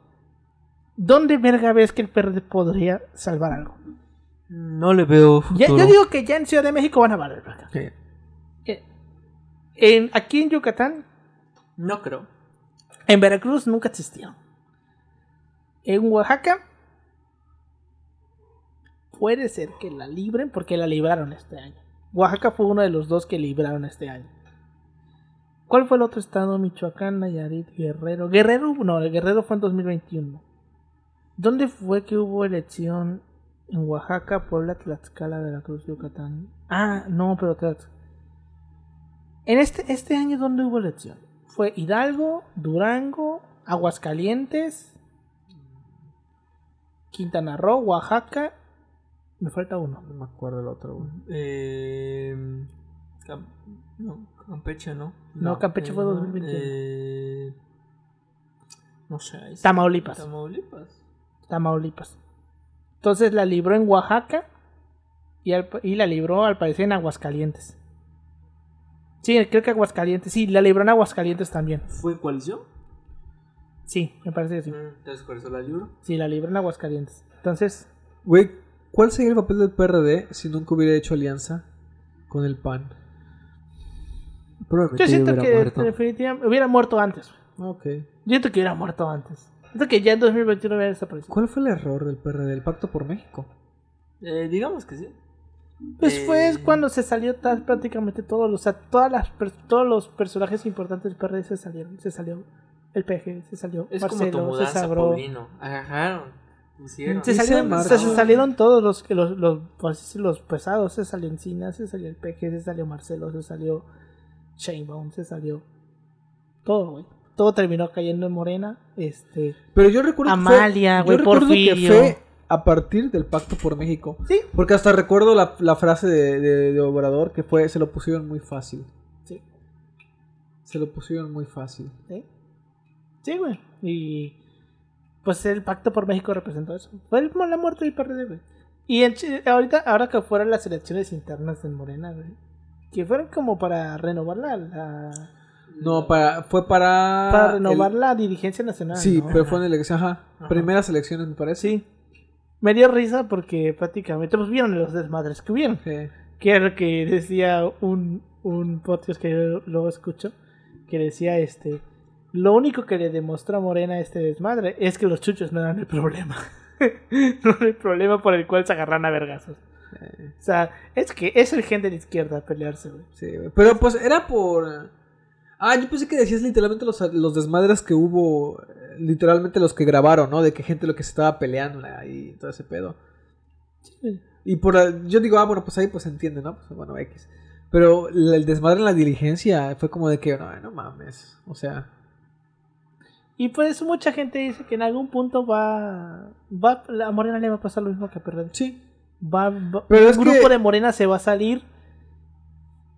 ¿Dónde verga ves que el PRD podría salvar algo? No le veo Ya, yo digo que ya en Ciudad de México van a valer verga. Sí. Eh, En, aquí en Yucatán, No creo. en Veracruz nunca existió. En Oaxaca puede ser que la libren porque la libraron este año. Oaxaca fue uno de los dos que libraron este año. ¿Cuál fue el otro estado? Michoacán, Nayarit, Guerrero. Guerrero, no, el Guerrero fue en 2021. ¿Dónde fue que hubo elección? En Oaxaca, Puebla, Tlaxcala, Veracruz, Yucatán. Ah, no, pero En este, este año, ¿dónde hubo elección? Fue Hidalgo, Durango, Aguascalientes, Quintana Roo, Oaxaca. Me falta uno. No me acuerdo el otro. Eh, no, Campeche no. No, Campeche fue no, 2021. eh, no sé. ahí. Tamaulipas. Tamaulipas. Tamaulipas. Entonces la libró en Oaxaca y, al- y la libró al parecer en Aguascalientes. Sí, creo que Aguascalientes. Sí, la libró en Aguascalientes también. ¿Fue coalición? Sí, me parece que sí. Mm, Entonces, por eso la libro. Sí, la libró en Aguascalientes. Entonces, Güey, ¿cuál sería el papel del PRD si nunca hubiera hecho alianza con el PAN? Probablemente yo siento que muerto. definitivamente hubiera muerto antes. Ok. Yo siento que hubiera muerto antes. Siento que ya en 2021 hubiera desaparecido. ¿Cuál fue el error del PRD? El pacto por México. Eh, digamos que sí. Pues fue Eh, cuando se salió tal- prácticamente todos los, o sea, todas las, todos los personajes importantes del PRD se salieron. Se salió el PG, se salió Es como tu Marcelo, se mudanza. Agarraron. Pusieron. Se salieron, se se amarró. salieron todos los, que los, los, pues, los pesados. Se salió Encina, se salió el PG, se salió Marcelo, se salió Sheinbaum, se salió todo, güey. Todo terminó cayendo en Morena. Este, Pero yo recuerdo Amalia, güey, recuerdo que Porfirio. fue a partir del pacto por México. sí, Porque hasta recuerdo la, la frase de, de- de Obrador que fue, se lo pusieron muy fácil. sí, Se lo pusieron muy fácil. sí. Sí, güey. Y pues el pacto por México representó eso. Fue el- la muerte del PRD, güey. Y Chi- ahorita, ahora que fueron las elecciones internas en Morena, güey. Que fueron como para renovar la, la- No, para, fue para... para renovar el- la dirigencia nacional. Sí, ¿no? pero fue en elección, ajá. Ajá. Primeras elecciones, me parece. Sí. Me dio risa porque prácticamente pues vieron los desmadres que hubieron. Sí. Que era lo que decía un, un podcast que yo luego escucho. Que decía este. Lo único que le demostró a Morena a este desmadre es que los chuchos no eran el problema. no era el problema por el cual se agarran a vergazos. O sea, es que es el gen de la izquierda pelearse, güey. Sí, güey. Pero pues era por... Ah, yo pensé que decías literalmente los, los desmadres que hubo, eh, literalmente los que grabaron, ¿no? De que gente lo que se estaba peleando ahí, todo ese pedo. Sí. Y por yo digo, ah, bueno, pues ahí pues se entiende, ¿no? Pues bueno, X. Pero el desmadre en la diligencia fue como de que, no, no mames. O sea, Y por eso mucha gente dice que en algún punto va. va a Morena le va a pasar lo mismo que a PRD. sí. Va, va- Pero un es grupo que- de Morena se va a salir.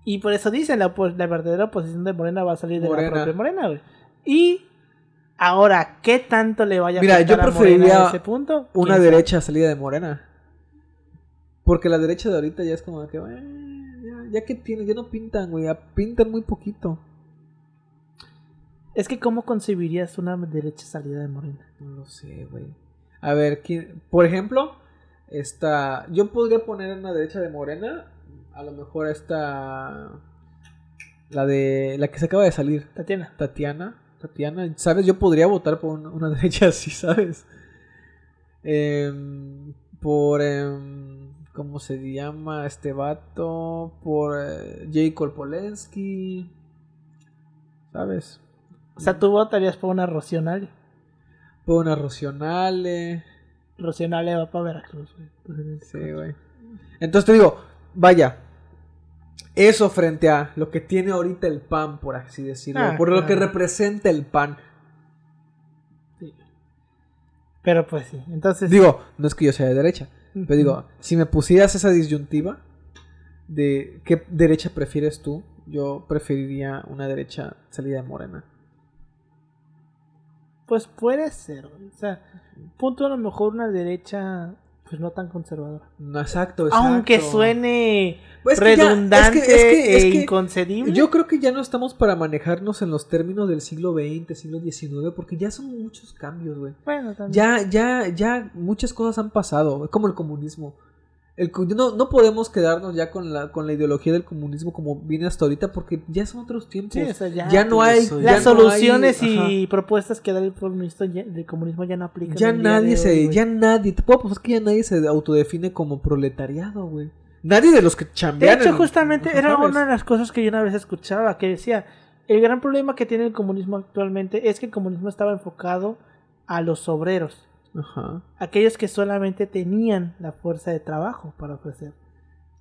Y por eso dicen, la, la verdadera oposición de Morena va a salir de la propia Morena, güey. Y ahora, ¿qué tanto le vaya a Mira, yo preferiría a ese punto? Una ¿Quién derecha salida de Morena. Porque la derecha de ahorita ya es como de que, "Eh, ya, ya que tiene, ya no pintan, güey, ya pintan muy poquito. Es que, ¿cómo concebirías una derecha salida de Morena? No lo sé, güey. A ver, ¿quién? por ejemplo, esta, yo podría poner en la derecha de Morena, a lo mejor esta, la de, la que se acaba de salir, Tatiana. Tatiana, Tatiana, ¿sabes? Yo podría votar por una, derecha así, ¿sabes? em, por, em, ¿cómo se llama este vato? Por eh, J. Polensky, ¿sabes? O sea, tú votarías por una Rocionale. Por una Rocionale. Rocionale va para Veracruz, güey. Sí, güey. Entonces te digo, vaya, eso frente a lo que tiene ahorita el PAN, por así decirlo, Ah, por lo que representa el PAN. Sí. Pero pues sí, entonces... Digo, no es que yo sea de derecha, pero digo, si me pusieras esa disyuntiva de qué derecha prefieres tú, yo preferiría una derecha salida de Morena. Pues puede ser. O sea, punto a lo mejor una derecha, pues no tan conservadora. No, exacto, exacto. Aunque suene Pues es que ya- redundante es que- es que- es e inconcebible. Yo creo que ya no estamos para manejarnos en los términos del siglo XX, siglo XIX, porque ya son muchos cambios, güey. Bueno, también. Ya, ya, ya muchas cosas han pasado, es como el comunismo. El, no, no podemos quedarnos ya con la, con la ideología del comunismo como viene hasta ahorita, porque ya son otros tiempos. Sí, o sea, ya, ya no hay. Las ya Las no hay- soluciones ajá. y propuestas que da el comunismo ya, el comunismo ya no aplican. Ya nadie de se. hoy, ya nadie. Te puedo apostar que ya nadie se autodefine como proletariado, güey. Nadie de los que De chambean. hecho, en- justamente era ¿sabes? una de las cosas que yo una vez escuchaba, que decía, el gran problema que tiene el comunismo actualmente es que el comunismo estaba enfocado a los obreros, Ajá. aquellos que solamente tenían la fuerza de trabajo para ofrecer.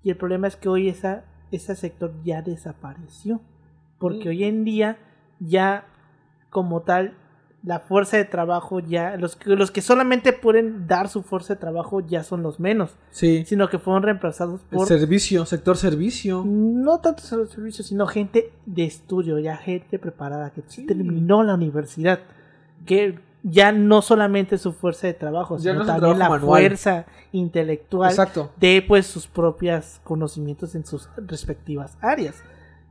Y el problema es que hoy esa, ese sector ya desapareció, porque Mm. hoy en día ya como tal la fuerza de trabajo ya los que los que solamente pueden dar su fuerza de trabajo ya son los menos, Sí. sino que fueron reemplazados El por servicio, sector servicio. no tanto los servicios, sino gente de estudio, ya gente preparada, que terminó la universidad, que ya no solamente su fuerza de trabajo, sino no también la manual. fuerza intelectual Exacto. de pues sus propios conocimientos en sus respectivas áreas.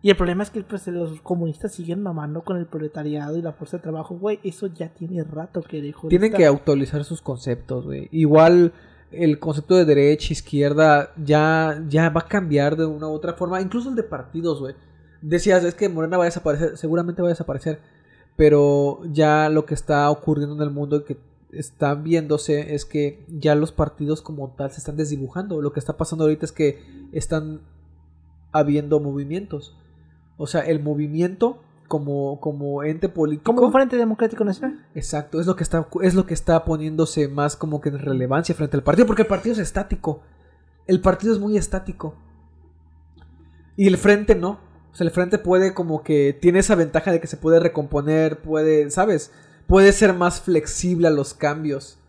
Y el problema es que pues, los comunistas siguen mamando con el proletariado y la fuerza de trabajo, güey, eso ya tiene rato que dejó. de Tienen que actualizar sus conceptos, güey. Igual el concepto de derecha, izquierda, ya, ya va a cambiar de una u otra forma. Incluso el de partidos, güey. Decías, es que Morena va a desaparecer, seguramente va a desaparecer. Pero ya lo que está ocurriendo en el mundo que está viéndose es que ya los partidos como tal se están desdibujando. Lo que está pasando ahorita es que están habiendo movimientos. O sea, el movimiento como, como ente político. como un Frente Democrático Nacional. Exacto, es lo que está es lo que está poniéndose más como que en relevancia frente al partido, porque el partido es estático. El partido es muy estático. Y el frente no. O sea, el frente puede como que tiene esa ventaja de que se puede recomponer, puede, ¿sabes? Puede ser más flexible a los cambios.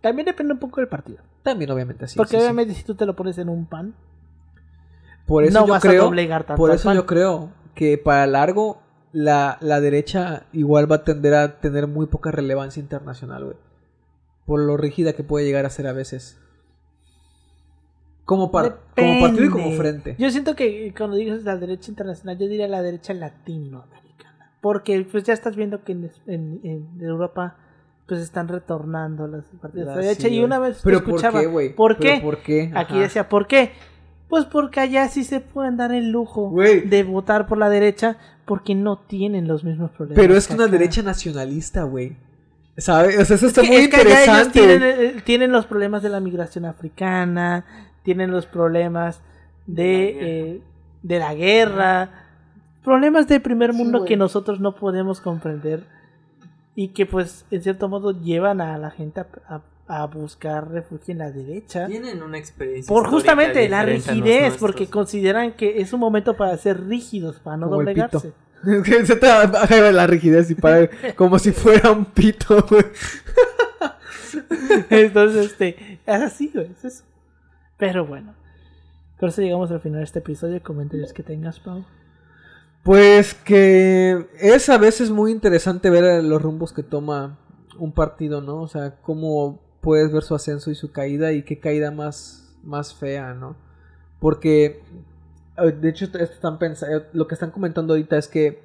También depende un poco del partido. También obviamente. Porque sí, sí. obviamente si tú te lo pones en un pan, Por eso no yo vas a creo, doblegar tanto por eso pan. yo creo que para largo la, la derecha igual va a tender a tener muy poca relevancia internacional, güey. Por lo rígida que puede llegar a ser a veces. Como, par- como partido y como frente. Yo siento que cuando dices la derecha internacional, yo diría la derecha latinoamericana. Porque pues ya estás viendo que en, en- en Europa pues están retornando las partidos de Ah, derecha. sí, y una vez Pero escuchaba, ¿por qué, güey? ¿por qué? ¿Por qué? Aquí decía, ¿por qué? Pues porque allá sí se pueden dar el lujo Güey. de votar por la derecha porque no tienen los mismos problemas. Pero es que una acá. derecha nacionalista, güey. ¿Sabes? O sea, eso está que- muy es que allá ellos interesante. tienen, eh, tienen los problemas de la migración africana, tienen los problemas de, eh, de la guerra, problemas de primer Sí, mundo que nosotros no podemos comprender y que pues en cierto modo llevan a la gente a, a- a buscar refugio en la derecha. Tienen una experiencia. Por justamente la rigidez, porque consideran que es un momento para ser rígidos, para no Como doblegarse. Se te baja la rigidez y para como si fuera un pito, güey. Entonces, este, es así, güey, es eso. Pero bueno, con eso llegamos al final de este episodio. Comentarios que tengas, Pau. Pues que es a veces muy interesante ver los rumbos que toma un partido, ¿no? O sea, cómo puedes ver su ascenso y su caída y qué caída más, más fea, ¿no? Porque, eh, de hecho, están pens- eh, lo que están comentando ahorita es que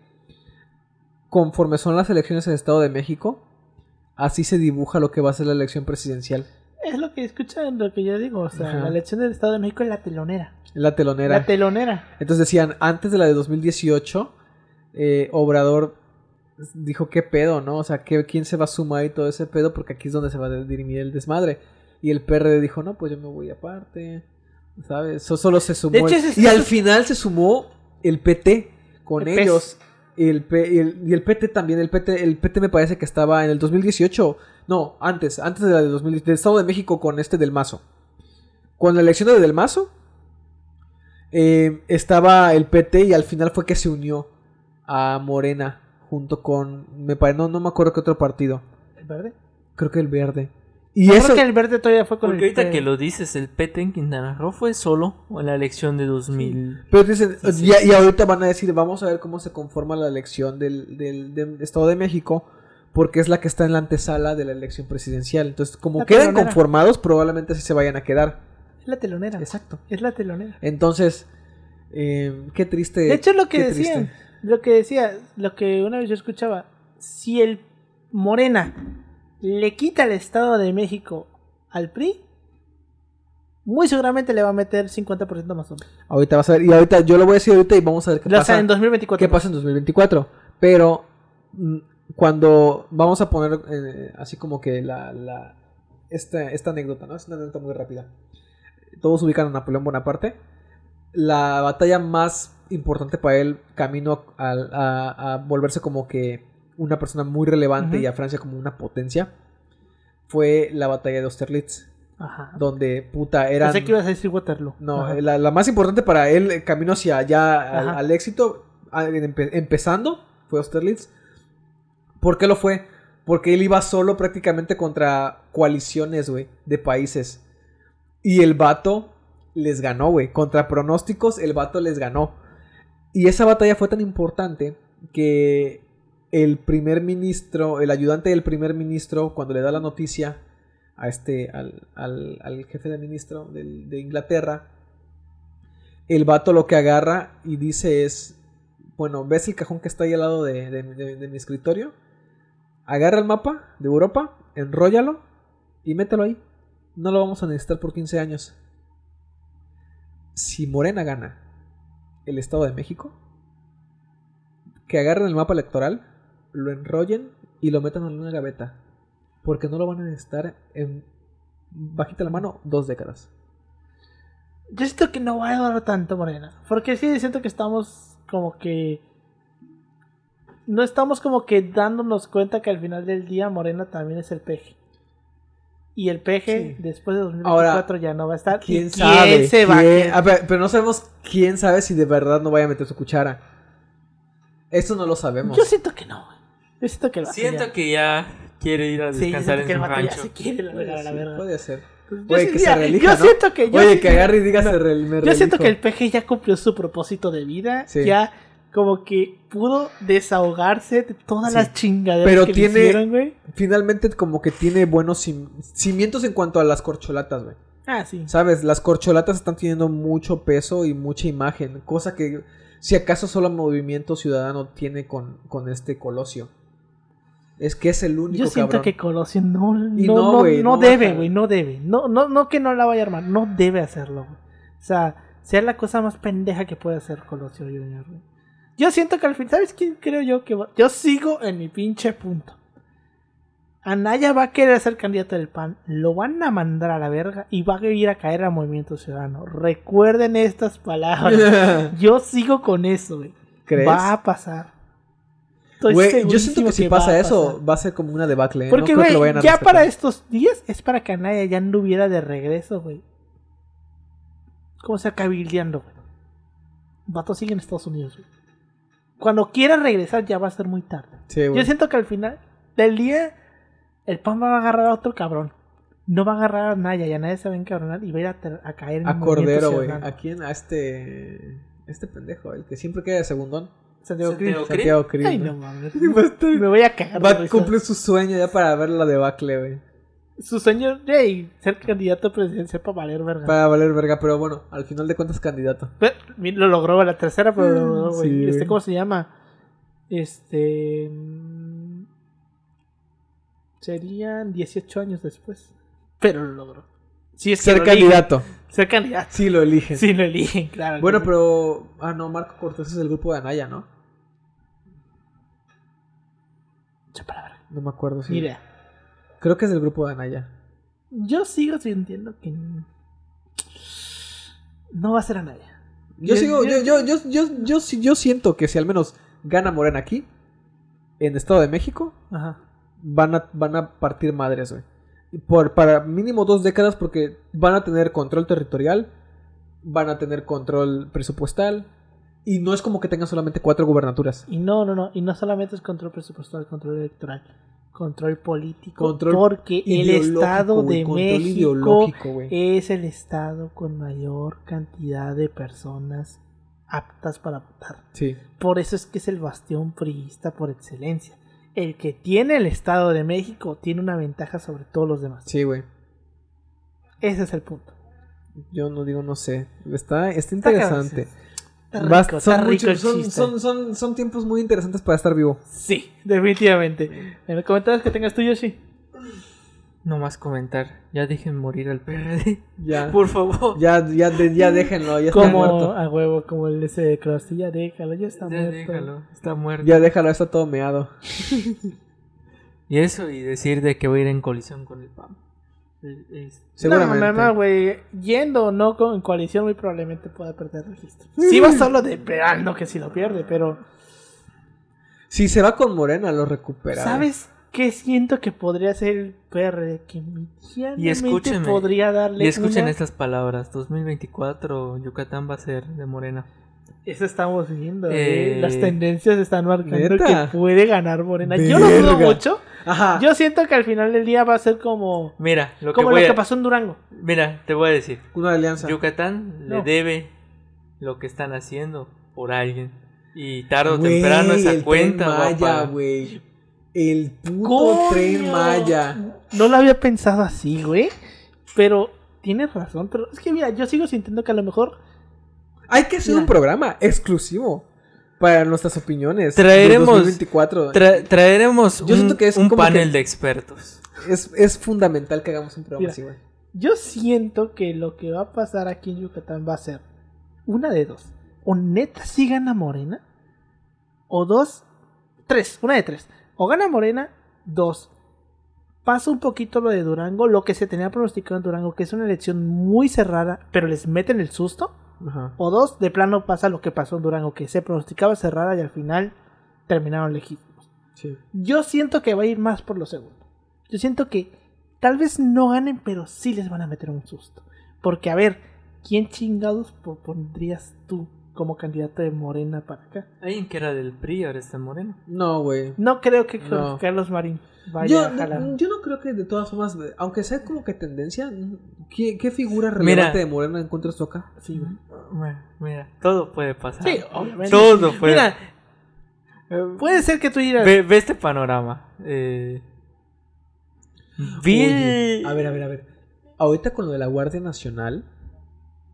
conforme son las elecciones en el Estado de México, así se dibuja lo que va a ser la elección presidencial. Es lo que escuchan, lo que yo digo. O sea, Ajá. la elección del Estado de México es la telonera. La telonera. La telonera. Entonces decían, antes de la de 2018, eh, Obrador dijo, ¿qué pedo, no? O sea, ¿qué, ¿quién se va a sumar y todo ese pedo? Porque aquí es donde se va a dirimir el desmadre. Y el PRD dijo, no, pues yo me voy aparte. ¿Sabes? Eso solo se sumó. De hecho, el- ese- y al final se sumó el PT con El PES. ellos. El P- el, y el PT también. El PT, el PT me parece que estaba en el 2018. No, antes. Antes de la de 2018. Del Estado de México con este del Mazo. Con la elección de Del Mazo. eh, estaba el PT y al final fue que se unió a Morena. Junto con. Me pare- no, no me acuerdo qué otro partido. ¿El verde? Creo que el verde. Y Yo eso. creo que el verde todavía fue con Porque el ahorita que lo dices, el PT en Quintana Roo fue solo en la elección de 2000. Pero dicen, Sí, sí, y, sí. y ahorita van a decir, vamos a ver cómo se conforma la elección del, del, del Estado de México, porque es la que está en la antesala de la elección presidencial. Entonces, como La quedan telonera. conformados, probablemente así se vayan a quedar. Es la telonera. Exacto. Es la telonera. Entonces, eh, qué triste. De hecho, lo que decían, triste. lo que decía, lo que una vez yo escuchaba, si el Morena le quita el Estado de México al PRI, muy seguramente le va a meter 50% más o menos. Ahorita vas a ver, y ahorita yo lo voy a decir ahorita y vamos a ver qué pasa. en 2024. qué pasa en 2024. Pero mm, cuando vamos a poner eh, así como que la, la esta, esta anécdota, ¿no? Es una anécdota muy rápida. Todos ubican a Napoleón Bonaparte. La batalla más importante para él, camino a, a- a volverse como que una persona muy relevante y a Francia como una potencia, fue la batalla de Austerlitz, Ajá. donde puta eran... Pensé que ibas a decir Waterloo. No, Ajá. la, la más importante para él, el camino hacia allá al, éxito, empe- empezando, fue Austerlitz. ¿Por qué lo fue? Porque él iba solo prácticamente contra coaliciones, güey, de países. Y el vato les ganó, güey. Contra pronósticos, el vato les ganó. Y esa batalla fue tan importante que el primer ministro, el ayudante del primer ministro, cuando le da la noticia a este, al, al- jefe de ministro de Inglaterra, el vato lo que agarra y dice es, bueno, ¿ves el cajón que está ahí al lado de mi escritorio? Agarra el mapa de Europa, enróllalo y mételo ahí. No lo vamos a necesitar por 15 años. Si Morena gana el Estado de México, que agarren el mapa electoral, lo enrollen y lo metan en una gaveta. Porque no lo van a necesitar en, bajita la mano, dos décadas. Yo siento que no va a durar tanto, Morena. Porque sí, siento que estamos como que. No estamos como que dándonos cuenta que al final del día Morena también es el peje. Y el peje Sí. después de 2024 ya no va a estar. ¿Y ¿Quién sabe? se va ¿Quién? A pero no sabemos quién sabe si de verdad no vaya a meter su cuchara. Eso no lo sabemos. Yo siento que no. güey. Yo siento que el vato Siento ya- que ya quiere ir a Sí, descansar siento que en el su ya rancho. se quiere largar a la Sí, verga. puede ser. Yo Oye, sí- que se relija, Yo ¿no? siento que yo Oye, sí- que agarre y diga se rel- me Yo siento relijo. que el peje ya cumplió su propósito de vida. Sí. Ya como que pudo desahogarse de todas Sí. las chingaderas Pero que le tiene- hicieron, güey. Finalmente como que tiene buenos cim- cimientos en cuanto a las corcholatas, güey. Ah, sí. ¿Sabes? Las corcholatas están teniendo mucho peso y mucha imagen. Cosa que si acaso solo Movimiento Ciudadano tiene con, con este Colosio. Es que es el único Yo siento cabrón. que Colosio no, Y no, no, no, no no debe, güey, no debe. No, no, no que no la vaya a armar, no debe hacerlo, güey. O sea, sea la cosa más pendeja que puede hacer Colosio Junior, güey. Yo siento que al fin, ¿sabes quién creo yo que va? Yo sigo en mi pinche punto. Anaya va a querer ser candidato del PAN, lo van a mandar a la verga y va a ir a caer a Movimiento Ciudadano. Recuerden estas palabras. Yo sigo con eso, güey. ¿Crees? Va a pasar. Estoy Güey, yo siento que si pasa eso, va a ser como una debacle. ¿eh? Porque, no creo que lo güey, vayan a ya respetar. para estos días es para que Anaya ya anduviera de regreso, güey. Como sea cabildeando, güey. Vato sigue en Estados Unidos, güey. Cuando quiera regresar ya va a ser muy tarde. Sí. Yo siento que al final del día el pan va a agarrar a otro cabrón. No va a agarrar a Naya, ya nadie se va a encabronar y va a ir a, caer en A Cordero, güey. ¿A quién? A este. Este pendejo, el que siempre queda de segundón. Santiago. Krill. Santiago Krill. Ay, ¿no? mames. Estar- Me voy a cagar. Va a cumplir su sueño ya para ver la debacle, güey. Su sueño de ser candidato presidencial para valer verga. Para valer verga, pero bueno, al final de cuentas candidato. Pero, mira, Lo logró la tercera, pero lo logró, güey. Sí, este, ¿cómo se llama? Este. mm, Serían 18 años después. Pero lo logró. Sí, es que Ser eligen. candidato. Ser candidato. Sí, lo eligen. Sí, lo eligen, claro. Bueno, que pero. Ah, no, Marco Cortés es el grupo de Anaya, ¿no? Mucha palabra. No me acuerdo si. Idea. Creo que es del grupo de Anaya. Yo sigo sintiendo que no va a ser a nadie. Yo sigo, yo, yo, yo, yo, yo, yo siento que si al menos gana Morena aquí, en Estado de México, Ajá. van a, van a partir madres, güey. Por, para mínimo dos décadas porque van a tener control territorial, van a tener control presupuestal, y no es como que tengan solamente cuatro gubernaturas. Y no, no, no. Y no solamente es control presupuestal, control electoral. Control político. Control porque el Estado de control México es el Estado con mayor cantidad de personas aptas para votar. Sí. Por eso es que es el bastión priista por excelencia. El que tiene el Estado de México tiene una ventaja sobre todos los demás. Sí, güey. Ese es el punto. Yo no digo, no sé. Está, está interesante. Está Son, está rico son, son, son, son tiempos muy interesantes para estar vivo. Sí, definitivamente. En los comentarios que tengas tú, Yoshi. No más comentar. Ya dejen morir al PRD. Ya. Por favor. Ya, ya, de- ya déjenlo, ya está Como muerto. a huevo, como el ese de Krusty. Ya déjalo, ya está Ya muerto. déjalo. Está muerto. Ya déjalo, está todo meado. Y eso, y decir de que voy a ir en colisión con el PAN. Es- es- Seguramente. No, no, no, güey. Yendo o no con coalición, muy probablemente pueda perder registro. Sí, va solo de no que si lo pierde, pero. Si se va con Morena, lo recupera. ¿Sabes qué siento que podría ser el PRD? Que medianamente escúcheme, podría darle. Y escuchen una- estas palabras. 2024 Yucatán va a ser de Morena. Eso estamos viendo. Eh, eh. Las tendencias están marcando ¿neta? que puede ganar Morena. Yo lo dudo mucho. Ajá. Yo siento que al final del día va a ser como. Mira, lo que como voy lo que a... pasó en Durango. Mira, te voy a decir. Una alianza. Yucatán le debe lo que están haciendo por alguien. Y tarde o temprano esa el cuenta Tren Maya, güey. El puto ¡Coño! tren Maya. No lo había pensado así, güey. Pero tienes razón. Pero es que mira, yo sigo sintiendo que a lo mejor. Hay que hacer Mira. un programa exclusivo para nuestras opiniones. Traeremos- del 2024. Tra- traeremos Yo un, siento que es un panel que- de expertos. Es, es fundamental que hagamos un programa Mira. así, güey. Yo siento que lo que va a pasar aquí en Yucatán va a ser una de dos. O neta sí gana Morena. O dos. Tres. Una de tres. O gana Morena. Dos. Pasa un poquito lo de Durango. Lo que se tenía pronosticado en Durango. Que es una elección muy cerrada. Pero les meten el susto. Ajá. O dos. De plano pasa lo que pasó en Durango. Que se pronosticaba cerrada y al final terminaron legítimos. Sí. Yo siento que va a ir más por lo segundo. Yo siento que tal vez no ganen, pero sí les van a meter un susto. Porque, a ver, ¿quién chingados po- pondrías tú como candidato de Morena para acá? Alguien que era del PRI ahora está en Morena. No, güey. No creo que No. Carlos Marín vaya Yo, a jalar. yo no creo que de todas formas, aunque sea como que tendencia, ¿qué, qué figura relevante de Morena encuentras tú acá? Sí. Bueno, mira, todo puede pasar. Sí, obviamente. Todo puede Mira, Eh, puede ser que tú digas. Ve, ve este panorama. Eh, vi Oye, el- a ver, a ver, a ver. Ahorita con lo de la Guardia Nacional,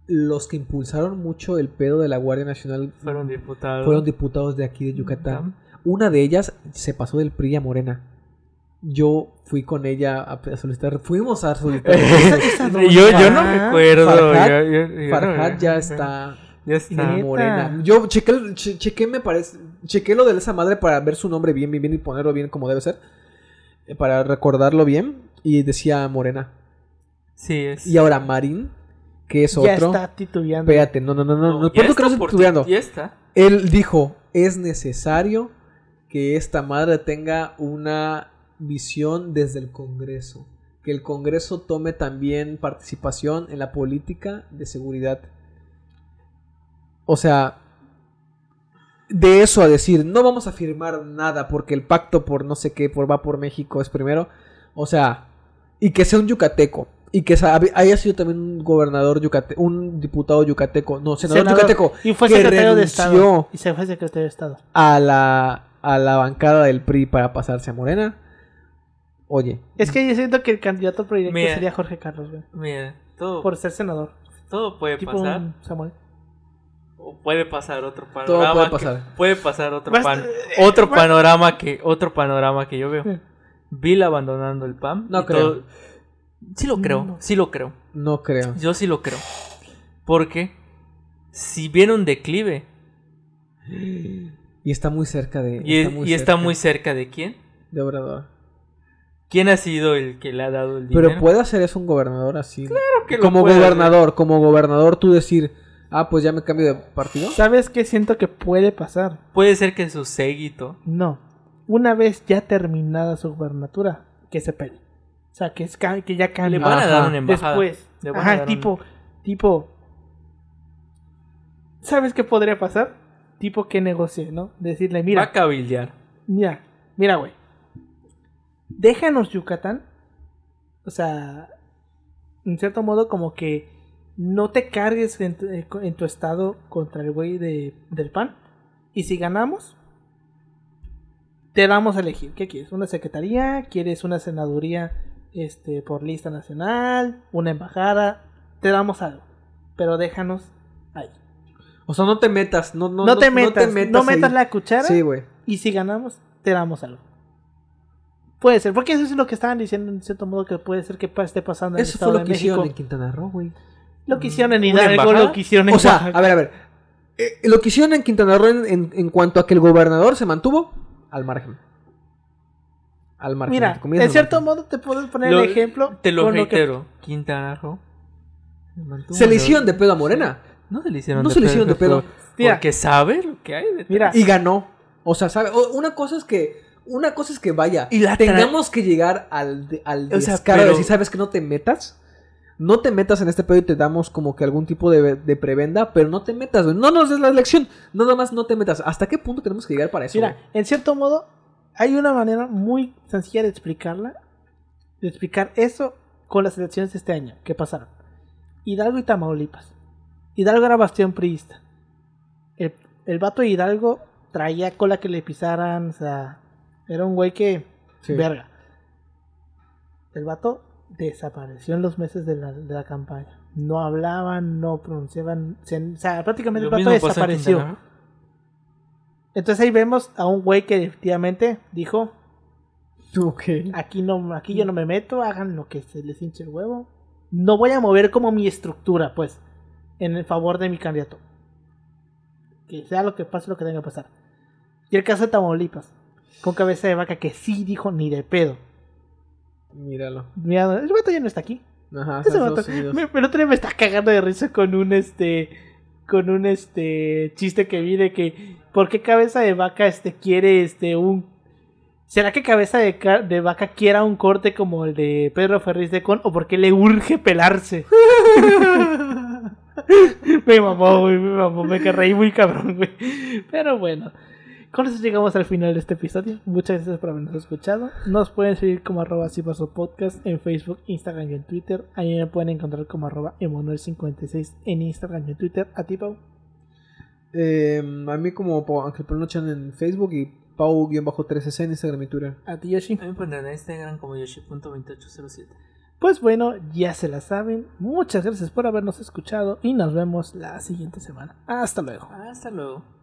los que impulsaron mucho el pedo de la Guardia Nacional Fueron diputados. fueron diputados de aquí de Yucatán. Una de ellas se pasó del PRI a Morena. Yo fui con ella a a solicitar, fuimos a solicitar. Esa- esa no- yo, yo no recuerdo. Farhat- yo- yo- yo no- Farhat ya está Ya está. Morena. Yo chequé, che- chequé, me parece, chequé lo de esa madre para ver su nombre bien, bien, bien y ponerlo bien como debe ser. eh, Para recordarlo bien. Y decía Morena. Sí, es. Y ahora Marín, que es ya otro. está titubeando. Espérate, no, no, no, no. no, ya ¿Por qué no está titubeando? Ya está. Él dijo, es necesario que esta madre tenga una visión desde el Congreso. Que el Congreso tome también participación en la política de seguridad. O sea, de eso a decir, no vamos a firmar nada porque el pacto por no sé qué, por va por México es primero. O sea, y que sea un yucateco. Y que haya sido también un gobernador yucateco, un diputado yucateco, no, senador, Senador. yucateco, Y fue que secretario de Estado. Y se fue secretario de Estado. a la, a la bancada del PRI para pasarse a Morena. Oye, Es que yo siento que el candidato proyecto Mira. sería Jorge Carlos, güey. Mira, todo, Por ser senador. todo puede Tipo pasar. un Samuel. O puede pasar otro panorama. Todo puede que- pasar. puede pasar otro, pan- eh, otro panorama que otro panorama que yo veo. Bill abandonando el PAM. No creo. todo- Sí lo creo, No. sí lo creo. no creo. Yo sí lo creo. Porque si viene un declive Y está muy cerca de. y, muy y está muy cerca de quién? de Obrador. ¿Quién ha sido el que le ha dado el dinero? Pero puede hacer eso un gobernador así. Claro que lo como puede gobernador, como gobernador, tú decir, ah, pues ya me cambio de partido. ¿Sabes qué siento que puede pasar? Puede ser que su séguito. No. Una vez ya terminada su gubernatura, que se pelee. O sea, que, es, que ya cambie. Le van a dar una embajada. Después. Le van a Ajá, dar tipo, tipo. ¿Sabes qué podría pasar? Tipo que negocie, ¿no? Decirle, mira, Va a cabildear. mira, mira, güey. Déjanos Yucatán. O sea, en cierto modo, como que no te cargues en tu, eh, en tu estado contra el güey de, del PAN. Y si ganamos, te damos a elegir. ¿Qué quieres? ¿Una secretaría? ¿Quieres una senaduría este, por lista nacional? ¿Una embajada? Te damos algo. Pero déjanos ahí. O sea, no te metas, no, no, No, te metas, no metas ahí. la cuchara. Sí, güey. Y si ganamos, te damos algo. Puede ser, porque eso es lo que estaban diciendo en cierto modo que puede ser que esté pasando en el Eso fue Estado lo de que México. hicieron en Quintana Roo, güey. Lo que hicieron en ¿Una Hidalgo, embajada? lo que hicieron en O sea, Oaxaca. a ver, a ver. Eh, lo que hicieron en Quintana Roo en, en- en cuanto a que el gobernador se mantuvo al margen. Al margen. Mira, entre comillas, en al cierto margen. modo te puedo poner Lo- el ejemplo. Te lo con que- reitero. Quintana Roo. se mantuvo Se le hicieron de pedo a Morena. No se le hicieron No de se le pedo. hicieron de pedo. Mira. Porque sabe lo que hay detrás. Mira, Y ganó. O sea, ¿sabe? O- Una cosa es que. Una cosa es que vaya. Y la tengamos que llegar al, de- al O sea, descaro de pero- decir, ¿sabes que no te metas? No te metas en este pedo y te damos como que algún tipo de, de prebenda, pero no te metas, güey. No nos des la elección. Nada más no te metas. ¿Hasta qué punto tenemos que llegar para eso? mira, güey? en cierto modo, hay una manera muy sencilla de explicarla. De explicar eso con las elecciones de este año que pasaron. Hidalgo y Tamaulipas. Hidalgo era bastión priista. El, el vato de Hidalgo traía cola que le pisaran. O sea, era un güey que. Sí. Verga. El vato desapareció en los meses de la, de la campaña. No hablaban, no pronunciaban. se- o sea, prácticamente Lo el vato en desapareció. Entonces ahí vemos a un güey que efectivamente dijo: Ok. Aquí no, aquí yo no me meto, hagan lo que se les hinche el huevo. No voy a mover como mi estructura, pues, en el favor de mi candidato. Que sea lo que pase, lo que tenga que pasar. Y el caso de Tamaulipas, con cabeza de vaca, que sí dijo ni de pedo. Míralo. Mira, el vato ya no está aquí. Ajá, Ese vato, me, el otro día me está cagando de risa con un este. Con un este chiste que vi de que. ¿Por qué cabeza de vaca este quiere este un. ¿Será que cabeza de, ca- de vaca quiera un corte como el de Pedro Ferriz de Con? ¿O porque le urge pelarse? me mamó, güey, me mamó, me reí muy cabrón, güey. Pero bueno. Con eso llegamos al final de este episodio. Muchas gracias por habernos escuchado. Nos pueden seguir como arroba podcast en Facebook, Instagram y en Twitter. Ahí me pueden encontrar como arroba Emanuel56 en Instagram y en Twitter. A ti, Pau. Eh, a mí como Pau Ángel Pelochan en Facebook y Pau-3cc en Instagram y Twitter. A ti, Yoshi. A mí me pondrán en Instagram como yoshi.2807. Pues bueno, ya se la saben. Muchas gracias por habernos escuchado y nos vemos la siguiente semana. Hasta luego. Hasta luego.